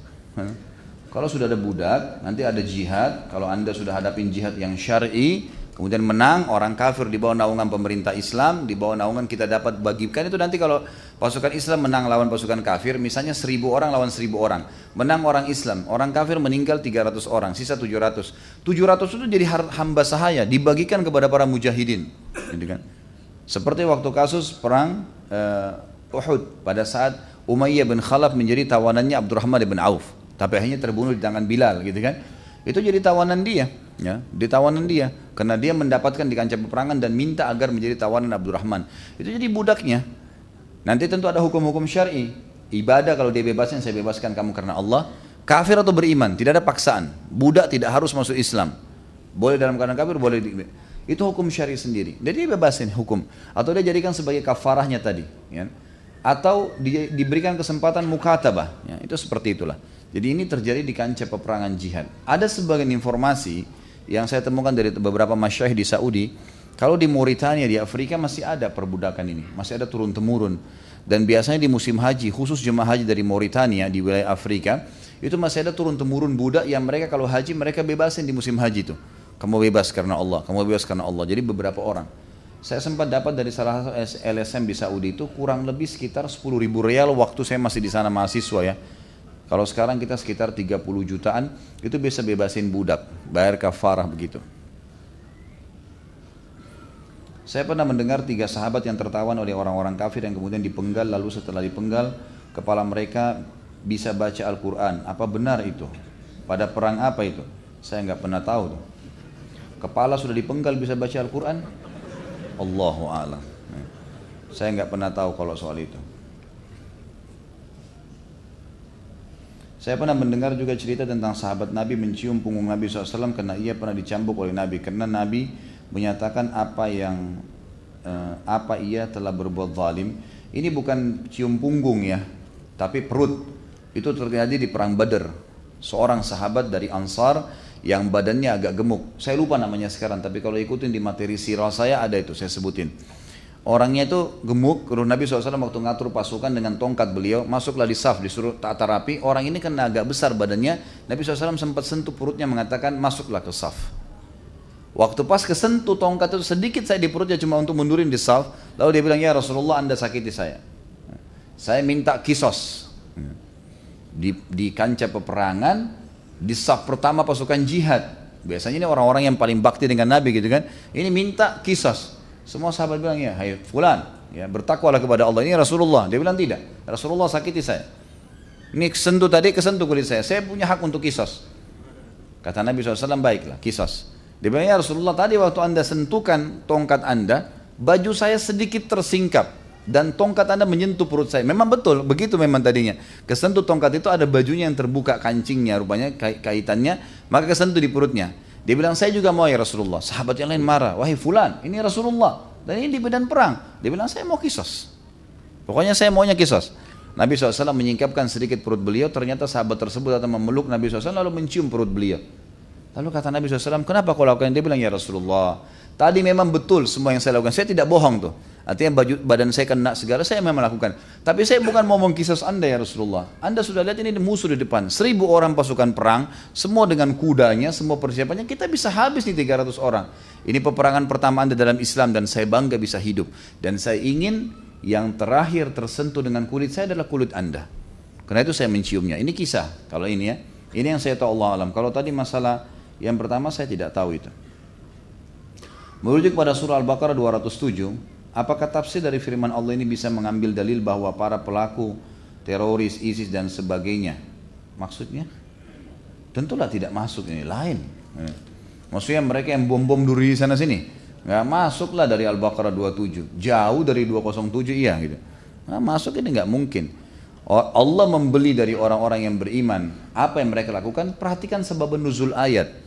Kalau sudah ada budak, nanti ada jihad. Kalau anda sudah hadapin jihad yang syar'i, kemudian menang, orang kafir di bawah naungan pemerintah Islam, di bawah naungan kita dapat bagikan itu nanti kalau pasukan Islam menang lawan pasukan kafir, misalnya seribu orang lawan seribu orang, menang orang Islam, orang kafir meninggal 300 orang, sisa 700. 700 itu jadi hamba sahaya, dibagikan kepada para mujahidin. Gitu kan? Seperti waktu kasus perang uh, Uhud pada saat Umayyah bin Khalaf menjadi tawanannya Abdurrahman bin Auf, tapi akhirnya terbunuh di tangan Bilal gitu kan. Itu jadi tawanan dia, ya, di tawanan dia karena dia mendapatkan di kancah peperangan dan minta agar menjadi tawanan Abdurrahman. Itu jadi budaknya. Nanti tentu ada hukum-hukum syar'i. Ibadah kalau dia bebaskan saya bebaskan kamu karena Allah. Kafir atau beriman, tidak ada paksaan. Budak tidak harus masuk Islam. Boleh dalam keadaan kafir, boleh di, itu hukum syari sendiri. Jadi bebasin hukum. Atau dia jadikan sebagai kafarahnya tadi. Ya. Atau di, diberikan kesempatan mukatabah. Ya. Itu seperti itulah. Jadi ini terjadi di kancah peperangan jihad. Ada sebagian informasi yang saya temukan dari beberapa masyayikh di Saudi. Kalau di Mauritania, di Afrika masih ada perbudakan ini. Masih ada turun-temurun. Dan biasanya di musim haji, khusus jemaah haji dari Mauritania di wilayah Afrika, itu masih ada turun-temurun budak yang mereka kalau haji mereka bebasin di musim haji itu. Kamu bebas karena Allah, kamu bebas karena Allah. Jadi beberapa orang. Saya sempat dapat dari salah satu LSM di Saudi itu kurang lebih sekitar 10 ribu real waktu saya masih di sana mahasiswa ya. Kalau sekarang kita sekitar 30 jutaan, itu bisa bebasin budak, bayar kafarah begitu. Saya pernah mendengar tiga sahabat yang tertawan oleh orang-orang kafir yang kemudian dipenggal, lalu setelah dipenggal, kepala mereka bisa baca Al-Quran. Apa benar itu? Pada perang apa itu? Saya nggak pernah tahu tuh. Kepala sudah dipenggal bisa baca Al-Quran? Allahu a'lam. Saya nggak pernah tahu kalau soal itu. Saya pernah mendengar juga cerita tentang sahabat Nabi mencium punggung Nabi SAW karena ia pernah dicambuk oleh Nabi. Karena Nabi menyatakan apa yang uh, apa ia telah berbuat zalim. Ini bukan cium punggung ya, tapi perut. Itu terjadi di perang Badar. Seorang sahabat dari Ansar yang badannya agak gemuk. Saya lupa namanya sekarang, tapi kalau ikutin di materi sirah saya ada itu, saya sebutin. Orangnya itu gemuk, lalu Nabi SAW waktu ngatur pasukan dengan tongkat beliau, masuklah di saf, disuruh tata rapi. Orang ini kena agak besar badannya, Nabi SAW sempat sentuh perutnya mengatakan, masuklah ke saf. Waktu pas kesentuh tongkat itu sedikit saya di perutnya cuma untuk mundurin di saf, lalu dia bilang, ya Rasulullah anda sakiti saya. Saya minta kisos. Di, di kancah peperangan, di saf pertama pasukan jihad. Biasanya ini orang-orang yang paling bakti dengan Nabi gitu kan. Ini minta kisos. Semua sahabat bilang ya, hai fulan, ya bertakwalah kepada Allah. Ini Rasulullah. Dia bilang tidak. Rasulullah sakiti saya. Ini kesentuh tadi kesentuh kulit saya. Saya punya hak untuk kisos. Kata Nabi SAW, baiklah, kisos. Dia bilang, ya Rasulullah tadi waktu anda sentuhkan tongkat anda, baju saya sedikit tersingkap dan tongkat anda menyentuh perut saya. Memang betul, begitu memang tadinya. Kesentuh tongkat itu ada bajunya yang terbuka kancingnya, rupanya kaitannya, maka kesentuh di perutnya. Dia bilang, saya juga mau ya Rasulullah. Sahabat yang lain marah, wahai fulan, ini Rasulullah. Dan ini di medan perang. Dia bilang, saya mau kisos. Pokoknya saya maunya kisos. Nabi SAW menyingkapkan sedikit perut beliau, ternyata sahabat tersebut datang memeluk Nabi SAW lalu mencium perut beliau. Lalu kata Nabi SAW, kenapa kau lakukan? Dia bilang, ya Rasulullah, tadi memang betul semua yang saya lakukan. Saya tidak bohong tuh. Artinya baju, badan saya kena segala, saya memang melakukan. Tapi saya bukan mau mengkisas anda ya Rasulullah. Anda sudah lihat ini musuh di depan. Seribu orang pasukan perang, semua dengan kudanya, semua persiapannya. Kita bisa habis nih 300 orang. Ini peperangan pertama anda dalam Islam dan saya bangga bisa hidup. Dan saya ingin yang terakhir tersentuh dengan kulit saya adalah kulit anda. Karena itu saya menciumnya. Ini kisah. Kalau ini ya. Ini yang saya tahu Allah alam. Kalau tadi masalah yang pertama saya tidak tahu itu. Merujuk pada surah Al-Baqarah 207, Apakah tafsir dari firman Allah ini bisa mengambil dalil bahwa para pelaku teroris, ISIS dan sebagainya? Maksudnya? Tentulah tidak masuk ini lain. Eh. Maksudnya mereka yang bom-bom duri sana sini. Nggak masuklah dari Al-Baqarah 27. Jauh dari 207 iya gitu. Nah, masuk ini nggak mungkin. Allah membeli dari orang-orang yang beriman. Apa yang mereka lakukan? Perhatikan sebab nuzul ayat.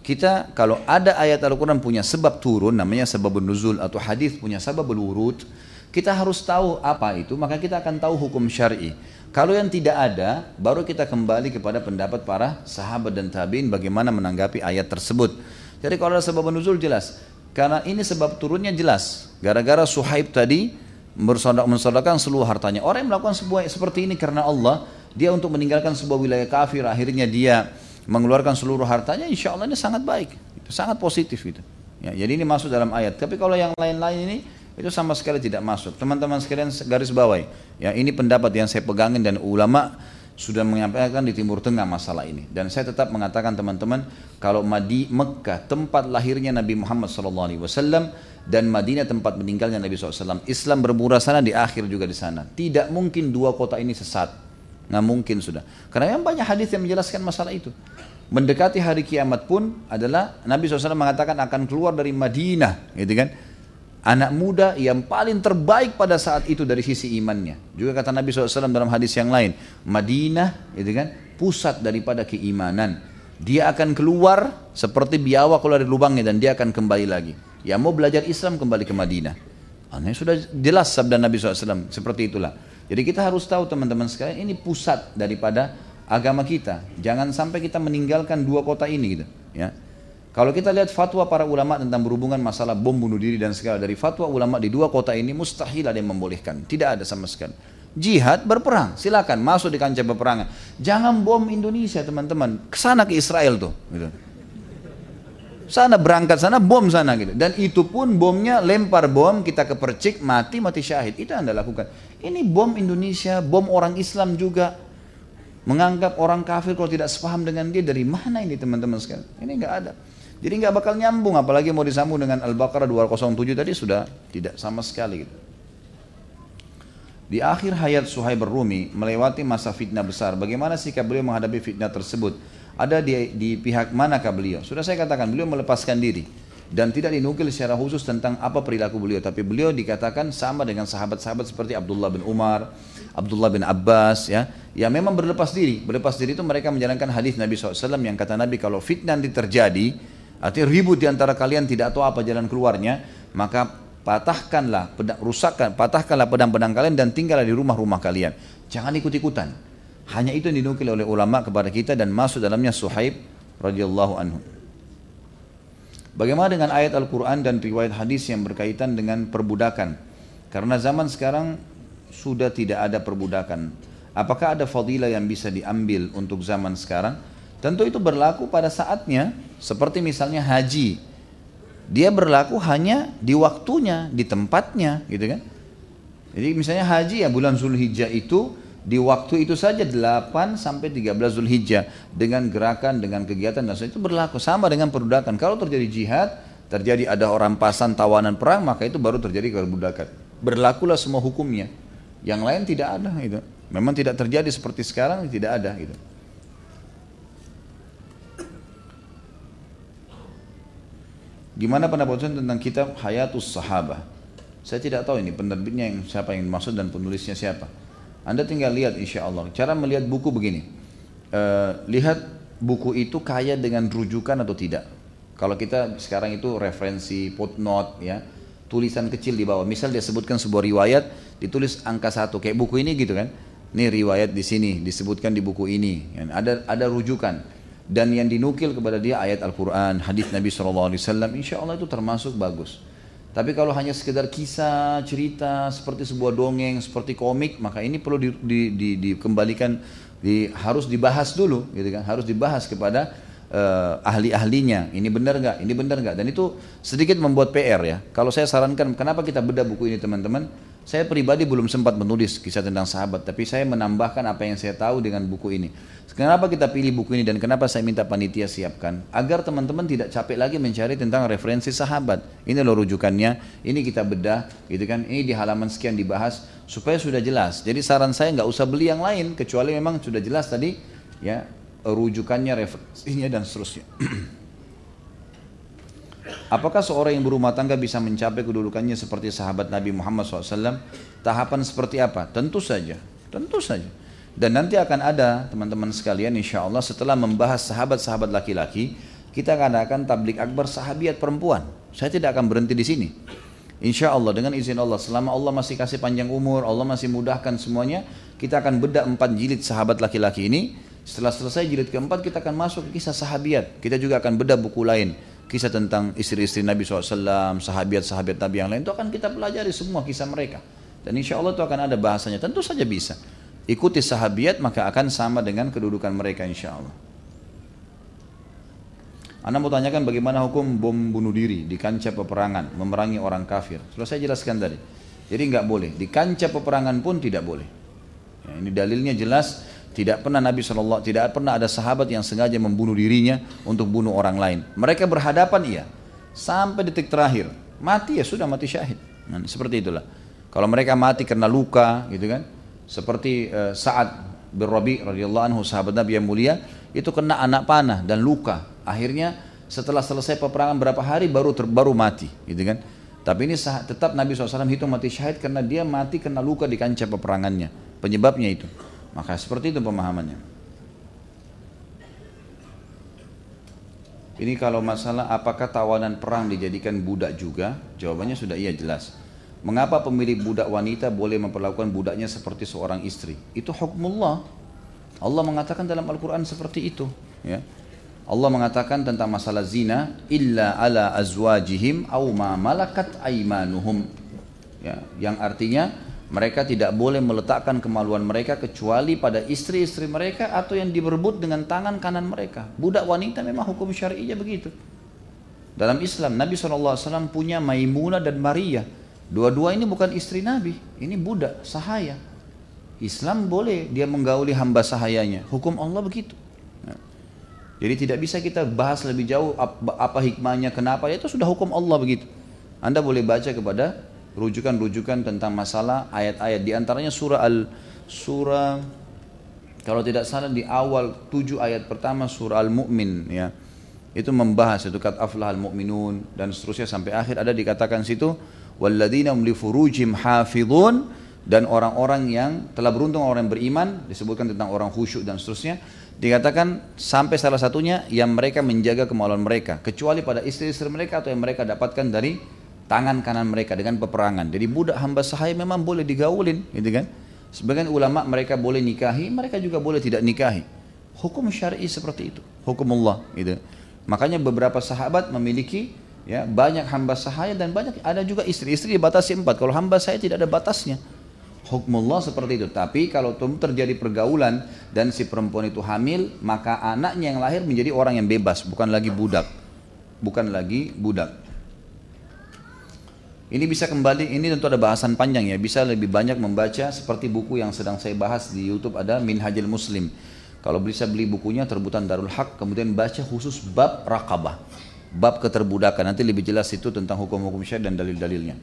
Kita kalau ada ayat Al-Quran punya sebab turun, namanya sebab nuzul atau hadis punya sebab wurud, kita harus tahu apa itu, maka kita akan tahu hukum syari. Kalau yang tidak ada, baru kita kembali kepada pendapat para sahabat dan tabiin bagaimana menanggapi ayat tersebut. Jadi kalau ada sebab nuzul jelas. Karena ini sebab turunnya jelas. Gara-gara Suhaib tadi mensodakan seluruh hartanya. Orang yang melakukan sebuah seperti ini karena Allah, dia untuk meninggalkan sebuah wilayah kafir, akhirnya dia mengeluarkan seluruh hartanya, insya Allah ini sangat baik, itu sangat positif itu. Ya, jadi ini masuk dalam ayat. Tapi kalau yang lain-lain ini itu sama sekali tidak masuk. Teman-teman sekalian garis bawahi. Ya, ini pendapat yang saya pegangin dan ulama sudah menyampaikan di Timur Tengah masalah ini. Dan saya tetap mengatakan teman-teman, kalau Madi Mekah tempat lahirnya Nabi Muhammad SAW dan Madinah tempat meninggalnya Nabi SAW. Islam bermurah sana di akhir juga di sana. Tidak mungkin dua kota ini sesat. Nggak mungkin sudah. Karena yang banyak hadis yang menjelaskan masalah itu. Mendekati hari kiamat pun adalah Nabi SAW mengatakan akan keluar dari Madinah, gitu kan? Anak muda yang paling terbaik pada saat itu dari sisi imannya. Juga kata Nabi SAW dalam hadis yang lain, Madinah, gitu kan? Pusat daripada keimanan. Dia akan keluar seperti biawak keluar dari lubangnya dan dia akan kembali lagi. Yang mau belajar Islam kembali ke Madinah. Ini sudah jelas sabda Nabi SAW seperti itulah. Jadi kita harus tahu teman-teman sekalian ini pusat daripada agama kita. Jangan sampai kita meninggalkan dua kota ini gitu. Ya. Kalau kita lihat fatwa para ulama tentang berhubungan masalah bom bunuh diri dan segala dari fatwa ulama di dua kota ini mustahil ada yang membolehkan. Tidak ada sama sekali. Jihad berperang, silakan masuk di kancah peperangan. Jangan bom Indonesia teman-teman. Ke sana ke Israel tuh. Gitu. Sana berangkat sana bom sana gitu. Dan itu pun bomnya lempar bom kita kepercik mati mati syahid. Itu anda lakukan. Ini bom Indonesia, bom orang Islam juga. Menganggap orang kafir kalau tidak sepaham dengan dia dari mana ini teman-teman sekalian? Ini nggak ada. Jadi nggak bakal nyambung apalagi mau disambung dengan Al-Baqarah 207 tadi sudah tidak sama sekali gitu. Di akhir hayat Suhaib Rumi melewati masa fitnah besar. Bagaimana sikap beliau menghadapi fitnah tersebut? Ada di, di pihak manakah beliau? Sudah saya katakan beliau melepaskan diri. dan tidak dinukil secara khusus tentang apa perilaku beliau. Tapi beliau dikatakan sama dengan sahabat-sahabat seperti Abdullah bin Umar, Abdullah bin Abbas ya. Yang memang berlepas diri. Berlepas diri itu mereka menjalankan hadis Nabi SAW yang kata Nabi kalau fitnah nanti terjadi artinya ribut di antara kalian tidak tahu apa jalan keluarnya maka patahkanlah rusakkan patahkanlah pedang-pedang kalian dan tinggallah di rumah-rumah kalian. Jangan ikut-ikutan hanya itu yang dinukil oleh ulama kepada kita dan masuk dalamnya Suhaib radhiyallahu anhu Bagaimana dengan ayat Al-Quran dan riwayat hadis yang berkaitan dengan perbudakan? Karena zaman sekarang sudah tidak ada perbudakan. Apakah ada fadilah yang bisa diambil untuk zaman sekarang? Tentu itu berlaku pada saatnya, seperti misalnya haji. Dia berlaku hanya di waktunya, di tempatnya, gitu kan? Jadi misalnya haji ya bulan Zulhijjah itu di waktu itu saja 8 sampai 13 Zulhijjah dengan gerakan dengan kegiatan dan itu berlaku sama dengan perbudakan. Kalau terjadi jihad, terjadi ada orang pasan tawanan perang, maka itu baru terjadi perbudakan. Berlakulah semua hukumnya. Yang lain tidak ada itu. Memang tidak terjadi seperti sekarang tidak ada itu. Gimana pendapat tentang kitab Hayatus Sahabah? Saya tidak tahu ini penerbitnya yang siapa yang maksud dan penulisnya siapa. Anda tinggal lihat insya Allah. Cara melihat buku begini. Uh, lihat buku itu kaya dengan rujukan atau tidak. Kalau kita sekarang itu referensi footnote ya, tulisan kecil di bawah. Misal dia sebutkan sebuah riwayat, ditulis angka satu kayak buku ini gitu kan. Ini riwayat di sini disebutkan di buku ini. Ada ada rujukan dan yang dinukil kepada dia ayat Al-Quran, hadis Nabi SAW, insya Allah itu termasuk bagus. Tapi kalau hanya sekedar kisah, cerita seperti sebuah dongeng, seperti komik, maka ini perlu di, di, di, dikembalikan, di, harus dibahas dulu, gitu kan? Harus dibahas kepada uh, ahli-ahlinya. Ini benar nggak? Ini benar nggak? Dan itu sedikit membuat PR ya. Kalau saya sarankan, kenapa kita bedah buku ini teman-teman? Saya pribadi belum sempat menulis kisah tentang sahabat, tapi saya menambahkan apa yang saya tahu dengan buku ini. Kenapa kita pilih buku ini dan kenapa saya minta panitia siapkan? Agar teman-teman tidak capek lagi mencari tentang referensi sahabat. Ini loh rujukannya, ini kita bedah, gitu kan? Ini di halaman sekian dibahas supaya sudah jelas. Jadi saran saya nggak usah beli yang lain kecuali memang sudah jelas tadi ya rujukannya, referensinya dan seterusnya. Apakah seorang yang berumah tangga bisa mencapai kedudukannya seperti sahabat Nabi Muhammad SAW? Tahapan seperti apa? Tentu saja, tentu saja. Dan nanti akan ada teman-teman sekalian insya Allah setelah membahas sahabat-sahabat laki-laki, kita akan akan tablik akbar sahabiat perempuan. Saya tidak akan berhenti di sini. Insya Allah dengan izin Allah, selama Allah masih kasih panjang umur, Allah masih mudahkan semuanya, kita akan bedah empat jilid sahabat laki-laki ini. Setelah selesai jilid keempat, kita akan masuk ke kisah sahabiat. Kita juga akan bedah buku lain kisah tentang istri-istri Nabi SAW, sahabat-sahabat Nabi yang lain itu akan kita pelajari semua kisah mereka. Dan insya Allah itu akan ada bahasanya, tentu saja bisa. Ikuti sahabiat maka akan sama dengan kedudukan mereka insya Allah. Anda mau tanyakan bagaimana hukum bom bunuh diri di kancah peperangan, memerangi orang kafir. Sudah saya jelaskan tadi. Jadi nggak boleh, di kancah peperangan pun tidak boleh. Ya, ini dalilnya jelas tidak pernah Nabi SAW, tidak pernah ada sahabat yang sengaja membunuh dirinya untuk bunuh orang lain. Mereka berhadapan iya, sampai detik terakhir. Mati ya sudah mati syahid. Nah, seperti itulah. Kalau mereka mati karena luka, gitu kan? Seperti uh, Sa'ad bin Rabi radhiyallahu anhu sahabat Nabi yang mulia, itu kena anak panah dan luka. Akhirnya setelah selesai peperangan berapa hari baru ter, baru mati, gitu kan? Tapi ini tetap Nabi SAW hitung mati syahid karena dia mati kena luka di kancah peperangannya. Penyebabnya itu. Maka seperti itu pemahamannya. Ini kalau masalah apakah tawanan perang dijadikan budak juga? Jawabannya sudah iya jelas. Mengapa pemilik budak wanita boleh memperlakukan budaknya seperti seorang istri? Itu hukmullah. Allah mengatakan dalam Al-Quran seperti itu. Ya. Allah mengatakan tentang masalah zina, illa ala azwajihim au ma malakat aimanuhum. Ya, yang artinya mereka tidak boleh meletakkan kemaluan mereka kecuali pada istri-istri mereka atau yang diberebut dengan tangan kanan mereka. Budak wanita memang hukum syar'inya begitu. Dalam Islam Nabi SAW punya Maimunah dan Maria. Dua-dua ini bukan istri Nabi, ini budak sahaya. Islam boleh dia menggauli hamba sahayanya. Hukum Allah begitu. Nah, jadi tidak bisa kita bahas lebih jauh apa hikmahnya, kenapa, itu sudah hukum Allah begitu. Anda boleh baca kepada rujukan-rujukan tentang masalah ayat-ayat. Di antaranya surah al surah kalau tidak salah di awal tujuh ayat pertama surah al mukmin ya. Itu membahas itu kat aflahal mu'minun dan seterusnya sampai akhir. Ada dikatakan situ walladzina furujim hafizun dan orang-orang yang telah beruntung orang yang beriman disebutkan tentang orang khusyuk dan seterusnya dikatakan sampai salah satunya yang mereka menjaga kemaluan mereka kecuali pada istri-istri mereka atau yang mereka dapatkan dari tangan kanan mereka dengan peperangan jadi budak hamba sahaya memang boleh digaulin gitu kan sebagian ulama mereka boleh nikahi mereka juga boleh tidak nikahi hukum syar'i seperti itu hukum Allah gitu Makanya beberapa sahabat memiliki ya banyak hamba sahaya dan banyak ada juga istri-istri dibatasi empat. Kalau hamba saya tidak ada batasnya. Hukmullah seperti itu. Tapi kalau terjadi pergaulan dan si perempuan itu hamil, maka anaknya yang lahir menjadi orang yang bebas, bukan lagi budak. Bukan lagi budak. Ini bisa kembali, ini tentu ada bahasan panjang ya, bisa lebih banyak membaca seperti buku yang sedang saya bahas di YouTube ada Minhajul Muslim. Kalau bisa beli bukunya terbutan Darul Haq, kemudian baca khusus bab rakabah, bab keterbudakan. Nanti lebih jelas itu tentang hukum-hukum syariat dan dalil-dalilnya.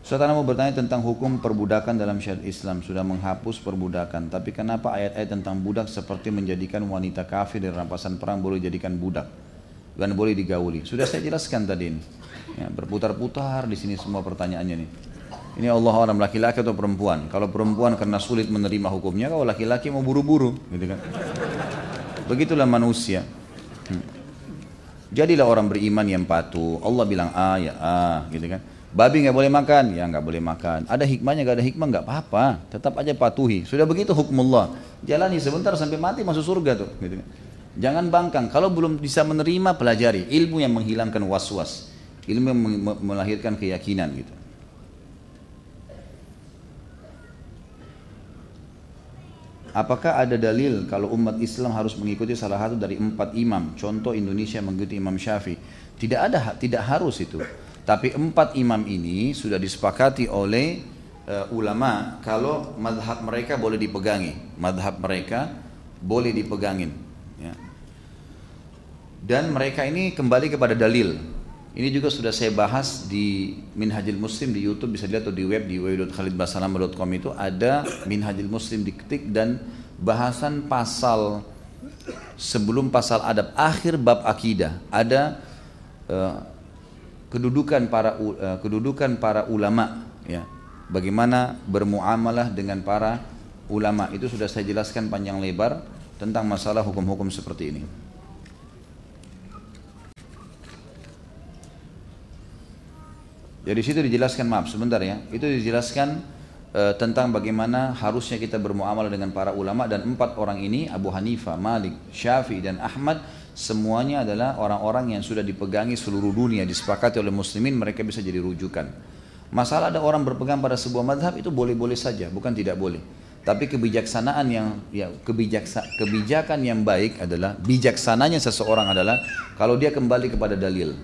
Saudara mau bertanya tentang hukum perbudakan dalam syariat Islam sudah menghapus perbudakan, tapi kenapa ayat-ayat tentang budak seperti menjadikan wanita kafir dari rampasan perang boleh dijadikan budak dan boleh digauli? Sudah saya jelaskan tadi ini. Ya, berputar-putar di sini semua pertanyaannya nih. Ini Allah orang laki-laki atau perempuan. Kalau perempuan karena sulit menerima hukumnya, kalau laki-laki mau buru-buru, gitu kan? Begitulah manusia. Hmm. Jadilah orang beriman yang patuh. Allah bilang ah ya ah, gitu kan? Babi nggak boleh makan, ya nggak boleh makan. Ada hikmahnya, nggak ada hikmah nggak apa-apa. Tetap aja patuhi. Sudah begitu hukum Allah. Jalani sebentar sampai mati masuk surga tuh. Gitu kan? Jangan bangkang. Kalau belum bisa menerima, pelajari ilmu yang menghilangkan was-was, ilmu melahirkan keyakinan gitu. Apakah ada dalil kalau umat Islam harus mengikuti salah satu dari empat imam? Contoh Indonesia mengikuti Imam Syafi'i. Tidak ada, tidak harus itu. Tapi empat imam ini sudah disepakati oleh uh, ulama kalau madhab mereka boleh dipegangi. Madhab mereka boleh dipegangin. Ya. Dan mereka ini kembali kepada dalil. Ini juga sudah saya bahas di Minhajil Muslim di YouTube bisa dilihat atau di web di www.khalidbasalam.com itu ada Minhajil Muslim diketik dan bahasan pasal sebelum pasal adab akhir bab akidah. Ada uh, kedudukan para uh, kedudukan para ulama ya. Bagaimana bermuamalah dengan para ulama. Itu sudah saya jelaskan panjang lebar tentang masalah hukum-hukum seperti ini. Jadi situ dijelaskan maaf sebentar ya. Itu dijelaskan e, tentang bagaimana harusnya kita bermuamalah dengan para ulama dan empat orang ini Abu Hanifah, Malik, Syafi'i dan Ahmad semuanya adalah orang-orang yang sudah dipegangi seluruh dunia disepakati oleh muslimin mereka bisa jadi rujukan. Masalah ada orang berpegang pada sebuah madhab itu boleh-boleh saja, bukan tidak boleh. Tapi kebijaksanaan yang ya kebijaksa, kebijakan yang baik adalah bijaksananya seseorang adalah kalau dia kembali kepada dalil.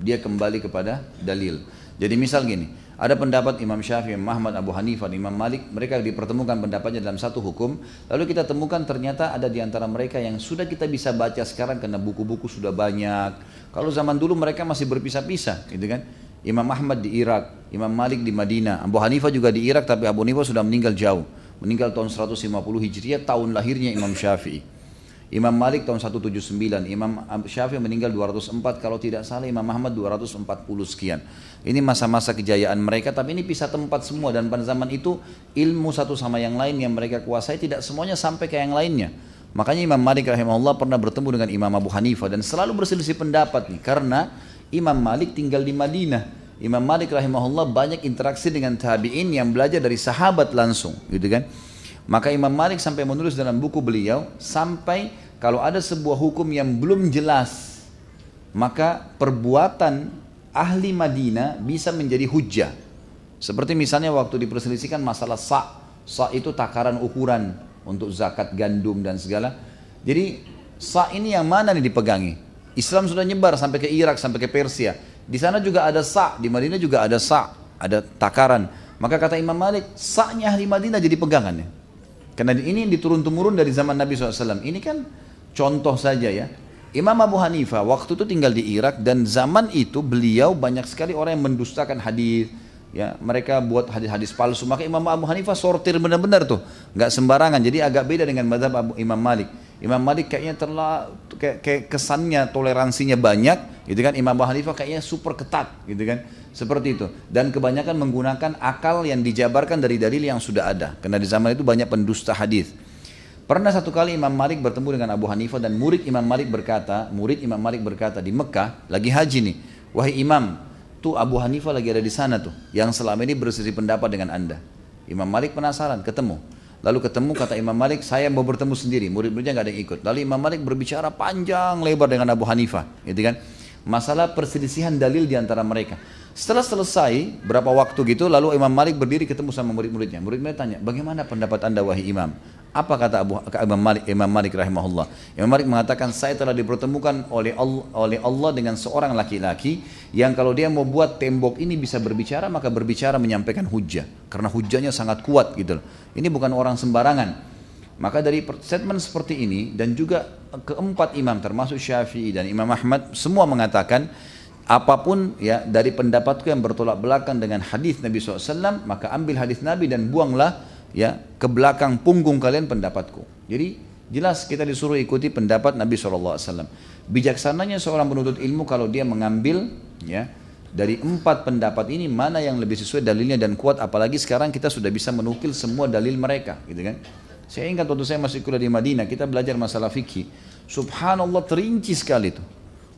Dia kembali kepada dalil. Jadi misal gini, ada pendapat Imam Syafi'i, Imam Ahmad, Abu Hanifah, Imam Malik, mereka dipertemukan pendapatnya dalam satu hukum, lalu kita temukan ternyata ada di antara mereka yang sudah kita bisa baca sekarang karena buku-buku sudah banyak. Kalau zaman dulu mereka masih berpisah-pisah, gitu kan? Imam Ahmad di Irak, Imam Malik di Madinah, Abu Hanifah juga di Irak tapi Abu Hanifah sudah meninggal jauh. Meninggal tahun 150 Hijriah, tahun lahirnya Imam Syafi'i. Imam Malik tahun 179, Imam Syafi'i meninggal 204, kalau tidak salah Imam Ahmad 240 sekian. Ini masa-masa kejayaan mereka, tapi ini pisah tempat semua dan pada zaman itu ilmu satu sama yang lain yang mereka kuasai tidak semuanya sampai ke yang lainnya. Makanya Imam Malik rahimahullah pernah bertemu dengan Imam Abu Hanifah dan selalu berselisih pendapat nih karena Imam Malik tinggal di Madinah. Imam Malik rahimahullah banyak interaksi dengan tabi'in yang belajar dari sahabat langsung, gitu kan? Maka Imam Malik sampai menulis dalam buku beliau sampai kalau ada sebuah hukum yang belum jelas maka perbuatan ahli Madinah bisa menjadi hujah. Seperti misalnya waktu diperselisihkan masalah sa. Sa itu takaran ukuran untuk zakat gandum dan segala. Jadi sa ini yang mana nih dipegangi? Islam sudah nyebar sampai ke Irak, sampai ke Persia. Di sana juga ada sa, di Madinah juga ada sa, ada takaran. Maka kata Imam Malik, sa-nya ahli Madinah jadi pegangannya. Karena ini diturun-temurun dari zaman Nabi SAW. Ini kan contoh saja ya. Imam Abu Hanifah waktu itu tinggal di Irak dan zaman itu beliau banyak sekali orang yang mendustakan hadis. Ya, mereka buat hadis-hadis palsu. Maka Imam Abu Hanifah sortir benar-benar tuh, nggak sembarangan. Jadi agak beda dengan madhab Imam Malik. Imam Malik kayaknya terlalu kayak, kayak kesannya toleransinya banyak, gitu kan? Imam Abu Hanifah kayaknya super ketat, gitu kan? Seperti itu. Dan kebanyakan menggunakan akal yang dijabarkan dari dalil yang sudah ada. Karena di zaman itu banyak pendusta hadis. Pernah satu kali Imam Malik bertemu dengan Abu Hanifah dan murid Imam Malik berkata, murid Imam Malik berkata di Mekah, lagi haji nih, wahai Imam, tuh Abu Hanifah lagi ada di sana tuh, yang selama ini berselisih pendapat dengan anda. Imam Malik penasaran, ketemu. Lalu ketemu kata Imam Malik, saya mau bertemu sendiri, murid-muridnya nggak ada yang ikut. Lalu Imam Malik berbicara panjang lebar dengan Abu Hanifah, gitu kan? Masalah perselisihan dalil di antara mereka. Setelah selesai, berapa waktu gitu, lalu Imam Malik berdiri ketemu sama murid-muridnya. Murid-murid tanya, bagaimana pendapat anda wahai imam? Apa kata Abu Imam Malik, Imam Malik rahimahullah? Imam Malik mengatakan, saya telah dipertemukan oleh Allah, oleh Allah dengan seorang laki-laki yang kalau dia mau buat tembok ini bisa berbicara, maka berbicara menyampaikan hujah. Karena hujahnya sangat kuat gitu Ini bukan orang sembarangan. Maka dari statement seperti ini dan juga keempat imam termasuk Syafi'i dan Imam Ahmad semua mengatakan apa pun ya dari pendapatku yang bertolak belakang dengan hadis Nabi SAW maka ambil hadis Nabi dan buanglah ya ke belakang punggung kalian pendapatku. Jadi jelas kita disuruh ikuti pendapat Nabi SAW. Bijaksananya seorang penuntut ilmu kalau dia mengambil ya dari empat pendapat ini mana yang lebih sesuai dalilnya dan kuat apalagi sekarang kita sudah bisa menukil semua dalil mereka gitu kan. Saya ingat waktu saya masih kuliah di Madinah kita belajar masalah fikih. Subhanallah terinci sekali itu.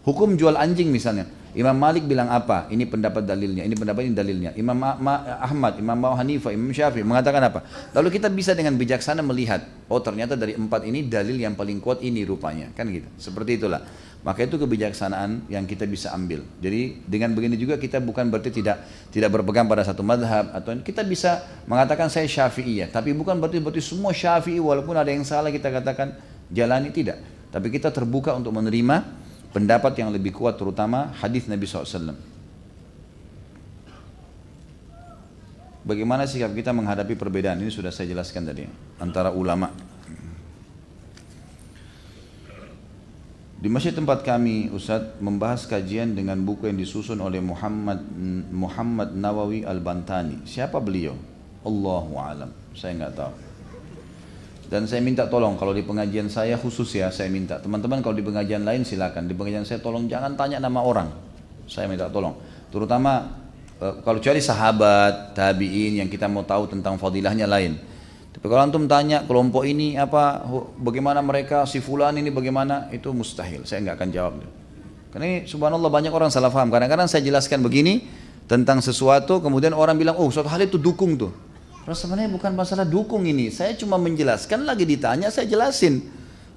Hukum jual anjing misalnya Imam Malik bilang apa? Ini pendapat dalilnya, ini pendapat ini dalilnya. Imam Ahmad, Imam Abu Hanifah, Imam Syafi'i mengatakan apa? Lalu kita bisa dengan bijaksana melihat, oh ternyata dari empat ini dalil yang paling kuat ini rupanya, kan gitu. Seperti itulah. Maka itu kebijaksanaan yang kita bisa ambil. Jadi dengan begini juga kita bukan berarti tidak tidak berpegang pada satu madhab atau kita bisa mengatakan saya syafi'i ya, tapi bukan berarti berarti semua syafi'i walaupun ada yang salah kita katakan jalani tidak. Tapi kita terbuka untuk menerima pendapat yang lebih kuat terutama hadis Nabi SAW. Bagaimana sikap kita menghadapi perbedaan ini sudah saya jelaskan tadi antara ulama. Di masjid tempat kami Ustaz membahas kajian dengan buku yang disusun oleh Muhammad Muhammad Nawawi Al-Bantani. Siapa beliau? Allahu alam. Saya nggak tahu. Dan saya minta tolong kalau di pengajian saya khusus ya saya minta teman-teman kalau di pengajian lain silakan di pengajian saya tolong jangan tanya nama orang. Saya minta tolong. Terutama eh, kalau cari sahabat, tabiin yang kita mau tahu tentang fadilahnya lain. Tapi kalau antum tanya kelompok ini apa, bagaimana mereka, si fulan ini bagaimana, itu mustahil. Saya nggak akan jawab. Karena ini subhanallah banyak orang salah paham. Kadang-kadang saya jelaskan begini tentang sesuatu, kemudian orang bilang, oh suatu hal itu dukung tuh. Sebenarnya bukan masalah dukung ini. Saya cuma menjelaskan, lagi ditanya saya jelasin.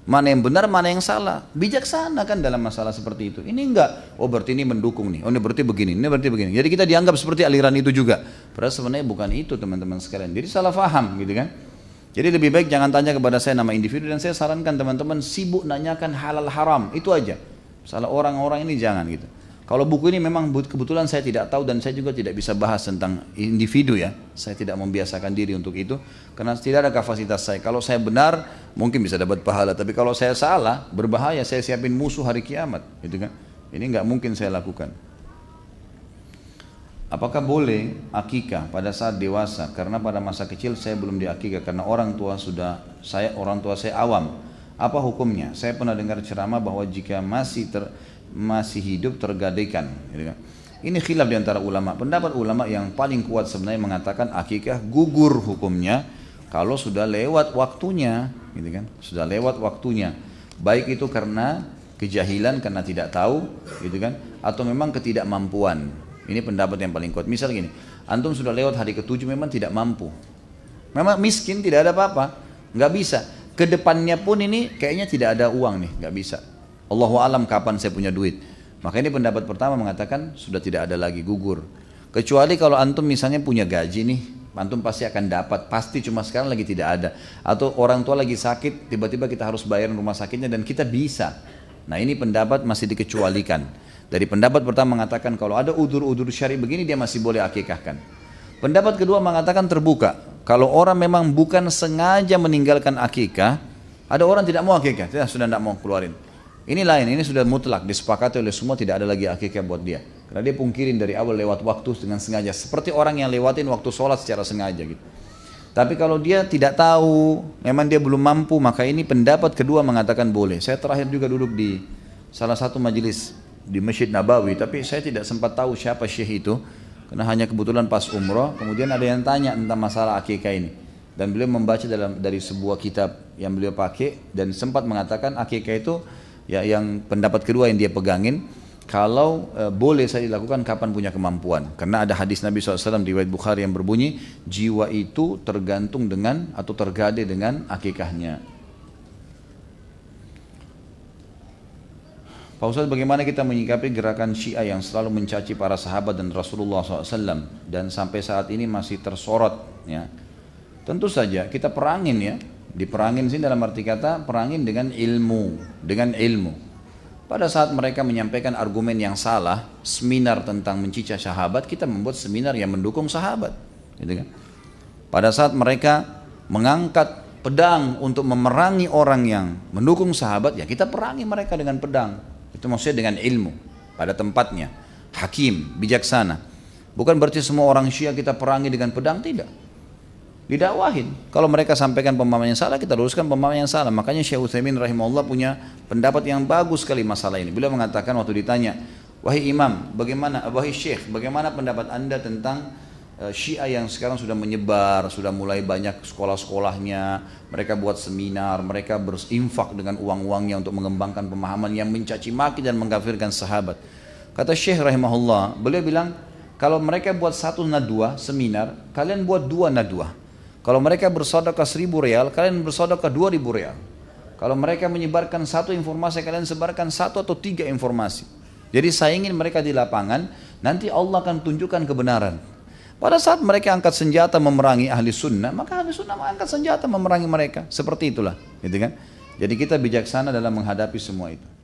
Mana yang benar, mana yang salah. Bijaksana kan dalam masalah seperti itu. Ini enggak, oh berarti ini mendukung nih. Oh ini berarti begini, ini berarti begini. Jadi kita dianggap seperti aliran itu juga. Padahal sebenarnya bukan itu teman-teman sekalian. Jadi salah faham gitu kan. Jadi lebih baik jangan tanya kepada saya nama individu dan saya sarankan teman-teman sibuk nanyakan halal haram. Itu aja. Salah orang-orang ini jangan gitu. Kalau buku ini memang kebetulan saya tidak tahu dan saya juga tidak bisa bahas tentang individu ya. Saya tidak membiasakan diri untuk itu karena tidak ada kapasitas saya. Kalau saya benar mungkin bisa dapat pahala, tapi kalau saya salah berbahaya saya siapin musuh hari kiamat, gitu kan? Ini nggak mungkin saya lakukan. Apakah boleh akikah pada saat dewasa? Karena pada masa kecil saya belum diakikah karena orang tua sudah saya orang tua saya awam. Apa hukumnya? Saya pernah dengar ceramah bahwa jika masih ter, masih hidup tergadaikan. Gitu kan. Ini khilaf di antara ulama. Pendapat ulama yang paling kuat sebenarnya mengatakan akikah gugur hukumnya kalau sudah lewat waktunya, gitu kan? Sudah lewat waktunya. Baik itu karena kejahilan karena tidak tahu, gitu kan? Atau memang ketidakmampuan. Ini pendapat yang paling kuat. Misal gini, antum sudah lewat hari ketujuh memang tidak mampu. Memang miskin tidak ada apa-apa, nggak bisa. Ke depannya pun ini kayaknya tidak ada uang nih, nggak bisa. Allahu alam kapan saya punya duit. Maka ini pendapat pertama mengatakan sudah tidak ada lagi gugur. Kecuali kalau antum misalnya punya gaji nih, antum pasti akan dapat. Pasti cuma sekarang lagi tidak ada. Atau orang tua lagi sakit, tiba-tiba kita harus bayar rumah sakitnya dan kita bisa. Nah ini pendapat masih dikecualikan. Dari pendapat pertama mengatakan kalau ada udur-udur syari begini dia masih boleh akikahkan. Pendapat kedua mengatakan terbuka. Kalau orang memang bukan sengaja meninggalkan akikah, ada orang tidak mau akikah, sudah tidak mau keluarin. Ini lain, ini sudah mutlak, disepakati oleh semua tidak ada lagi akikah buat dia. Karena dia pungkirin dari awal lewat waktu dengan sengaja. Seperti orang yang lewatin waktu sholat secara sengaja gitu. Tapi kalau dia tidak tahu, memang dia belum mampu, maka ini pendapat kedua mengatakan boleh. Saya terakhir juga duduk di salah satu majelis di Masjid Nabawi, tapi saya tidak sempat tahu siapa syekh itu, karena hanya kebetulan pas umroh, kemudian ada yang tanya tentang masalah akikah ini. Dan beliau membaca dalam dari sebuah kitab yang beliau pakai dan sempat mengatakan akikah itu ya yang pendapat kedua yang dia pegangin kalau e, boleh saya dilakukan kapan punya kemampuan? Karena ada hadis Nabi SAW di riwayat Bukhari yang berbunyi jiwa itu tergantung dengan atau tergade dengan akikahnya. Pak Ustaz bagaimana kita menyikapi gerakan Syiah yang selalu mencaci para sahabat dan Rasulullah SAW dan sampai saat ini masih tersorot ya? Tentu saja kita perangin ya diperangin sini dalam arti kata perangin dengan ilmu dengan ilmu pada saat mereka menyampaikan argumen yang salah, seminar tentang mencicah sahabat, kita membuat seminar yang mendukung sahabat. Gitu kan? Pada saat mereka mengangkat pedang untuk memerangi orang yang mendukung sahabat, ya kita perangi mereka dengan pedang. Itu maksudnya dengan ilmu pada tempatnya. Hakim, bijaksana. Bukan berarti semua orang Syiah kita perangi dengan pedang, tidak didakwahin. Kalau mereka sampaikan pemahaman yang salah, kita luruskan pemahaman yang salah. Makanya Syekh Utsaimin rahimahullah punya pendapat yang bagus sekali masalah ini. Beliau mengatakan waktu ditanya, "Wahai imam, bagaimana wahai syekh, bagaimana pendapat Anda tentang uh, Syiah yang sekarang sudah menyebar, sudah mulai banyak sekolah-sekolahnya, mereka buat seminar, mereka berinfak dengan uang-uangnya untuk mengembangkan pemahaman yang mencaci maki dan mengkafirkan sahabat." Kata Syekh rahimahullah, beliau bilang, kalau mereka buat satu nadwa seminar, kalian buat dua nadwa. Kalau mereka bersodokah seribu real, kalian bersodokah dua ribu real. Kalau mereka menyebarkan satu informasi, kalian sebarkan satu atau tiga informasi. Jadi saya ingin mereka di lapangan, nanti Allah akan tunjukkan kebenaran. Pada saat mereka angkat senjata memerangi ahli sunnah, maka ahli sunnah mengangkat senjata memerangi mereka. Seperti itulah, gitu kan? Jadi kita bijaksana dalam menghadapi semua itu.